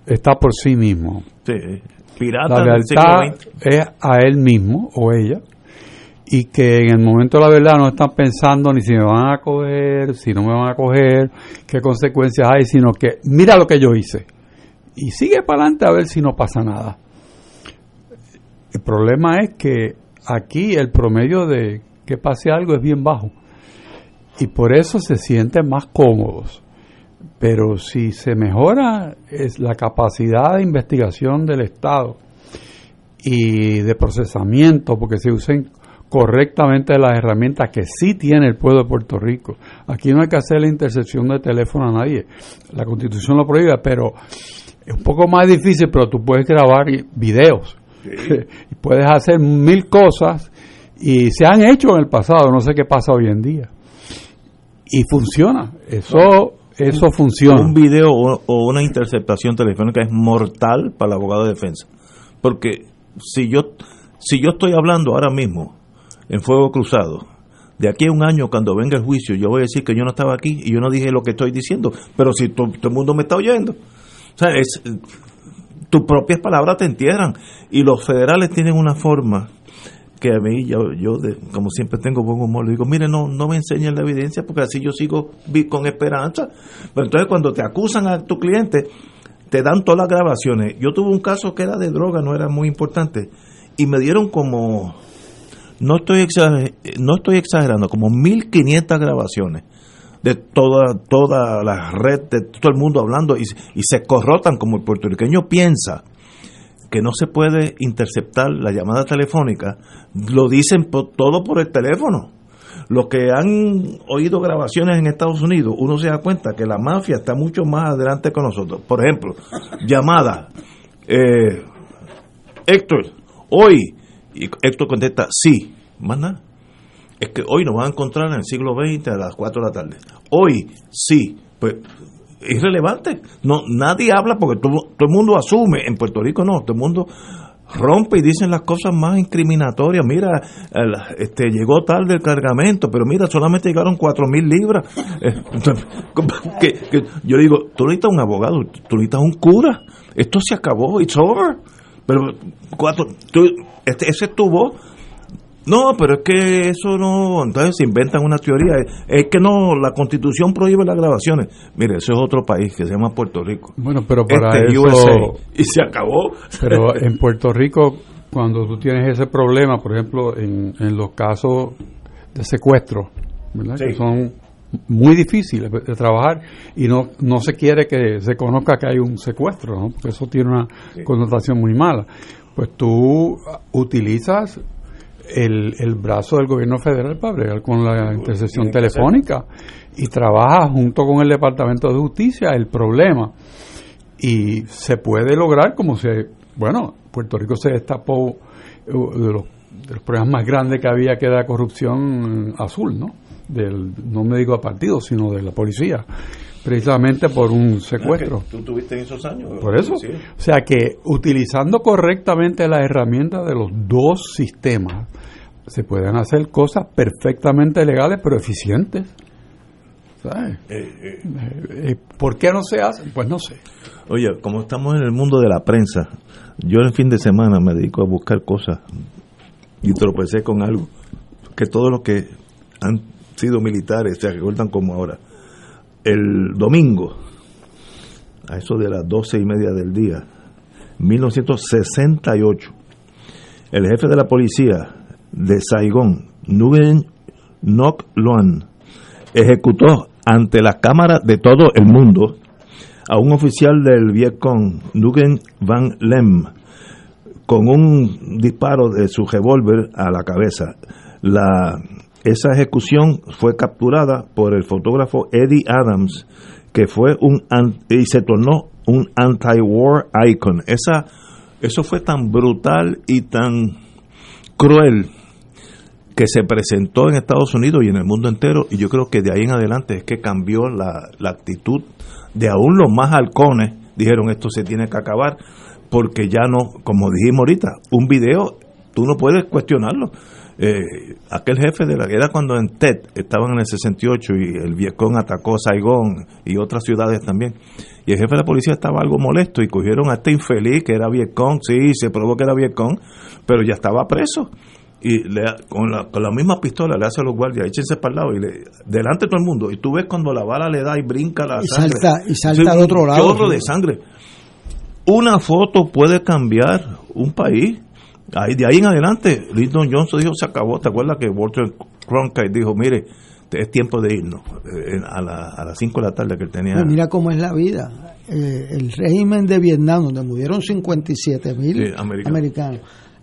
está por sí mismo. Sí, pirata la lealtad es a él mismo o ella y que en el momento de la verdad no están pensando ni si me van a coger, si no me van a coger, qué consecuencias hay, sino que mira lo que yo hice y sigue para adelante a ver si no pasa nada. El problema es que aquí el promedio de que pase algo es bien bajo. Y por eso se sienten más cómodos. Pero si se mejora es la capacidad de investigación del Estado y de procesamiento, porque se usen correctamente las herramientas que sí tiene el pueblo de Puerto Rico. Aquí no hay que hacer la intercepción de teléfono a nadie. La constitución lo prohíbe, pero es un poco más difícil, pero tú puedes grabar videos. [LAUGHS] y puedes hacer mil cosas y se han hecho en el pasado, no sé qué pasa hoy en día. Y funciona, eso, eso funciona. Un video o, una interceptación telefónica es mortal para el abogado de defensa. Porque si yo, si yo estoy hablando ahora mismo en fuego cruzado, de aquí a un año cuando venga el juicio, yo voy a decir que yo no estaba aquí y yo no dije lo que estoy diciendo, pero si todo el mundo me está oyendo. O sea, es, tus propias palabras te entierran. Y los federales tienen una forma que a mí, yo, yo como siempre tengo buen humor, le digo, mire, no, no me enseñen la evidencia porque así yo sigo con esperanza. Pero entonces cuando te acusan a tu cliente, te dan todas las grabaciones. Yo tuve un caso que era de droga, no era muy importante, y me dieron como, no estoy, exagerando, no estoy exagerando, como 1500 grabaciones de toda, toda la red, de todo el mundo hablando, y, y se corrotan como el puertorriqueño piensa que no se puede interceptar la llamada telefónica, lo dicen todo por el teléfono. Los que han oído grabaciones en Estados Unidos, uno se da cuenta que la mafia está mucho más adelante con nosotros. Por ejemplo, [LAUGHS] llamada, eh, Héctor, hoy, y Héctor contesta, sí, más nada. Es que hoy nos van a encontrar en el siglo XX a las 4 de la tarde. Hoy, sí, pues irrelevante. No, nadie habla porque todo, el mundo asume. En Puerto Rico no, todo el mundo rompe y dicen las cosas más incriminatorias. Mira, este llegó tarde el cargamento, pero mira, solamente llegaron cuatro mil libras. [LAUGHS] Eh, que, yo digo, tú necesitas un abogado, tú necesitas un cura. Esto se acabó, it's over. Pero cuatro, este, ese estuvo no, pero es que eso no, entonces se inventan una teoría. Es que no, la constitución prohíbe las grabaciones. Mire, eso es otro país que se llama Puerto Rico. Bueno, pero para este eso... y se acabó. Pero en Puerto Rico, cuando tú tienes ese problema, por ejemplo, en, los casos de secuestro, ¿verdad? Que son muy difíciles de trabajar y no, no se quiere que se conozca que hay un secuestro, ¿no? Porque eso tiene una connotación muy mala. Pues tú utilizas el, el brazo del gobierno federal para bregar con la intercesión telefónica y trabaja junto con el Departamento de Justicia el problema. Y se puede lograr como se, bueno, Puerto Rico se destapó uh, de los, de los problemas más grandes que había que era corrupción azul, ¿no? del, no me digo a partido, sino de la policía, precisamente por un secuestro. ¿Tú tuviste en esos años? Por eso. O sea que utilizando correctamente las herramientas de los dos sistemas, se pueden hacer cosas perfectamente legales pero eficientes. ¿Sabes? Eh, eh. Eh, ¿Por qué no se hacen? Pues no sé. Oye, como estamos en el mundo de la prensa, yo el fin de semana me dedico a buscar cosas y tropecé con algo que todos los que han sido militares se recuerdan como ahora. El domingo, a eso de las doce y media del día, 1968, el jefe de la policía de Saigón, Nguyen Ngoc Loan, ejecutó ante la cámara de todo el mundo a un oficial del Vietcong, Nguyen Van Lem, con un disparo de su revólver a la cabeza. La, esa ejecución fue capturada por el fotógrafo Eddie Adams, que fue un y se tornó un anti-war icon. Esa, eso fue tan brutal y tan cruel que se presentó en Estados Unidos y en el mundo entero, y yo creo que de ahí en adelante es que cambió la, la actitud de aún los más halcones, dijeron esto se tiene que acabar, porque ya no, como dijimos ahorita, un video tú no puedes cuestionarlo. Eh, aquel jefe de la era cuando en TED estaban en el 68 y el Vietcong atacó Saigón y otras ciudades también. Y el jefe de la policía estaba algo molesto y cogieron a este infeliz que era Vietcong, sí, se probó que era Vietcong, pero ya estaba preso. Y le, con, la, con la misma pistola le hace a los guardias, échense para el lado y le, delante de todo el mundo. Y tú ves cuando la bala le da y brinca la y Salta, y salta al otro lado. de sangre. Una foto puede cambiar un país. Ahí, de ahí en adelante, Lyndon Johnson dijo, se acabó. ¿Te acuerdas que Walter Cronkite dijo, mire, es tiempo de irnos eh, a, a las 5 de la tarde que él tenía. Pues mira cómo es la vida. Eh, el régimen de Vietnam, donde murieron 57 mil americanos.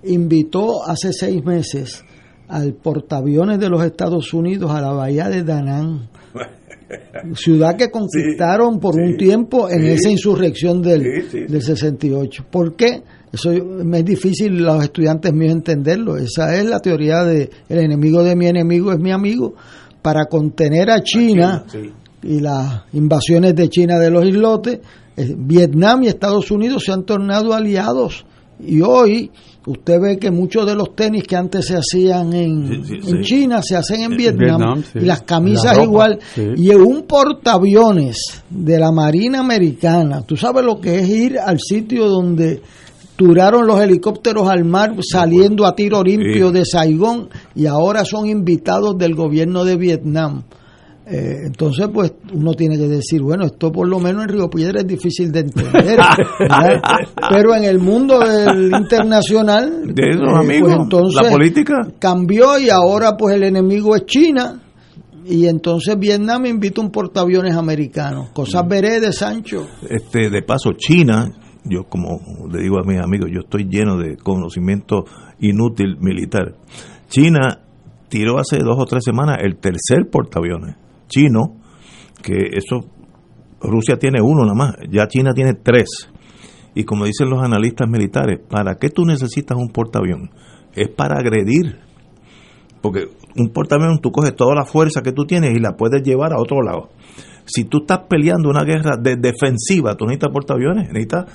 Invitó hace seis meses al portaaviones de los Estados Unidos a la bahía de Danang [LAUGHS] ciudad que conquistaron por un tiempo en esa insurrección del, del 68. ¿Por qué? Eso me es difícil los estudiantes míos entenderlo. Esa es la teoría de el enemigo de mi enemigo es mi amigo. Para contener a China, y las invasiones de China de los islotes, eh, Vietnam y Estados Unidos se han tornado aliados. Y hoy Usted ve que muchos de los tenis que antes se hacían en, China se hacen en Vietnam, y las camisas igual. Y un portaaviones de la Marina Americana, tú sabes lo que es ir al sitio donde turaron los helicópteros al mar saliendo a tiro limpio de Saigón y ahora son invitados del gobierno de Vietnam. Eh, entonces, pues uno tiene que decir, bueno, esto por lo menos en Río Piedra es difícil de entender, [LAUGHS] pero en el mundo del internacional, de esos eh, amigos, pues, entonces la política cambió y ahora pues el enemigo es China y entonces Vietnam invita un portaaviones americano. Cosas mm. veré de Sancho. Este, de paso, China, yo como le digo a mis amigos, yo estoy lleno de conocimiento inútil militar. China tiró hace dos o tres semanas el tercer portaaviones chino, que eso Rusia tiene uno nada más, ya China tiene tres. Y como dicen los analistas militares, ¿para qué tú necesitas un portaavión? Es para agredir. Porque un portaavión tú coges toda la fuerza que tú tienes y la puedes llevar a otro lado. Si tú estás peleando una guerra de defensiva, tú necesitas portaaviones, necesitas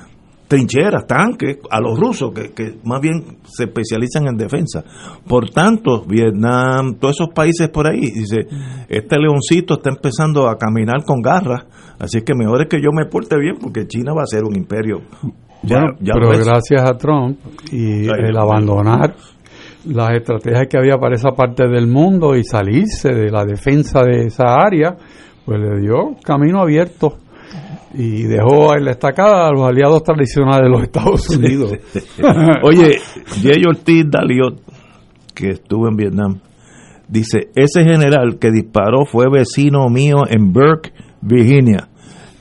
trincheras, tanques, a los rusos, que, que, más bien se especializan en defensa. Por tanto, Vietnam, todos esos países por ahí, dice, este leoncito está empezando a caminar con garras, así que mejor es que yo me porte bien, porque China va a ser un imperio. Ya, pero gracias a Trump y el abandonar las estrategias que había para esa parte del mundo y salirse de la defensa de esa área, pues le dio camino abierto y dejó en la estacada a los aliados tradicionales de los Estados Unidos. [LAUGHS] Oye, Jay Ortiz Daliot, que estuvo en Vietnam, dice, ese general que disparó fue vecino mío en Burke, Virginia.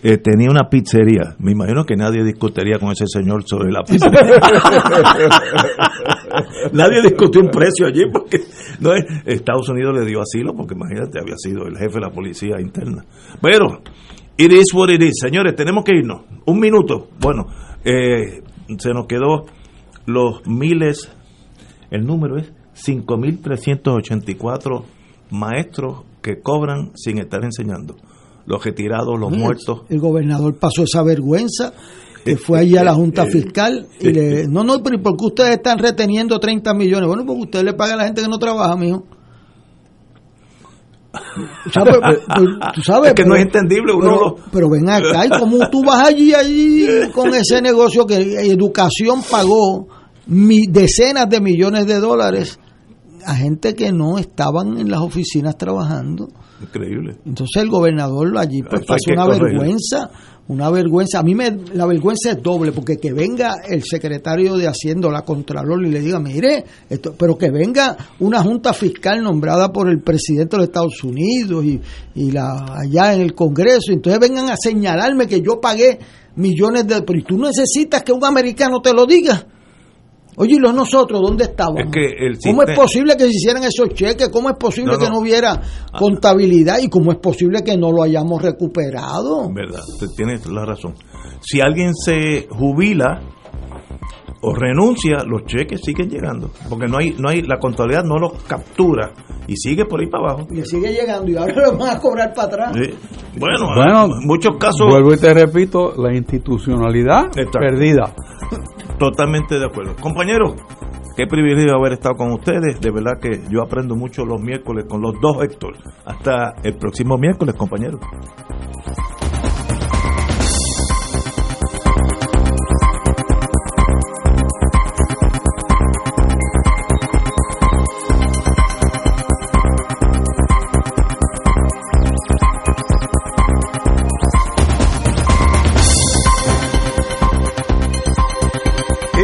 Eh, tenía una pizzería. Me imagino que nadie discutiría con ese señor sobre la pizzería. [LAUGHS] nadie discutió un precio allí porque no Estados Unidos le dio asilo porque imagínate, había sido el jefe de la policía interna. Pero It is what it is. Señores, tenemos que irnos. Un minuto. Bueno, eh, se nos quedó los miles, el número es 5.384 maestros que cobran sin estar enseñando. Los retirados, los muertos. El gobernador pasó esa vergüenza que fue allí a la Junta Fiscal y le, no, no, pero ¿por qué ustedes están reteniendo 30 millones? Bueno, porque usted le paga a la gente que no trabaja, mijo. ¿Sabes? ¿Tú sabes? Es que no es entendible. Uno pero, ven acá, y como tú vas allí, allí con ese negocio que Educación pagó mi, decenas de millones de dólares a gente que no estaban en las oficinas trabajando. Increíble. Entonces el gobernador allí pues pasó una vergüenza, una vergüenza. A mí me, la vergüenza es doble, porque que venga el secretario de Hacienda, la Contralor, y le diga, mire, esto, pero que venga una junta fiscal nombrada por el presidente de los Estados Unidos y, y la allá en el Congreso, y entonces vengan a señalarme que yo pagué millones de... Pero tú necesitas que un americano te lo diga. Oye, ¿y los nosotros dónde estábamos? ¿Cómo es posible que se hicieran esos cheques? ¿Cómo es posible que no hubiera ah. contabilidad? ¿Y cómo es posible que no lo hayamos recuperado? Verdad, usted tiene la razón. Si alguien se jubila o renuncia, los cheques siguen llegando, porque no hay, no hay, la contabilidad no los captura y sigue por ahí para abajo. Y sigue llegando y ahora [LAUGHS] lo van a cobrar para atrás. Bueno, bueno, en muchos casos. Vuelvo y te repito, la institucionalidad perdida. Totalmente de acuerdo. Compañeros, qué privilegio haber estado con ustedes. De verdad que yo aprendo mucho los miércoles con los dos Héctor. Hasta el próximo miércoles, compañeros.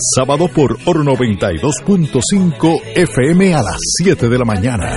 sábado por Oro 92.5 FM a las 7 de la mañana.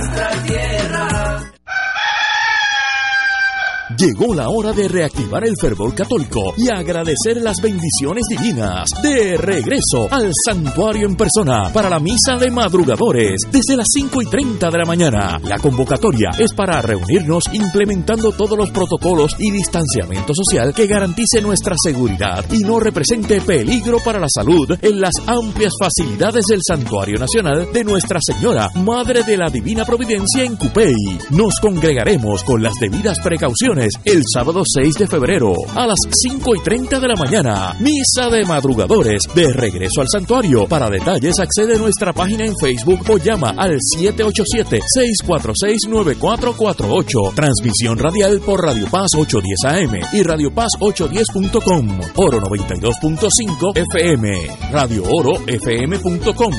Llegó la hora de reactivar el fervor católico y agradecer las bendiciones divinas. De regreso al santuario en persona para la misa de madrugadores desde las 5 y 30 de la mañana. La convocatoria es para reunirnos implementando todos los protocolos y distanciamiento social que garantice nuestra seguridad y no represente peligro para la salud en las amplias facilidades del Santuario Nacional de Nuestra Señora, Madre de la Divina Providencia en Cupey. Nos congregaremos con las debidas precauciones el sábado 6 de febrero a las 5 y 30 de la mañana. Misa de madrugadores de regreso al santuario. Para detalles accede a nuestra página en Facebook o llama al 787-646-9448. Transmisión radial por Radio Paz 810 AM y Radio Paz 810.com. Oro 92.5 FM. Radio Oro FM.com.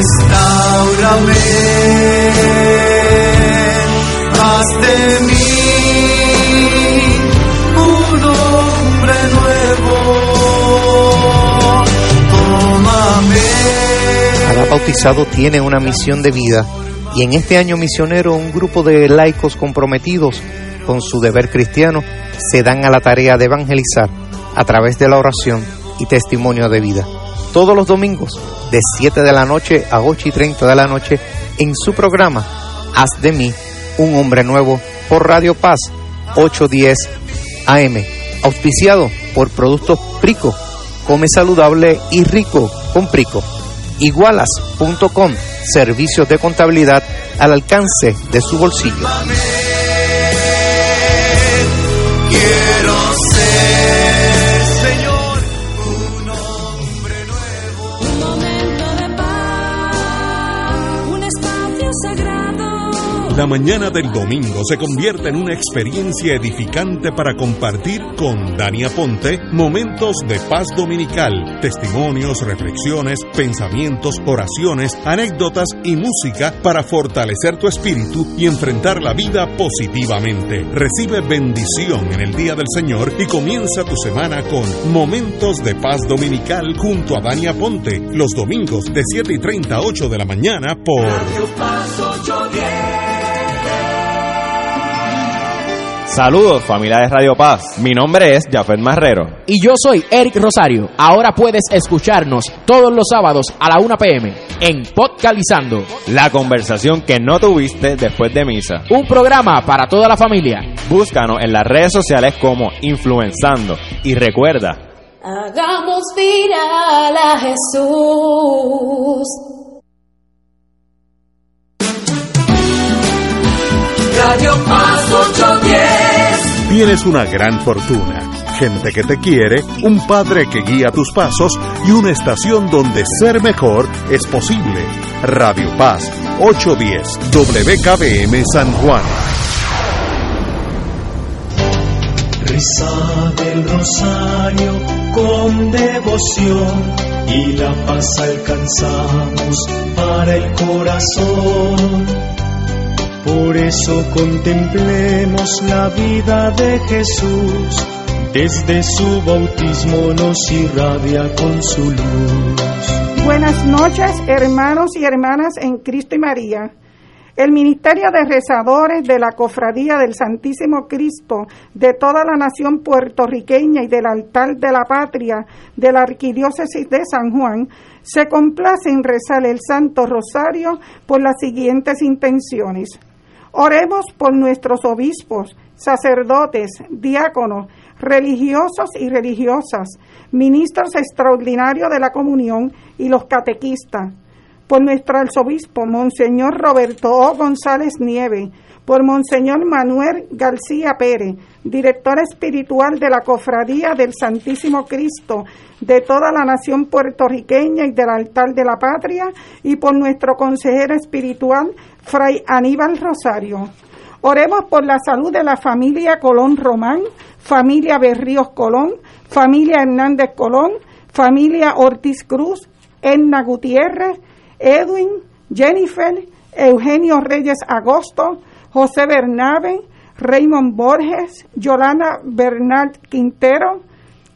restaurame, haz de mí. Un hombre nuevo, Cada bautizado tiene una misión de vida. Y en este año misionero un grupo de laicos comprometidos con su deber cristiano se dan a la tarea de evangelizar a través de la oración y testimonio de vida. Todos los domingos, de 7 de la noche a 8 y 30 de la noche, en su programa Haz de mí un hombre nuevo por Radio Paz 810 AM, auspiciado por Productos Prico. Come saludable y rico con Prico. Igualas.com, servicios de contabilidad al alcance de su bolsillo. La mañana del domingo se convierte en una experiencia edificante para compartir con Dania Ponte momentos de paz dominical, testimonios, reflexiones, pensamientos, oraciones, anécdotas y música para fortalecer tu espíritu y enfrentar la vida positivamente. Recibe bendición en el día del Señor y comienza tu semana con Momentos de Paz Dominical junto a Dania Ponte los domingos de 7 y 30 a 8 de la mañana por Saludos familia de Radio Paz, mi nombre es Jafet Marrero. Y yo soy Eric Rosario. Ahora puedes escucharnos todos los sábados a la 1 pm en Podcalizando. La conversación que no tuviste después de misa. Un programa para toda la familia. Búscanos en las redes sociales como Influenzando. Y recuerda, hagamos viral a Jesús. Radio Paz 810. Tienes una gran fortuna, gente que te quiere, un padre que guía tus pasos y una estación donde ser mejor es posible. Radio Paz 810 WKBM San Juan. Reza del rosario con devoción y la paz alcanzamos para el corazón por eso contemplemos la vida de Jesús, desde su bautismo nos irradia con su luz. Buenas noches, hermanos y hermanas en Cristo y María. El Ministerio de Rezadores de la Cofradía del Santísimo Cristo de toda la nación puertorriqueña y del altar de la patria de la Arquidiócesis de San Juan se complace en rezar el Santo Rosario por las siguientes intenciones Oremos por nuestros obispos, sacerdotes, diáconos, religiosos y religiosas, ministros extraordinarios de la comunión y los catequistas, por nuestro arzobispo, Monseñor Roberto O. González Nieve, por Monseñor Manuel García Pérez, director espiritual de la Cofradía del Santísimo Cristo de toda la nación puertorriqueña y del altar de la patria, y por nuestro consejero espiritual, Fray Aníbal Rosario. Oremos por la salud de la familia Colón Román, familia Berríos Colón, familia Hernández Colón, familia Ortiz Cruz, Edna Gutiérrez, Edwin, Jennifer, Eugenio Reyes Agosto, José Bernabe, Raymond Borges, Yolanda Bernal Quintero,